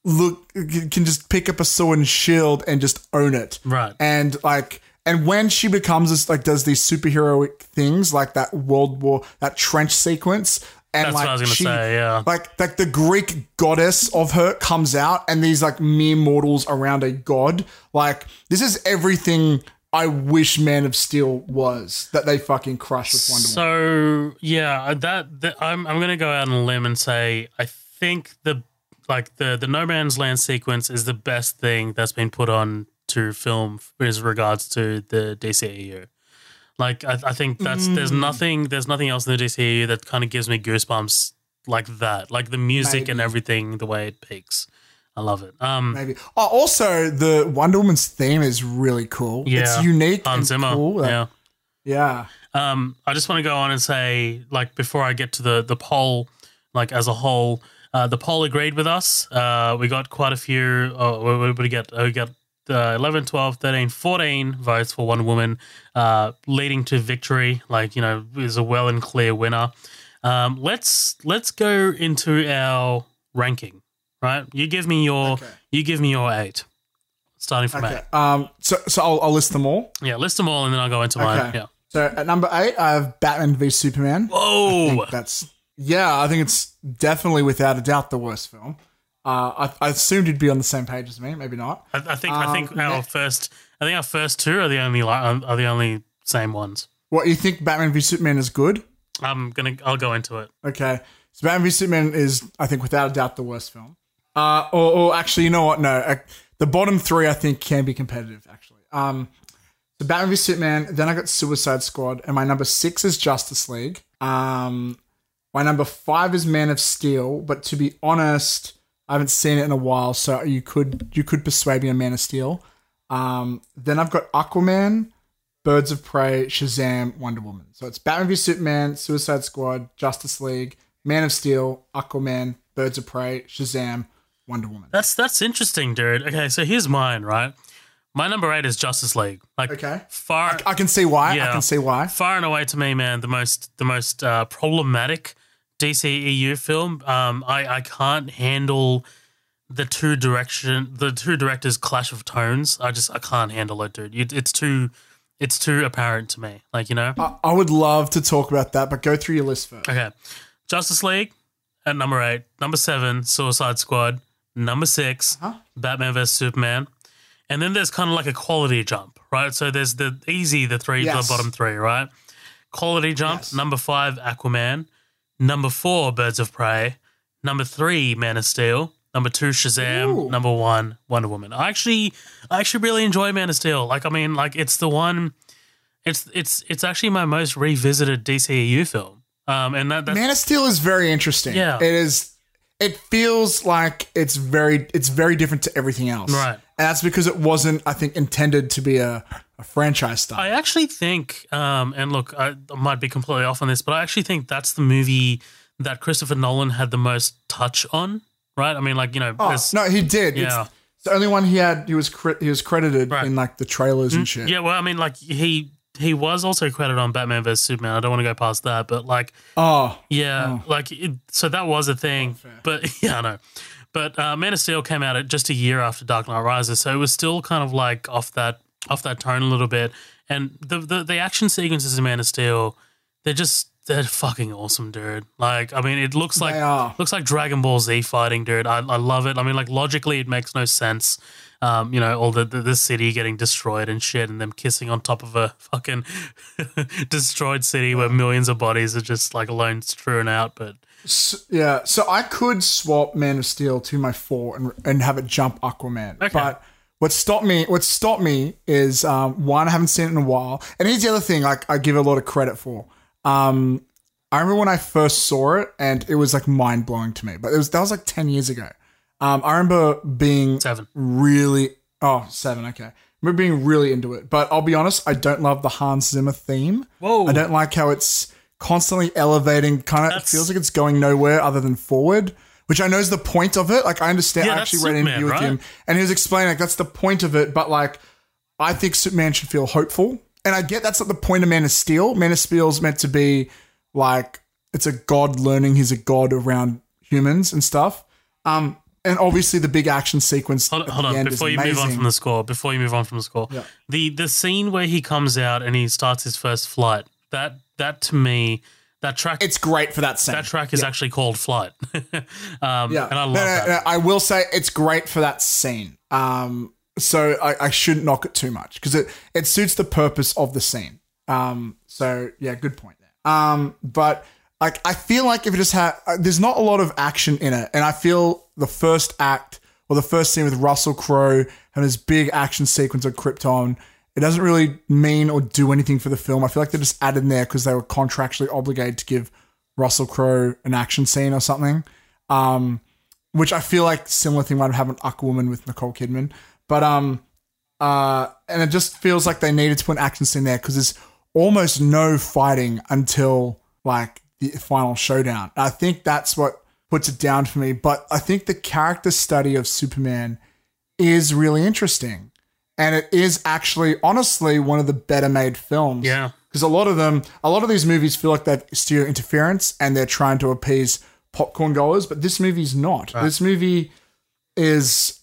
S1: look can just pick up a sword and shield and just own it
S2: Right.
S1: and like and when she becomes this like does these superheroic things like that world war that trench sequence and
S2: That's
S1: like
S2: what I was gonna
S1: she,
S2: say, yeah.
S1: like like the greek goddess of her comes out and these like mere mortals around a god like this is everything i wish man of steel was that they fucking crushed with wonder woman
S2: So yeah, uh, that, that I'm I'm gonna go out on a limb and say I think the like the the No Man's Land sequence is the best thing that's been put on to film as regards to the DCEU. Like I, I think that's there's
S1: Mm.
S2: nothing there's nothing else in the DCEU that kind of gives me goosebumps like that. Like the music and everything, the way it peaks. I love it. Um,
S1: maybe oh, also the wonder woman's theme is really cool
S2: yeah,
S1: it's unique
S2: Hans
S1: and
S2: Zimmer.
S1: cool
S2: Yeah.
S1: yeah
S2: Um, I just want to go on and say, like, before I get to the the poll, like as a whole, uh, the poll agreed with us. Uh, we got quite a few. Oh, what what we get? We got uh, 11, 12, 13, 14 votes for Wonder Woman, uh, leading to victory. Like, you know, is a well and clear winner. Um, let's let's go into our ranking. Right, you give me your
S1: Okay.
S2: you give me your eight, starting from
S1: okay
S2: eight.
S1: um so so I'll, I'll list them all
S2: Yeah, list them all, and then I'll go into mine. Yeah.
S1: So at number eight, I have Batman v Superman.
S2: Whoa.
S1: That's yeah, I think it's definitely without a doubt the worst film. Uh, I, I assumed you'd be on the same page as me, maybe not.
S2: I, I think I think
S1: Um,
S2: our
S1: ne-
S2: first I think our first two are the only are the only same ones.
S1: What you think Batman v Superman is good?
S2: I'm gonna I'll go into it.
S1: Okay, so Batman v Superman is, I think, without a doubt the worst film. Uh, or, or actually, you know what? No, uh, the bottom three I think can be competitive. Actually, um, so Batman v Superman. Then I got Suicide Squad, and my number six is Justice League. Um, my number five is Man of Steel, but to be honest, I haven't seen it in a while, so you could you could persuade me on Man of Steel. Um, then I've got Aquaman, Birds of Prey, Shazam, Wonder Woman. So it's Batman v Superman, Suicide Squad, Justice League, Man of Steel, Aquaman, Birds of Prey, Shazam, Wonder Woman.
S2: That's that's interesting, dude. Okay, so here's mine. Right, my number eight is Justice League. Like
S1: Okay.
S2: far
S1: I can see why. I can see why.
S2: far and away to me, man, the most the most uh, problematic DCEU film. Um, I I can't handle the two direction the two directors clash of tones. I just I can't handle it, dude. It, it's too it's too apparent to me. Like you know.
S1: I, I would love to talk about that, but go through your list first.
S2: Okay. Justice League at number eight. Number seven, Suicide Squad. Number 6
S1: Huh?
S2: Batman vs Superman. And then there's kind of like a quality jump, right? So there's the easy, the three,
S1: Yes.
S2: the bottom three, right? Quality jump.
S1: Yes.
S2: Number five, Aquaman. Number four, Birds of Prey. Number three, Man of Steel. Number two, Shazam.
S1: Ooh.
S2: Number one, Wonder Woman. I actually, I actually really enjoy Man of Steel. Like, I mean, like it's the one. It's it's it's actually my most revisited DCEU film. Um, and that,
S1: Man of Steel is very interesting.
S2: Yeah.
S1: It is it feels like it's very it's very different to everything else.
S2: Right.
S1: And that's because it wasn't, I think, intended to be a, a franchise style.
S2: I actually think, um, and look, I, I might be completely off on this, but I actually think that's the movie that Christopher Nolan had the most touch on. Right? I mean, like you know,
S1: oh, no, he did.
S2: Yeah.
S1: It's the only one he had he was cre- he was credited
S2: Right.
S1: in like the trailers and shit.
S2: yeah. Well, I mean, like he he was also credited on Batman vs Superman. I don't want to go past that, but like
S1: Oh.
S2: Yeah, like it, so that was a thing, but yeah, I know. But uh, Man of Steel came out at just a year after Dark Knight Rises, so it was still kind of like off that off that tone a little bit. And the the, the action sequences in Man of Steel, they're just they're fucking awesome, dude. Like, I mean, it looks like looks like Dragon Ball Z fighting, dude. I, I love it. I mean, like logically, it makes no sense. Um, you know, all the, the the city getting destroyed and shit, and them kissing on top of a fucking destroyed city where millions of bodies are just like alone strewn out. But
S1: S- yeah, so I could swap Man of Steel to my four and, and have it jump Aquaman.
S2: Okay.
S1: But what stopped me, what stopped me is um, one, I haven't seen it in a while, and here's the other thing. Like I give a lot of credit for. Um, I remember when I first saw it, and it was like mind blowing to me. But it was that was like ten years ago. Um, I remember being
S2: Seven.
S1: really oh seven okay. I remember being really into it. But I'll be honest, I don't love the Hans Zimmer theme.
S2: Whoa.
S1: I don't like how it's constantly elevating. Kind of feels like it's going nowhere other than forward. Which I know is the point of it. Like I understand.
S2: Yeah,
S1: I actually read an interview with him, and he was explaining like that's the point of it. But like, I think Superman should feel hopeful, and I get that's not the point of Man of Steel. Man of Steel's meant to be like it's a god learning he's a god around humans and stuff. Um, and obviously the big action sequence.
S2: hold, hold on, before
S1: is
S2: you move on from the score, before you move on from the score, the the scene where he comes out and he starts his first flight. That that to me, that track.
S1: it's great for that scene.
S2: that track is actually called Flight. um,
S1: Yeah,
S2: and I love
S1: No, no,
S2: that.
S1: no, I will say it's great for that scene. Um, so I, I shouldn't knock it too much because it it suits the purpose of the scene. Um, so yeah, good point there. Um, but like I feel like if it just had, uh, there's not a lot of action in it, and I feel the first act or the first scene with Russell Crowe and his big action sequence of Krypton. It doesn't really mean or do anything for the film. I feel like they just added in there because they were contractually obligated to give Russell Crowe an action scene or something. Um, which I feel like similar thing might have happened with Aquawoman with Nicole Kidman. But um, uh, and it just feels like they needed to put an action scene there because there's almost no fighting until like the final showdown. I think that's what puts it down for me. But I think the character study of Superman is really interesting, and it is actually honestly one of the better made films.
S2: Yeah.
S1: Because a lot of them, a lot of these movies feel like they've steer interference and they're trying to appease popcorn goers, but this movie's not. This movie is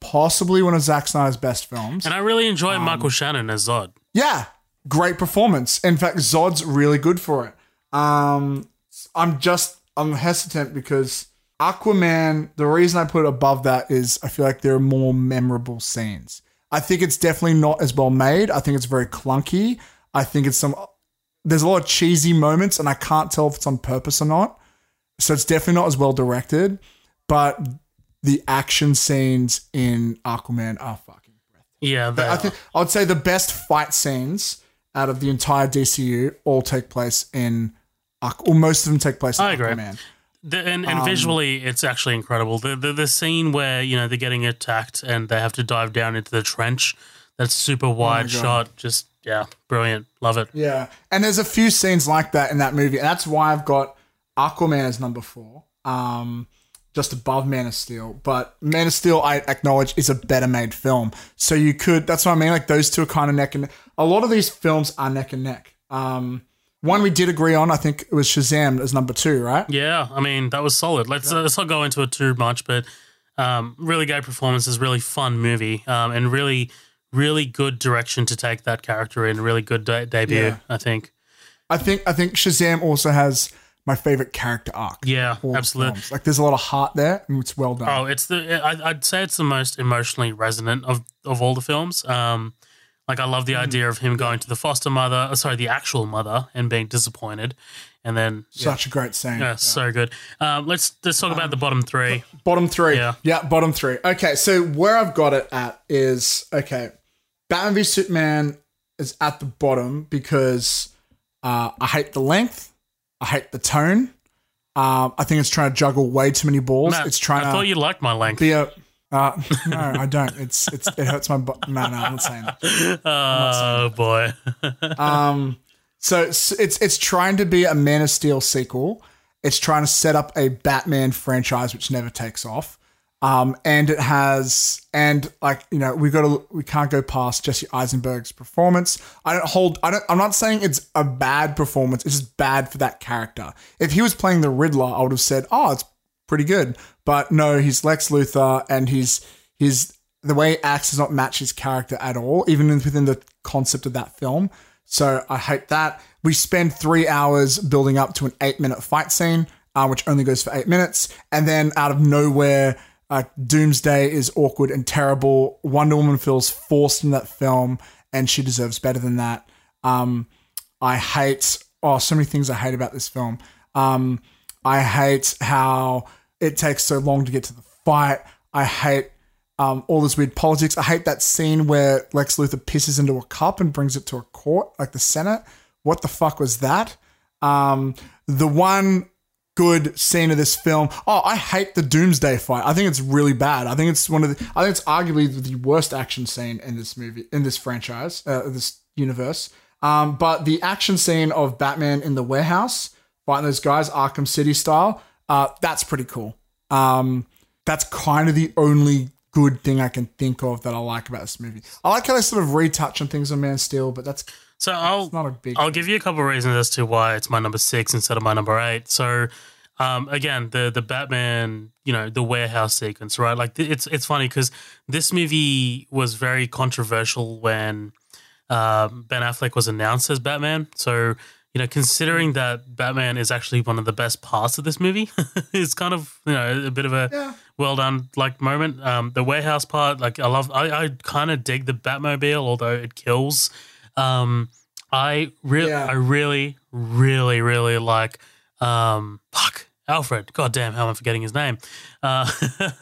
S1: possibly one of Zack Snyder's best films.
S2: And I really enjoy
S1: Um,
S2: Michael Shannon as Zod.
S1: Yeah, great performance. In fact, Zod's really good for it. Um, I'm just I'm hesitant because Aquaman. The reason I put it above that is I feel like there are more memorable scenes. I think it's definitely not as well made. I think it's very clunky. I think it's some. There's a lot of cheesy moments, and I can't tell if it's on purpose or not. So it's definitely not as well directed. But the action scenes in Aquaman are fucking
S2: Yeah, they
S1: I think I would say the best fight scenes out of the entire DCU all take place in, Aqu- or most of them take place in
S2: I agree.
S1: Aquaman.
S2: The, and
S1: Um,
S2: visually, it's actually incredible. The, the the scene where you know they're getting attacked and they have to dive down into the trench. That super wide
S1: Oh
S2: shot, just yeah, brilliant. Love it.
S1: Yeah, and there's a few scenes like that in that movie, and that's why I've got Aquaman as number four, um, just above Man of Steel. But Man of Steel, I acknowledge, is a better made film. So you could, that's what I mean. Like those two are kind of neck and. A lot of these films are neck and neck. Um, one we did agree on, I think it was Shazam as number two, right?
S2: Yeah, I mean that was solid. Let's uh, let's not go into it too much, but um, really great performances, really fun movie, um, and really really good direction to take that character in. Really good de- debut,
S1: Yeah.
S2: I think.
S1: I think I think Shazam also has my favorite character arc.
S2: Yeah, absolutely.
S1: films. Like there's a lot of heart there, and it's well done.
S2: Oh, it's the I, I'd say it's the most emotionally resonant of of all the films. Um, like I love
S1: Mm.
S2: the idea of him going to the foster mother, uh, sorry, the actual mother, and being disappointed, and then
S1: Such a great scene.
S2: yeah, so good. Um, let's let's talk about the bottom three.
S1: Bottom three.
S2: Yeah.
S1: Yeah, bottom three. Okay, so where I've got it at is okay. Batman v Superman is at the bottom because uh, I hate the length. I hate the tone. Um, I think it's trying to juggle way too many balls.
S2: Matt,
S1: it's trying
S2: I
S1: to
S2: thought you liked my length.
S1: be a. Uh, no, I don't. It's it's it hurts my butt. No, no, I'm not saying that.
S2: Oh boy.
S1: Um, so it's, it's it's trying to be a Man of Steel sequel. It's trying to set up a Batman franchise which never takes off. Um, and it has and like you know we got to we can't go past Jesse Eisenberg's performance. I don't hold. I don't. I'm not saying it's a bad performance. It's just bad for that character. If he was playing the Riddler, I would have said, "Oh, it's pretty good." But no, he's Lex Luthor, and he's he's the way he acts does not match his character at all, even within the concept of that film. So I hate that. We spend three hours building up to an eight minute fight scene, uh, which only goes for eight minutes. And then out of nowhere, uh, Doomsday is awkward and terrible. Wonder Woman feels forced in that film, and she deserves better than that. Um, I hate, oh, so many things I hate about this film. Um, I hate how it takes so long to get to the fight. I hate um, all this weird politics. I hate that scene where Lex Luthor pisses into a cup and brings it to a court, like the Senate. What the fuck was that? Um, the one good scene of this film. Oh, I hate the Doomsday fight. I think it's really bad. I think it's one of the. I think it's arguably the worst action scene in this movie, in this franchise, uh, this universe. Um, but the action scene of Batman in the warehouse fighting those guys, Arkham City style, uh, that's pretty cool. Um, that's kind of the only good thing I can think of that I like about this movie. I like how they sort of retouch on things on Man of Steel, but that's
S2: So I'll
S1: not a big.
S2: I'll give you a couple of reasons as to why it's my number six instead of my number eight. So, um, again, the the Batman, you know, the warehouse sequence, right? Like th- it's it's funny because this movie was very controversial when um, Ben Affleck was announced as Batman. So, you know, considering that Batman is actually one of the best parts of this movie, it's kind of you know a bit of a well done like moment. Um, the warehouse part, like I love, I, I kind of dig the Batmobile, although it kills. Um, I really,
S1: Yeah.
S2: I really, really, really like. Um, fuck Alfred. God damn, how am I forgetting his name? Uh,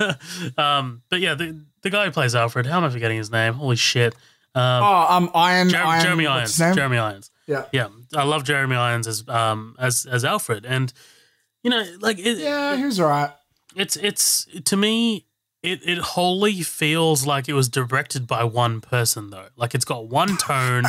S2: um, but yeah, the the guy who plays Alfred. How am I forgetting his name? Holy shit. Um,
S1: oh, um, Iron,
S2: Jer-
S1: Iron
S2: Jeremy Irons. Jeremy Irons.
S1: Yeah.
S2: Yeah, I love Jeremy Irons as um as as Alfred, and you know, like it,
S1: Yeah, he was alright.
S2: it's it's to me it it wholly feels like it was directed by one person though. Like it's got one tone,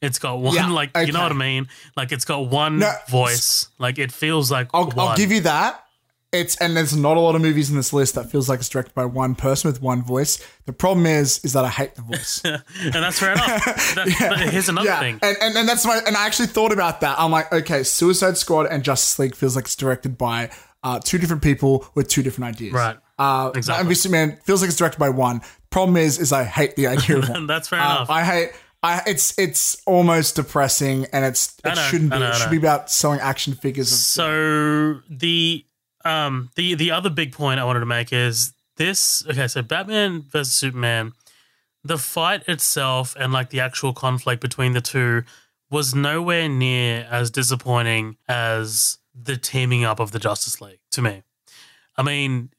S2: it's got one
S1: Yeah,
S2: like you know what I mean. Like it's got one
S1: No,
S2: voice. Like it feels like
S1: I'll. I'll give you that. It's and there's not a lot of movies in this list that feels like it's directed by one person with one voice. The problem is, is that I hate the voice.
S2: and that's fair enough. That's, But here's another
S1: yeah,
S2: thing.
S1: and, and and that's my and I actually thought about that. I'm like, okay, Suicide Squad and Justice League feels like it's directed by uh, two different people with two different ideas.
S2: Right.
S1: Uh,
S2: Exactly.
S1: And Superman feels like it's directed by one. Problem is, is I hate the idea of one.
S2: That's fair
S1: Uh,
S2: enough.
S1: I hate. I, it's it's almost depressing, and it's it
S2: know,
S1: shouldn't be.
S2: know,
S1: it should be about selling action figures. Of,
S2: So the um the the other big point I wanted to make is this okay, so Batman versus Superman, the fight itself and like the actual conflict between the two was nowhere near as disappointing as the teaming up of the Justice League to me. I mean,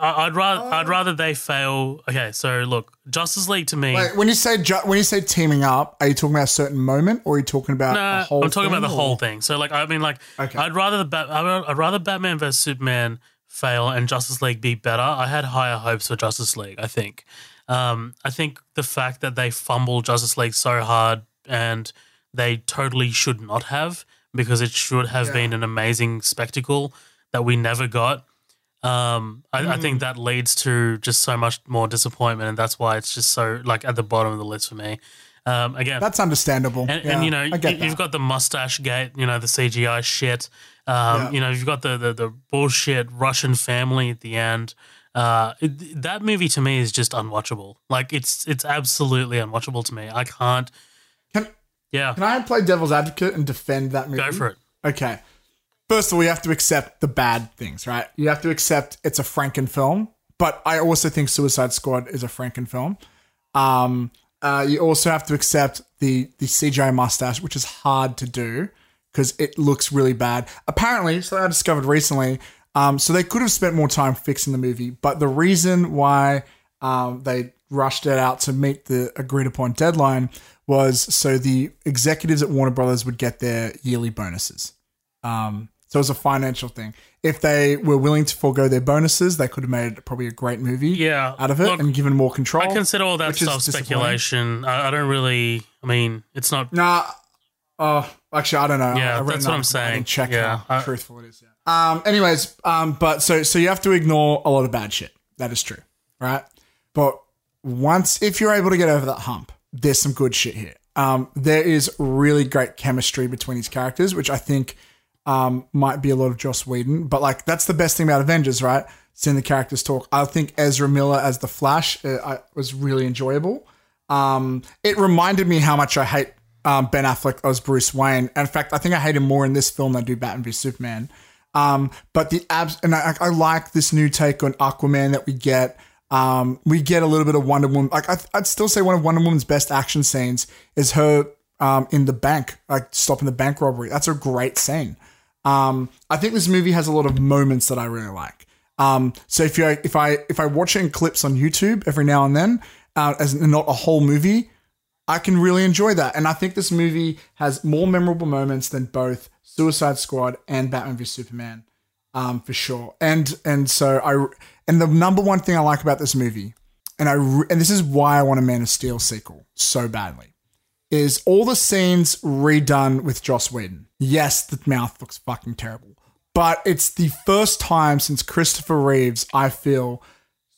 S2: I'd rather I'd rather they fail. Okay, so look, Justice League to me.
S1: Wait, when you say ju- when you say teaming up, are you talking about a certain moment, or are you talking about whole?
S2: I'm talking about the whole thing. So, like, I mean, like,
S1: Okay.
S2: I'd rather the Bat- I'd rather- Batman vs Superman fail and Justice League be better. I had higher hopes for Justice League. I think. Um, I think the fact that they fumbled Justice League so hard and they totally should not have because it should have been an amazing spectacle that we never got. Um, I, I
S1: Hmm.
S2: think that leads to just so much more disappointment, and that's why it's just so like at the bottom of the list for me. Um, again,
S1: That's understandable.
S2: and,
S1: Yeah,
S2: and you know, you, you've got the mustache gate, you know, the CGI shit. Um,
S1: Yeah.
S2: You know, you've got the, the the bullshit Russian family at the end. Uh, it, that movie to me is just unwatchable. Like it's it's absolutely unwatchable to me. I can't.
S1: Can,
S2: Yeah,
S1: can I play devil's advocate and defend that movie?
S2: go for it.
S1: Okay. First of all, you have to accept the bad things, right? You have to accept it's a Franken film, but I also think Suicide Squad is a Franken film. Um, uh, you also have to accept the the CGI mustache, which is hard to do because it looks really bad. Apparently, so I discovered recently, um, so they could have spent more time fixing the movie, but the reason why um, they rushed it out to meet the agreed upon deadline was so the executives at Warner Brothers would get their yearly bonuses. Um, so it was a financial thing. If they were willing to forego their bonuses, they could have made probably a great movie
S2: Yeah,
S1: out of it
S2: look,
S1: and given more control.
S2: I consider all that stuff speculation. I, I don't really. I mean, it's not.
S1: Nah. Oh, actually, I don't know.
S2: Yeah,
S1: I read
S2: that's what I'm
S1: I
S2: saying.
S1: check
S2: Yeah,
S1: how
S2: I-
S1: truthful it is. Yeah. Um. Anyways, um. But so so you have to ignore a lot of bad shit. That is true, right? But once if you're able to get over that hump, there's some good shit here. Um. There is really great chemistry between these characters, which I think um might be a lot of Joss Whedon. But like that's the best thing about Avengers, right? Seeing the characters talk. I think Ezra Miller as the Flash uh, I, was really enjoyable. Um, it reminded me how much I hate um, Ben Affleck as Bruce Wayne. And in fact, I think I hate him more in this film than I do Batman v Superman. Um, but the abs and I, I like this new take on Aquaman that we get. Um, we get a little bit of Wonder Woman. Like I, I'd still say one of Wonder Woman's best action scenes is her um, in the bank, like stopping the bank robbery. That's a great scene. Um, I think this movie has a lot of moments that I really like. Um, so if you if I if I watch it in clips on YouTube every now and then, uh, as not a whole movie, I can really enjoy that. And I think this movie has more memorable moments than both Suicide Squad and Batman v Superman, um, for sure. And and so I and the number one thing I like about this movie, and I and this is why I want a Man of Steel sequel so badly, is all the scenes redone with Joss Whedon. Yes, the mouth looks fucking terrible, but it's the first time since Christopher Reeves I feel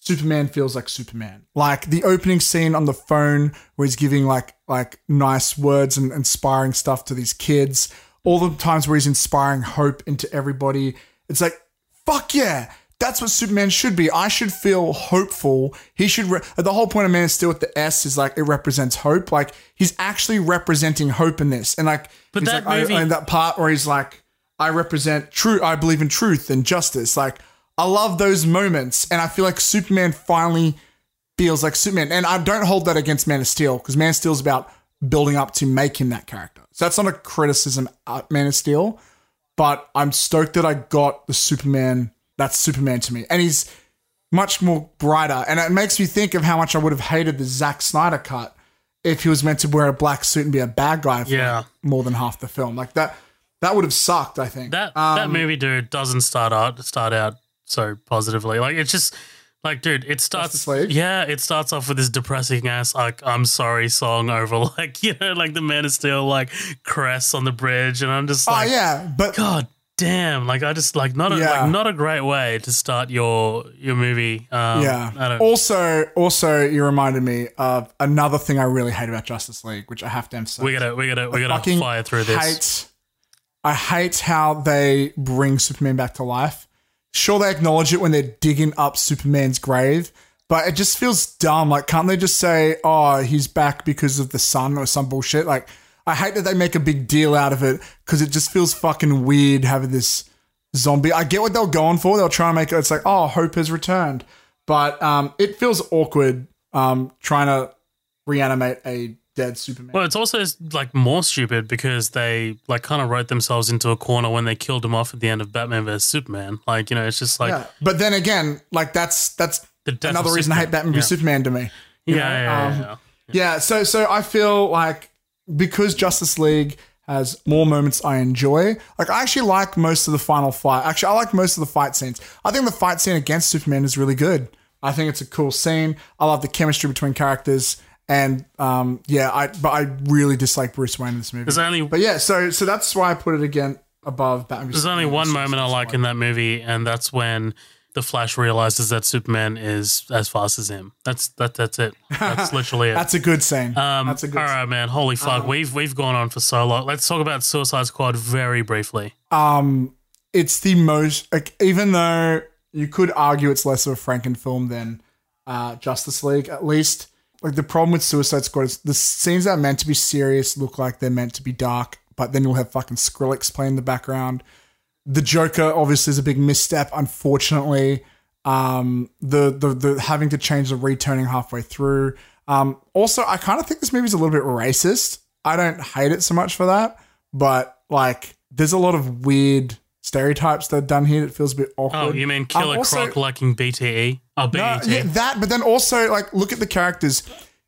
S1: Superman feels like Superman. Like the opening scene on the phone where he's giving like like nice words and inspiring stuff to these kids. All the times where he's inspiring hope into everybody. It's like, fuck yeah. That's what Superman should be. I should feel hopeful. He should. Re- the whole point of Man of Steel with the S is like it represents hope. Like he's actually representing hope in this, and like,
S2: But
S1: he's
S2: that
S1: like I-
S2: movie-
S1: and that part where he's like, I represent true. I believe in truth and justice. Like I love those moments, and I feel like Superman finally feels like Superman. And I don't hold that against Man of Steel because Man of Steel is about building up to make him that character. So that's not a criticism at Man of Steel, but I'm stoked that I got the Superman. That's Superman to me, and he's much more brighter. And it makes me think of how much I would have hated the Zack Snyder cut if he was meant to wear a black suit and be a bad guy for
S2: Yeah.
S1: like more than half the film. Like that, that would have sucked. I think
S2: That
S1: Um,
S2: that movie, dude, doesn't start out start out so positively. Like it's just like, dude, it starts. Yeah, it starts off with this depressing ass like "I'm sorry" song over like you know like the Man of Steel like crest on the bridge, and I'm just like,
S1: Oh
S2: like,
S1: yeah, but
S2: God damn! Like I just like not a,
S1: Yeah.
S2: like not a great way to start your your movie. Um,
S1: yeah. Also, also, you reminded me of another thing I really hate about Justice League, which I have to emphasize.
S2: we gotta we gotta we gotta fire through this.
S1: Hate, I hate how they bring Superman back to life. Sure, they acknowledge it when they're digging up Superman's grave, but it just feels dumb. Like, can't they just say, "Oh, he's back because of the sun" or some bullshit? Like, I hate that they make a big deal out of it because it just feels fucking weird having this zombie. I get what they're going for. They'll try and make it. It's like, oh, hope has returned, but um, it feels awkward um, trying to reanimate a dead Superman.
S2: Well, it's also like more stupid because they like kind of wrote themselves into a corner when they killed him off at the end of Batman vs Superman. Like you know, it's just like
S1: yeah, but then again, like that's that's another reason I hate Batman
S2: Yeah.
S1: Superman to me.
S2: yeah, yeah,
S1: um,
S2: yeah.
S1: Yeah, so so I feel like because Justice League has more moments I enjoy. Like I actually like most of the final fight. Actually, I like most of the fight scenes. I think the fight scene against Superman is really good. I think it's a cool scene. I love the chemistry between characters. And um, yeah, I but I really dislike Bruce Wayne in this movie.
S2: There's only
S1: but yeah, so so that's why I put it again above Batman.
S2: There's only one moment I like in that movie, and that's when the Flash realizes that Superman is as fast as him. That's that. That's it. That's literally it.
S1: That's a good scene.
S2: um,
S1: that's a good.
S2: all right, man. Holy fuck, we've we've gone on for so long. Let's talk about Suicide Squad very briefly.
S1: um it's the most like even though you could argue it's less of a Franken film than uh Justice League at least like the problem with Suicide Squad is the scenes that are meant to be serious look like they're meant to be dark but then you'll have fucking Skrillex playing in the background the Joker obviously is a big misstep unfortunately. Um the the, the having to change the returning halfway through. Um also I kind of think this movie's a little bit racist. I don't hate it so much for that but like there's a lot of weird stereotypes that are done here that feels a bit awkward.
S2: Oh, you mean Killer
S1: Um, also-
S2: Croc liking BET? Oh,
S1: no, yeah, that, but then also like look at the characters.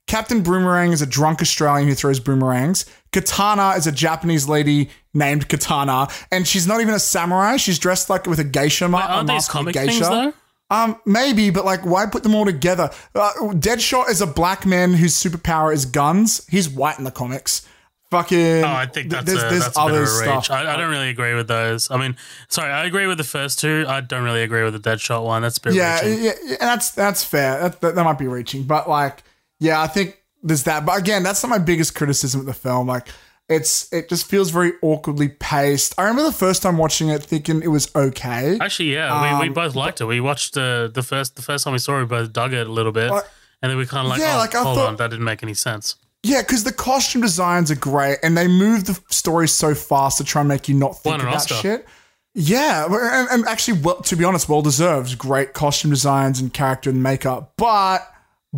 S1: Captain Boomerang is a drunk Australian who throws boomerangs. Katana is a Japanese lady named Katana, and she's not even a samurai. She's dressed like with a geisha ma-
S2: Aren't these
S1: mask
S2: comic
S1: geisha.
S2: things though?
S1: Um, maybe, but like, why put them all together? Uh, Deadshot is a black man whose superpower is guns. He's white in the comics. Fucking.
S2: Oh, I think
S1: th-
S2: that's a, that's a bit of a reach. I, I don't really agree with those. I mean, sorry, I agree with the first two. I don't really agree with the Deadshot one. That's a bit
S1: yeah,
S2: reaching.
S1: yeah, yeah, and that's that's fair. That, that, that might be reaching, but like, yeah, I think there's that. But again, that's not my biggest criticism of the film. Like, it's it just feels very awkwardly paced. I remember the first time watching it, thinking it was okay.
S2: Actually, yeah, we, we
S1: Um,
S2: both liked it. We watched uh, the first the first time we saw it, we both dug it a little bit, and then we kind of like,
S1: Yeah,
S2: oh,
S1: like, I
S2: hold
S1: thought-
S2: on, that didn't make any sense.
S1: Yeah, because the costume designs are great, and they move the story so fast to try and make you not think about
S2: Oscar.
S1: shit. Yeah, and, and actually, well, to be honest, well deserved. Great costume designs and character and makeup, but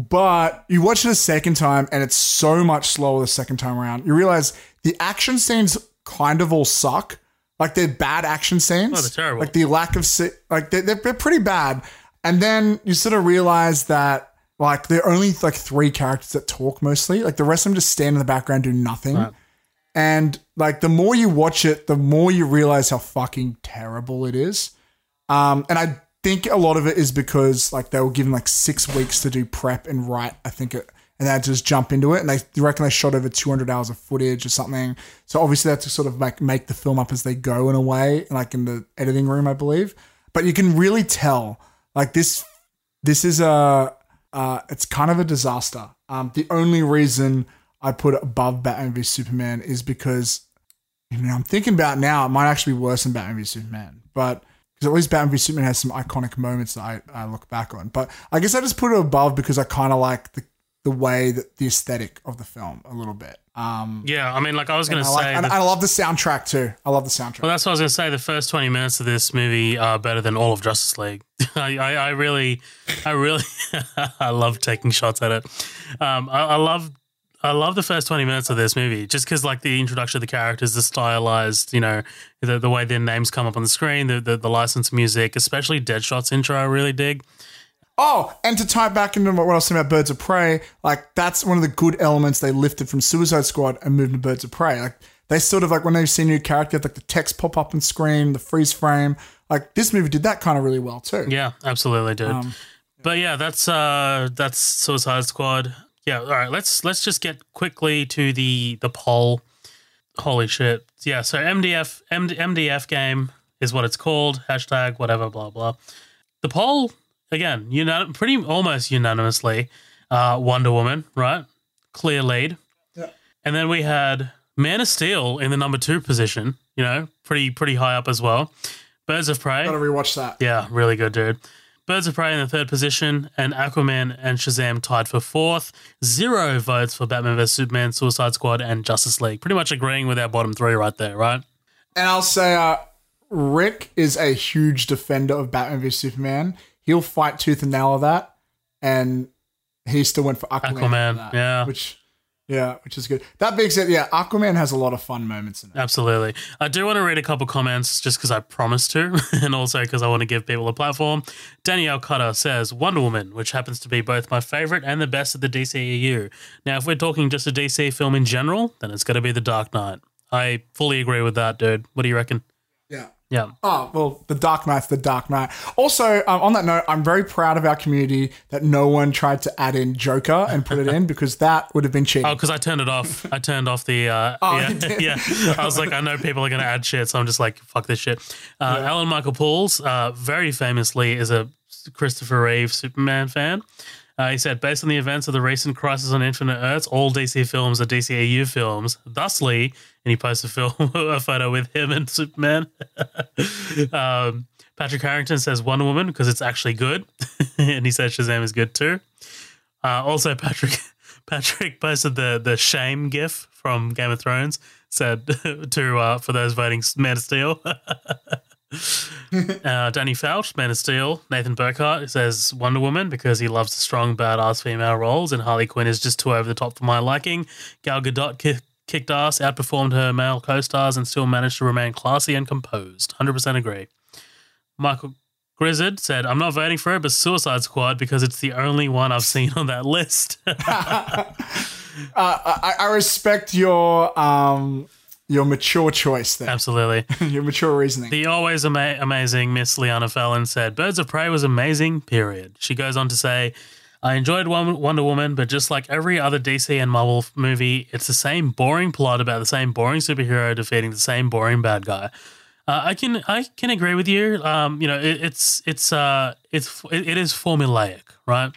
S1: but you watch it a second time, and it's so much slower the second time around. You realize the action scenes kind of all suck. Like they're bad action scenes.
S2: Oh, they're terrible.
S1: Like the lack of like they're, they're, they're pretty bad. And then you sort of realize that like there are only like three characters that talk mostly. Like the rest of them just stand in the background, do nothing. And like the more you watch it, the more you realize how fucking terrible it is. Um, and I think a lot of it is because like they were given like six weeks to do prep and write. I think it, and they had to just jump into it. And they reckon they shot over 200 hours of footage or something. So obviously they had to sort of like make the film up as they go in a way, like in the editing room, I believe. But you can really tell like this. This is a. Uh, it's kind of a disaster. Um, the only reason I put it above Batman v Superman is because you know, I'm thinking about now, it might actually be worse than Batman v Superman. But because at least Batman v Superman has some iconic moments that I, I look back on. But I guess I just put it above because I kind of like the the way that the aesthetic of the film a little bit. Um,
S2: Yeah, I mean, like I was going to
S1: like,
S2: say,
S1: and
S2: the-
S1: I love the soundtrack too. I love the soundtrack.
S2: well, that's what I was going to say. The first twenty minutes of this movie are better than all of Justice League. I, I, I really, I really, I love taking shots at it. Um, I, I love. I love the first 20 minutes of this movie just because, like, the introduction of the characters, the stylized, you know, the, the way their names come up on the screen, the, the, the licensed music, especially Deadshot's intro, I really dig.
S1: Oh, and to tie back into what I was saying about Birds of Prey, like that's one of the good elements they lifted from Suicide Squad and moved to Birds of Prey. Like they sort of like when they see a new character, like the text pop up and screen, the freeze frame. Like this movie did that kind of really well too.
S2: Yeah, absolutely, dude.
S1: Um,
S2: but yeah, that's uh that's Suicide Squad. Yeah, all right. Let's let's just get quickly to the the poll. Holy shit! Yeah, so MDF MD, MDF game is what it's called. Hashtag whatever blah blah. The poll again, unan- pretty almost unanimously, uh, Wonder Woman, right? Clear lead.
S1: Yeah.
S2: And then we had Man of Steel in the number two position. You know, pretty pretty high up as well. Birds of Prey.
S1: Gotta rewatch that.
S2: Yeah, really good, dude. Birds of Prey in the third position, and Aquaman and Shazam tied for fourth. Zero votes for Batman vs Superman, Suicide Squad, and Justice League. Pretty much agreeing with our bottom three right there, right?
S1: And I'll say, uh, Rick is a huge defender of Batman vs. Superman. He'll fight tooth and nail of that, and he still went for Aquaman.
S2: Aquaman,
S1: that,
S2: yeah.
S1: which, yeah, which is good. That being said, yeah, Aquaman has a lot of fun moments in it.
S2: Absolutely. I do want to read a couple comments just because I promised to, and also because I want to give people a platform. Danielle Cutter says Wonder Woman, which happens to be both my favorite and the best of the DCEU. Now, if we're talking just a DC film in general, then it's going to be The Dark Knight. I fully agree with that, dude. What do you reckon?
S1: Yeah.
S2: Yeah.
S1: Oh, well, The Dark Knight's The Dark Knight. Also, um, on that note, I'm very proud of our community that no one tried to add in Joker and put it in because that would have been cheating.
S2: Oh, because I turned it off. I turned off the. Uh,
S1: Oh,
S2: yeah, yeah. I was like, I know people are going to add shit, so I'm just like, fuck this shit. Uh, Alan Michael Pauls, uh, very famously, is a Christopher Reeve Superman fan. Uh, he said, based on the events of the recent Crisis on Infinite Earths, all DC films are DCAU films. Thusly, and he posted a film, a photo with him and Superman. um, Patrick Harrington says Wonder Woman because it's actually good, and he said Shazam is good too. Uh, also, Patrick Patrick posted the the shame gif from Game of Thrones. Said to uh, for those voting Man of Steel. uh, Danny Fouch, Man of Steel. Nathan Burkhart says Wonder Woman because he loves the strong, badass female roles, and Harley Quinn is just too over the top for my liking. Gal Gadot kicked ass, outperformed her male co-stars, and still managed to remain classy and composed. Hundred percent agree. Michael Grizzard said, I'm not voting for it, but Suicide Squad because it's the only one I've seen on that list.
S1: I, I respect your um your mature choice there,
S2: Absolutely.
S1: your mature reasoning.
S2: The always ama- amazing Miss Liana Fallon said, Birds of Prey was amazing, period. She goes on to say, I enjoyed Wonder Woman, but just like every other DC and Marvel movie, it's the same boring plot about the same boring superhero defeating the same boring bad guy. Uh, I can I can agree with you. Um, you know, it, it's it's uh it's it, it is formulaic, right?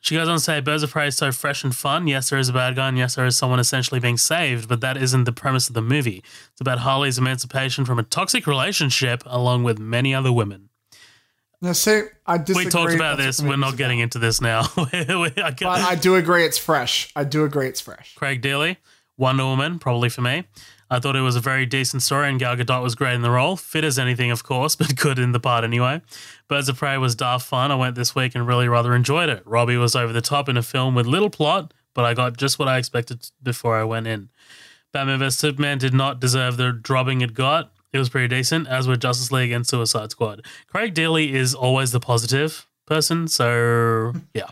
S2: She goes on to say, Birds of Prey is so fresh and fun. Yes, there is a bad guy, and yes, there is someone essentially being saved, but that isn't the premise of the movie. It's about Harley's emancipation from a toxic relationship along with many other women.
S1: Now, see, I disagree.
S2: We talked about
S1: That's
S2: this. We're not getting into this now. I
S1: But I do agree it's fresh. I do agree it's fresh.
S2: Craig Daly, Wonder Woman, probably for me. I thought it was a very decent story, and Gal Gadot was great in the role. Fit as anything, of course, but good in the part anyway. Birds of Prey was daft fun. I went this week and really rather enjoyed it. Robbie was over the top in a film with little plot, but I got just what I expected before I went in. Batman vs Superman did not deserve the drubbing it got. It was pretty decent, as were Justice League and Suicide Squad. Craig Daly is always the positive person, so yeah.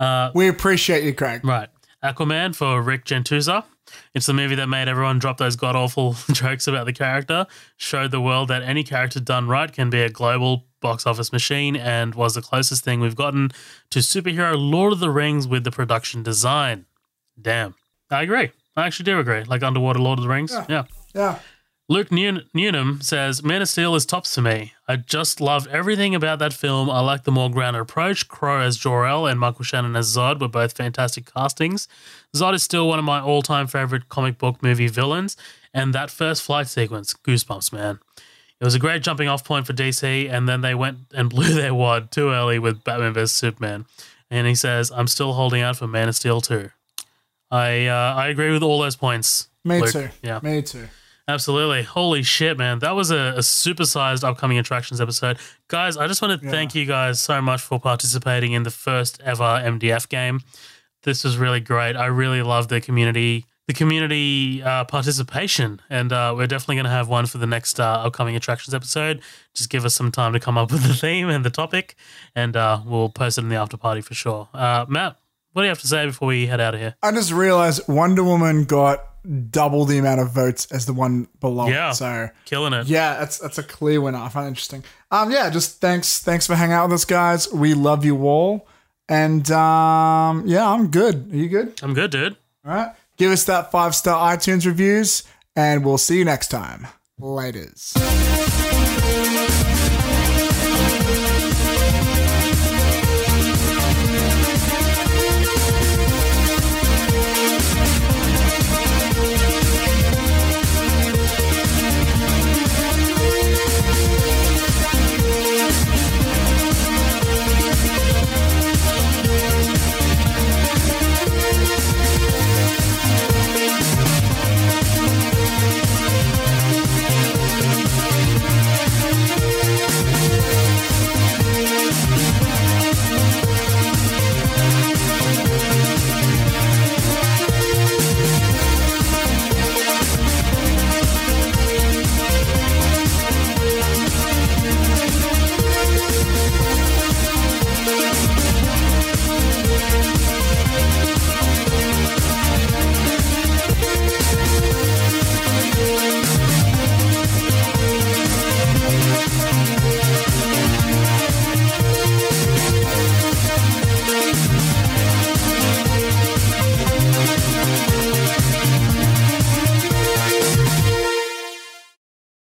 S1: Uh, we appreciate you, Craig.
S2: Right. Aquaman for Rick Gentuza. It's the movie that made everyone drop those god awful jokes about the character, showed the world that any character done right can be a global box office machine, and was the closest thing we've gotten to superhero Lord of the Rings with the production design. Damn. I agree. I actually do agree. Like Underwater Lord of the Rings. yeah.
S1: Yeah.
S2: Luke Neun- Newnham says, Man of Steel is tops for me. I just love everything about that film. I like the more grounded approach. Crowe as Jor-El and Michael Shannon as Zod were both fantastic castings. Zod is still one of my all time favorite comic book movie villains, and that first flight sequence, goosebumps, man. It was a great jumping off point for DC, and then they went and blew their wad too early with Batman vs Superman. And he says, I'm still holding out for Man of Steel 2. I uh, I agree with all those points.
S1: Me
S2: Luke.
S1: too.
S2: Yeah.
S1: Me too.
S2: Absolutely. Holy shit, man. That was a, a supersized upcoming attractions episode. Guys, I just want to thank you guys so much for participating in the first ever MDF game. This was really great. I really love the community the community uh, participation, and uh, we're definitely going to have one for the next uh, upcoming attractions episode. Just give us some time to come up with the theme and the topic, and uh, we'll post it in the after party for sure. Uh, Matt, what do you have to say before we head out of here?
S1: I just realized Wonder Woman got double the amount of votes as the one below.
S2: Yeah.
S1: So
S2: Killing it.
S1: yeah, that's that's a clear winner. I find it interesting. Um, yeah, just thanks thanks for hanging out with us, guys. We love you all. And um, yeah, I'm good. Are you good?
S2: I'm good, dude.
S1: All right. Give us that five star iTunes reviews, and we'll see you next time. Laters.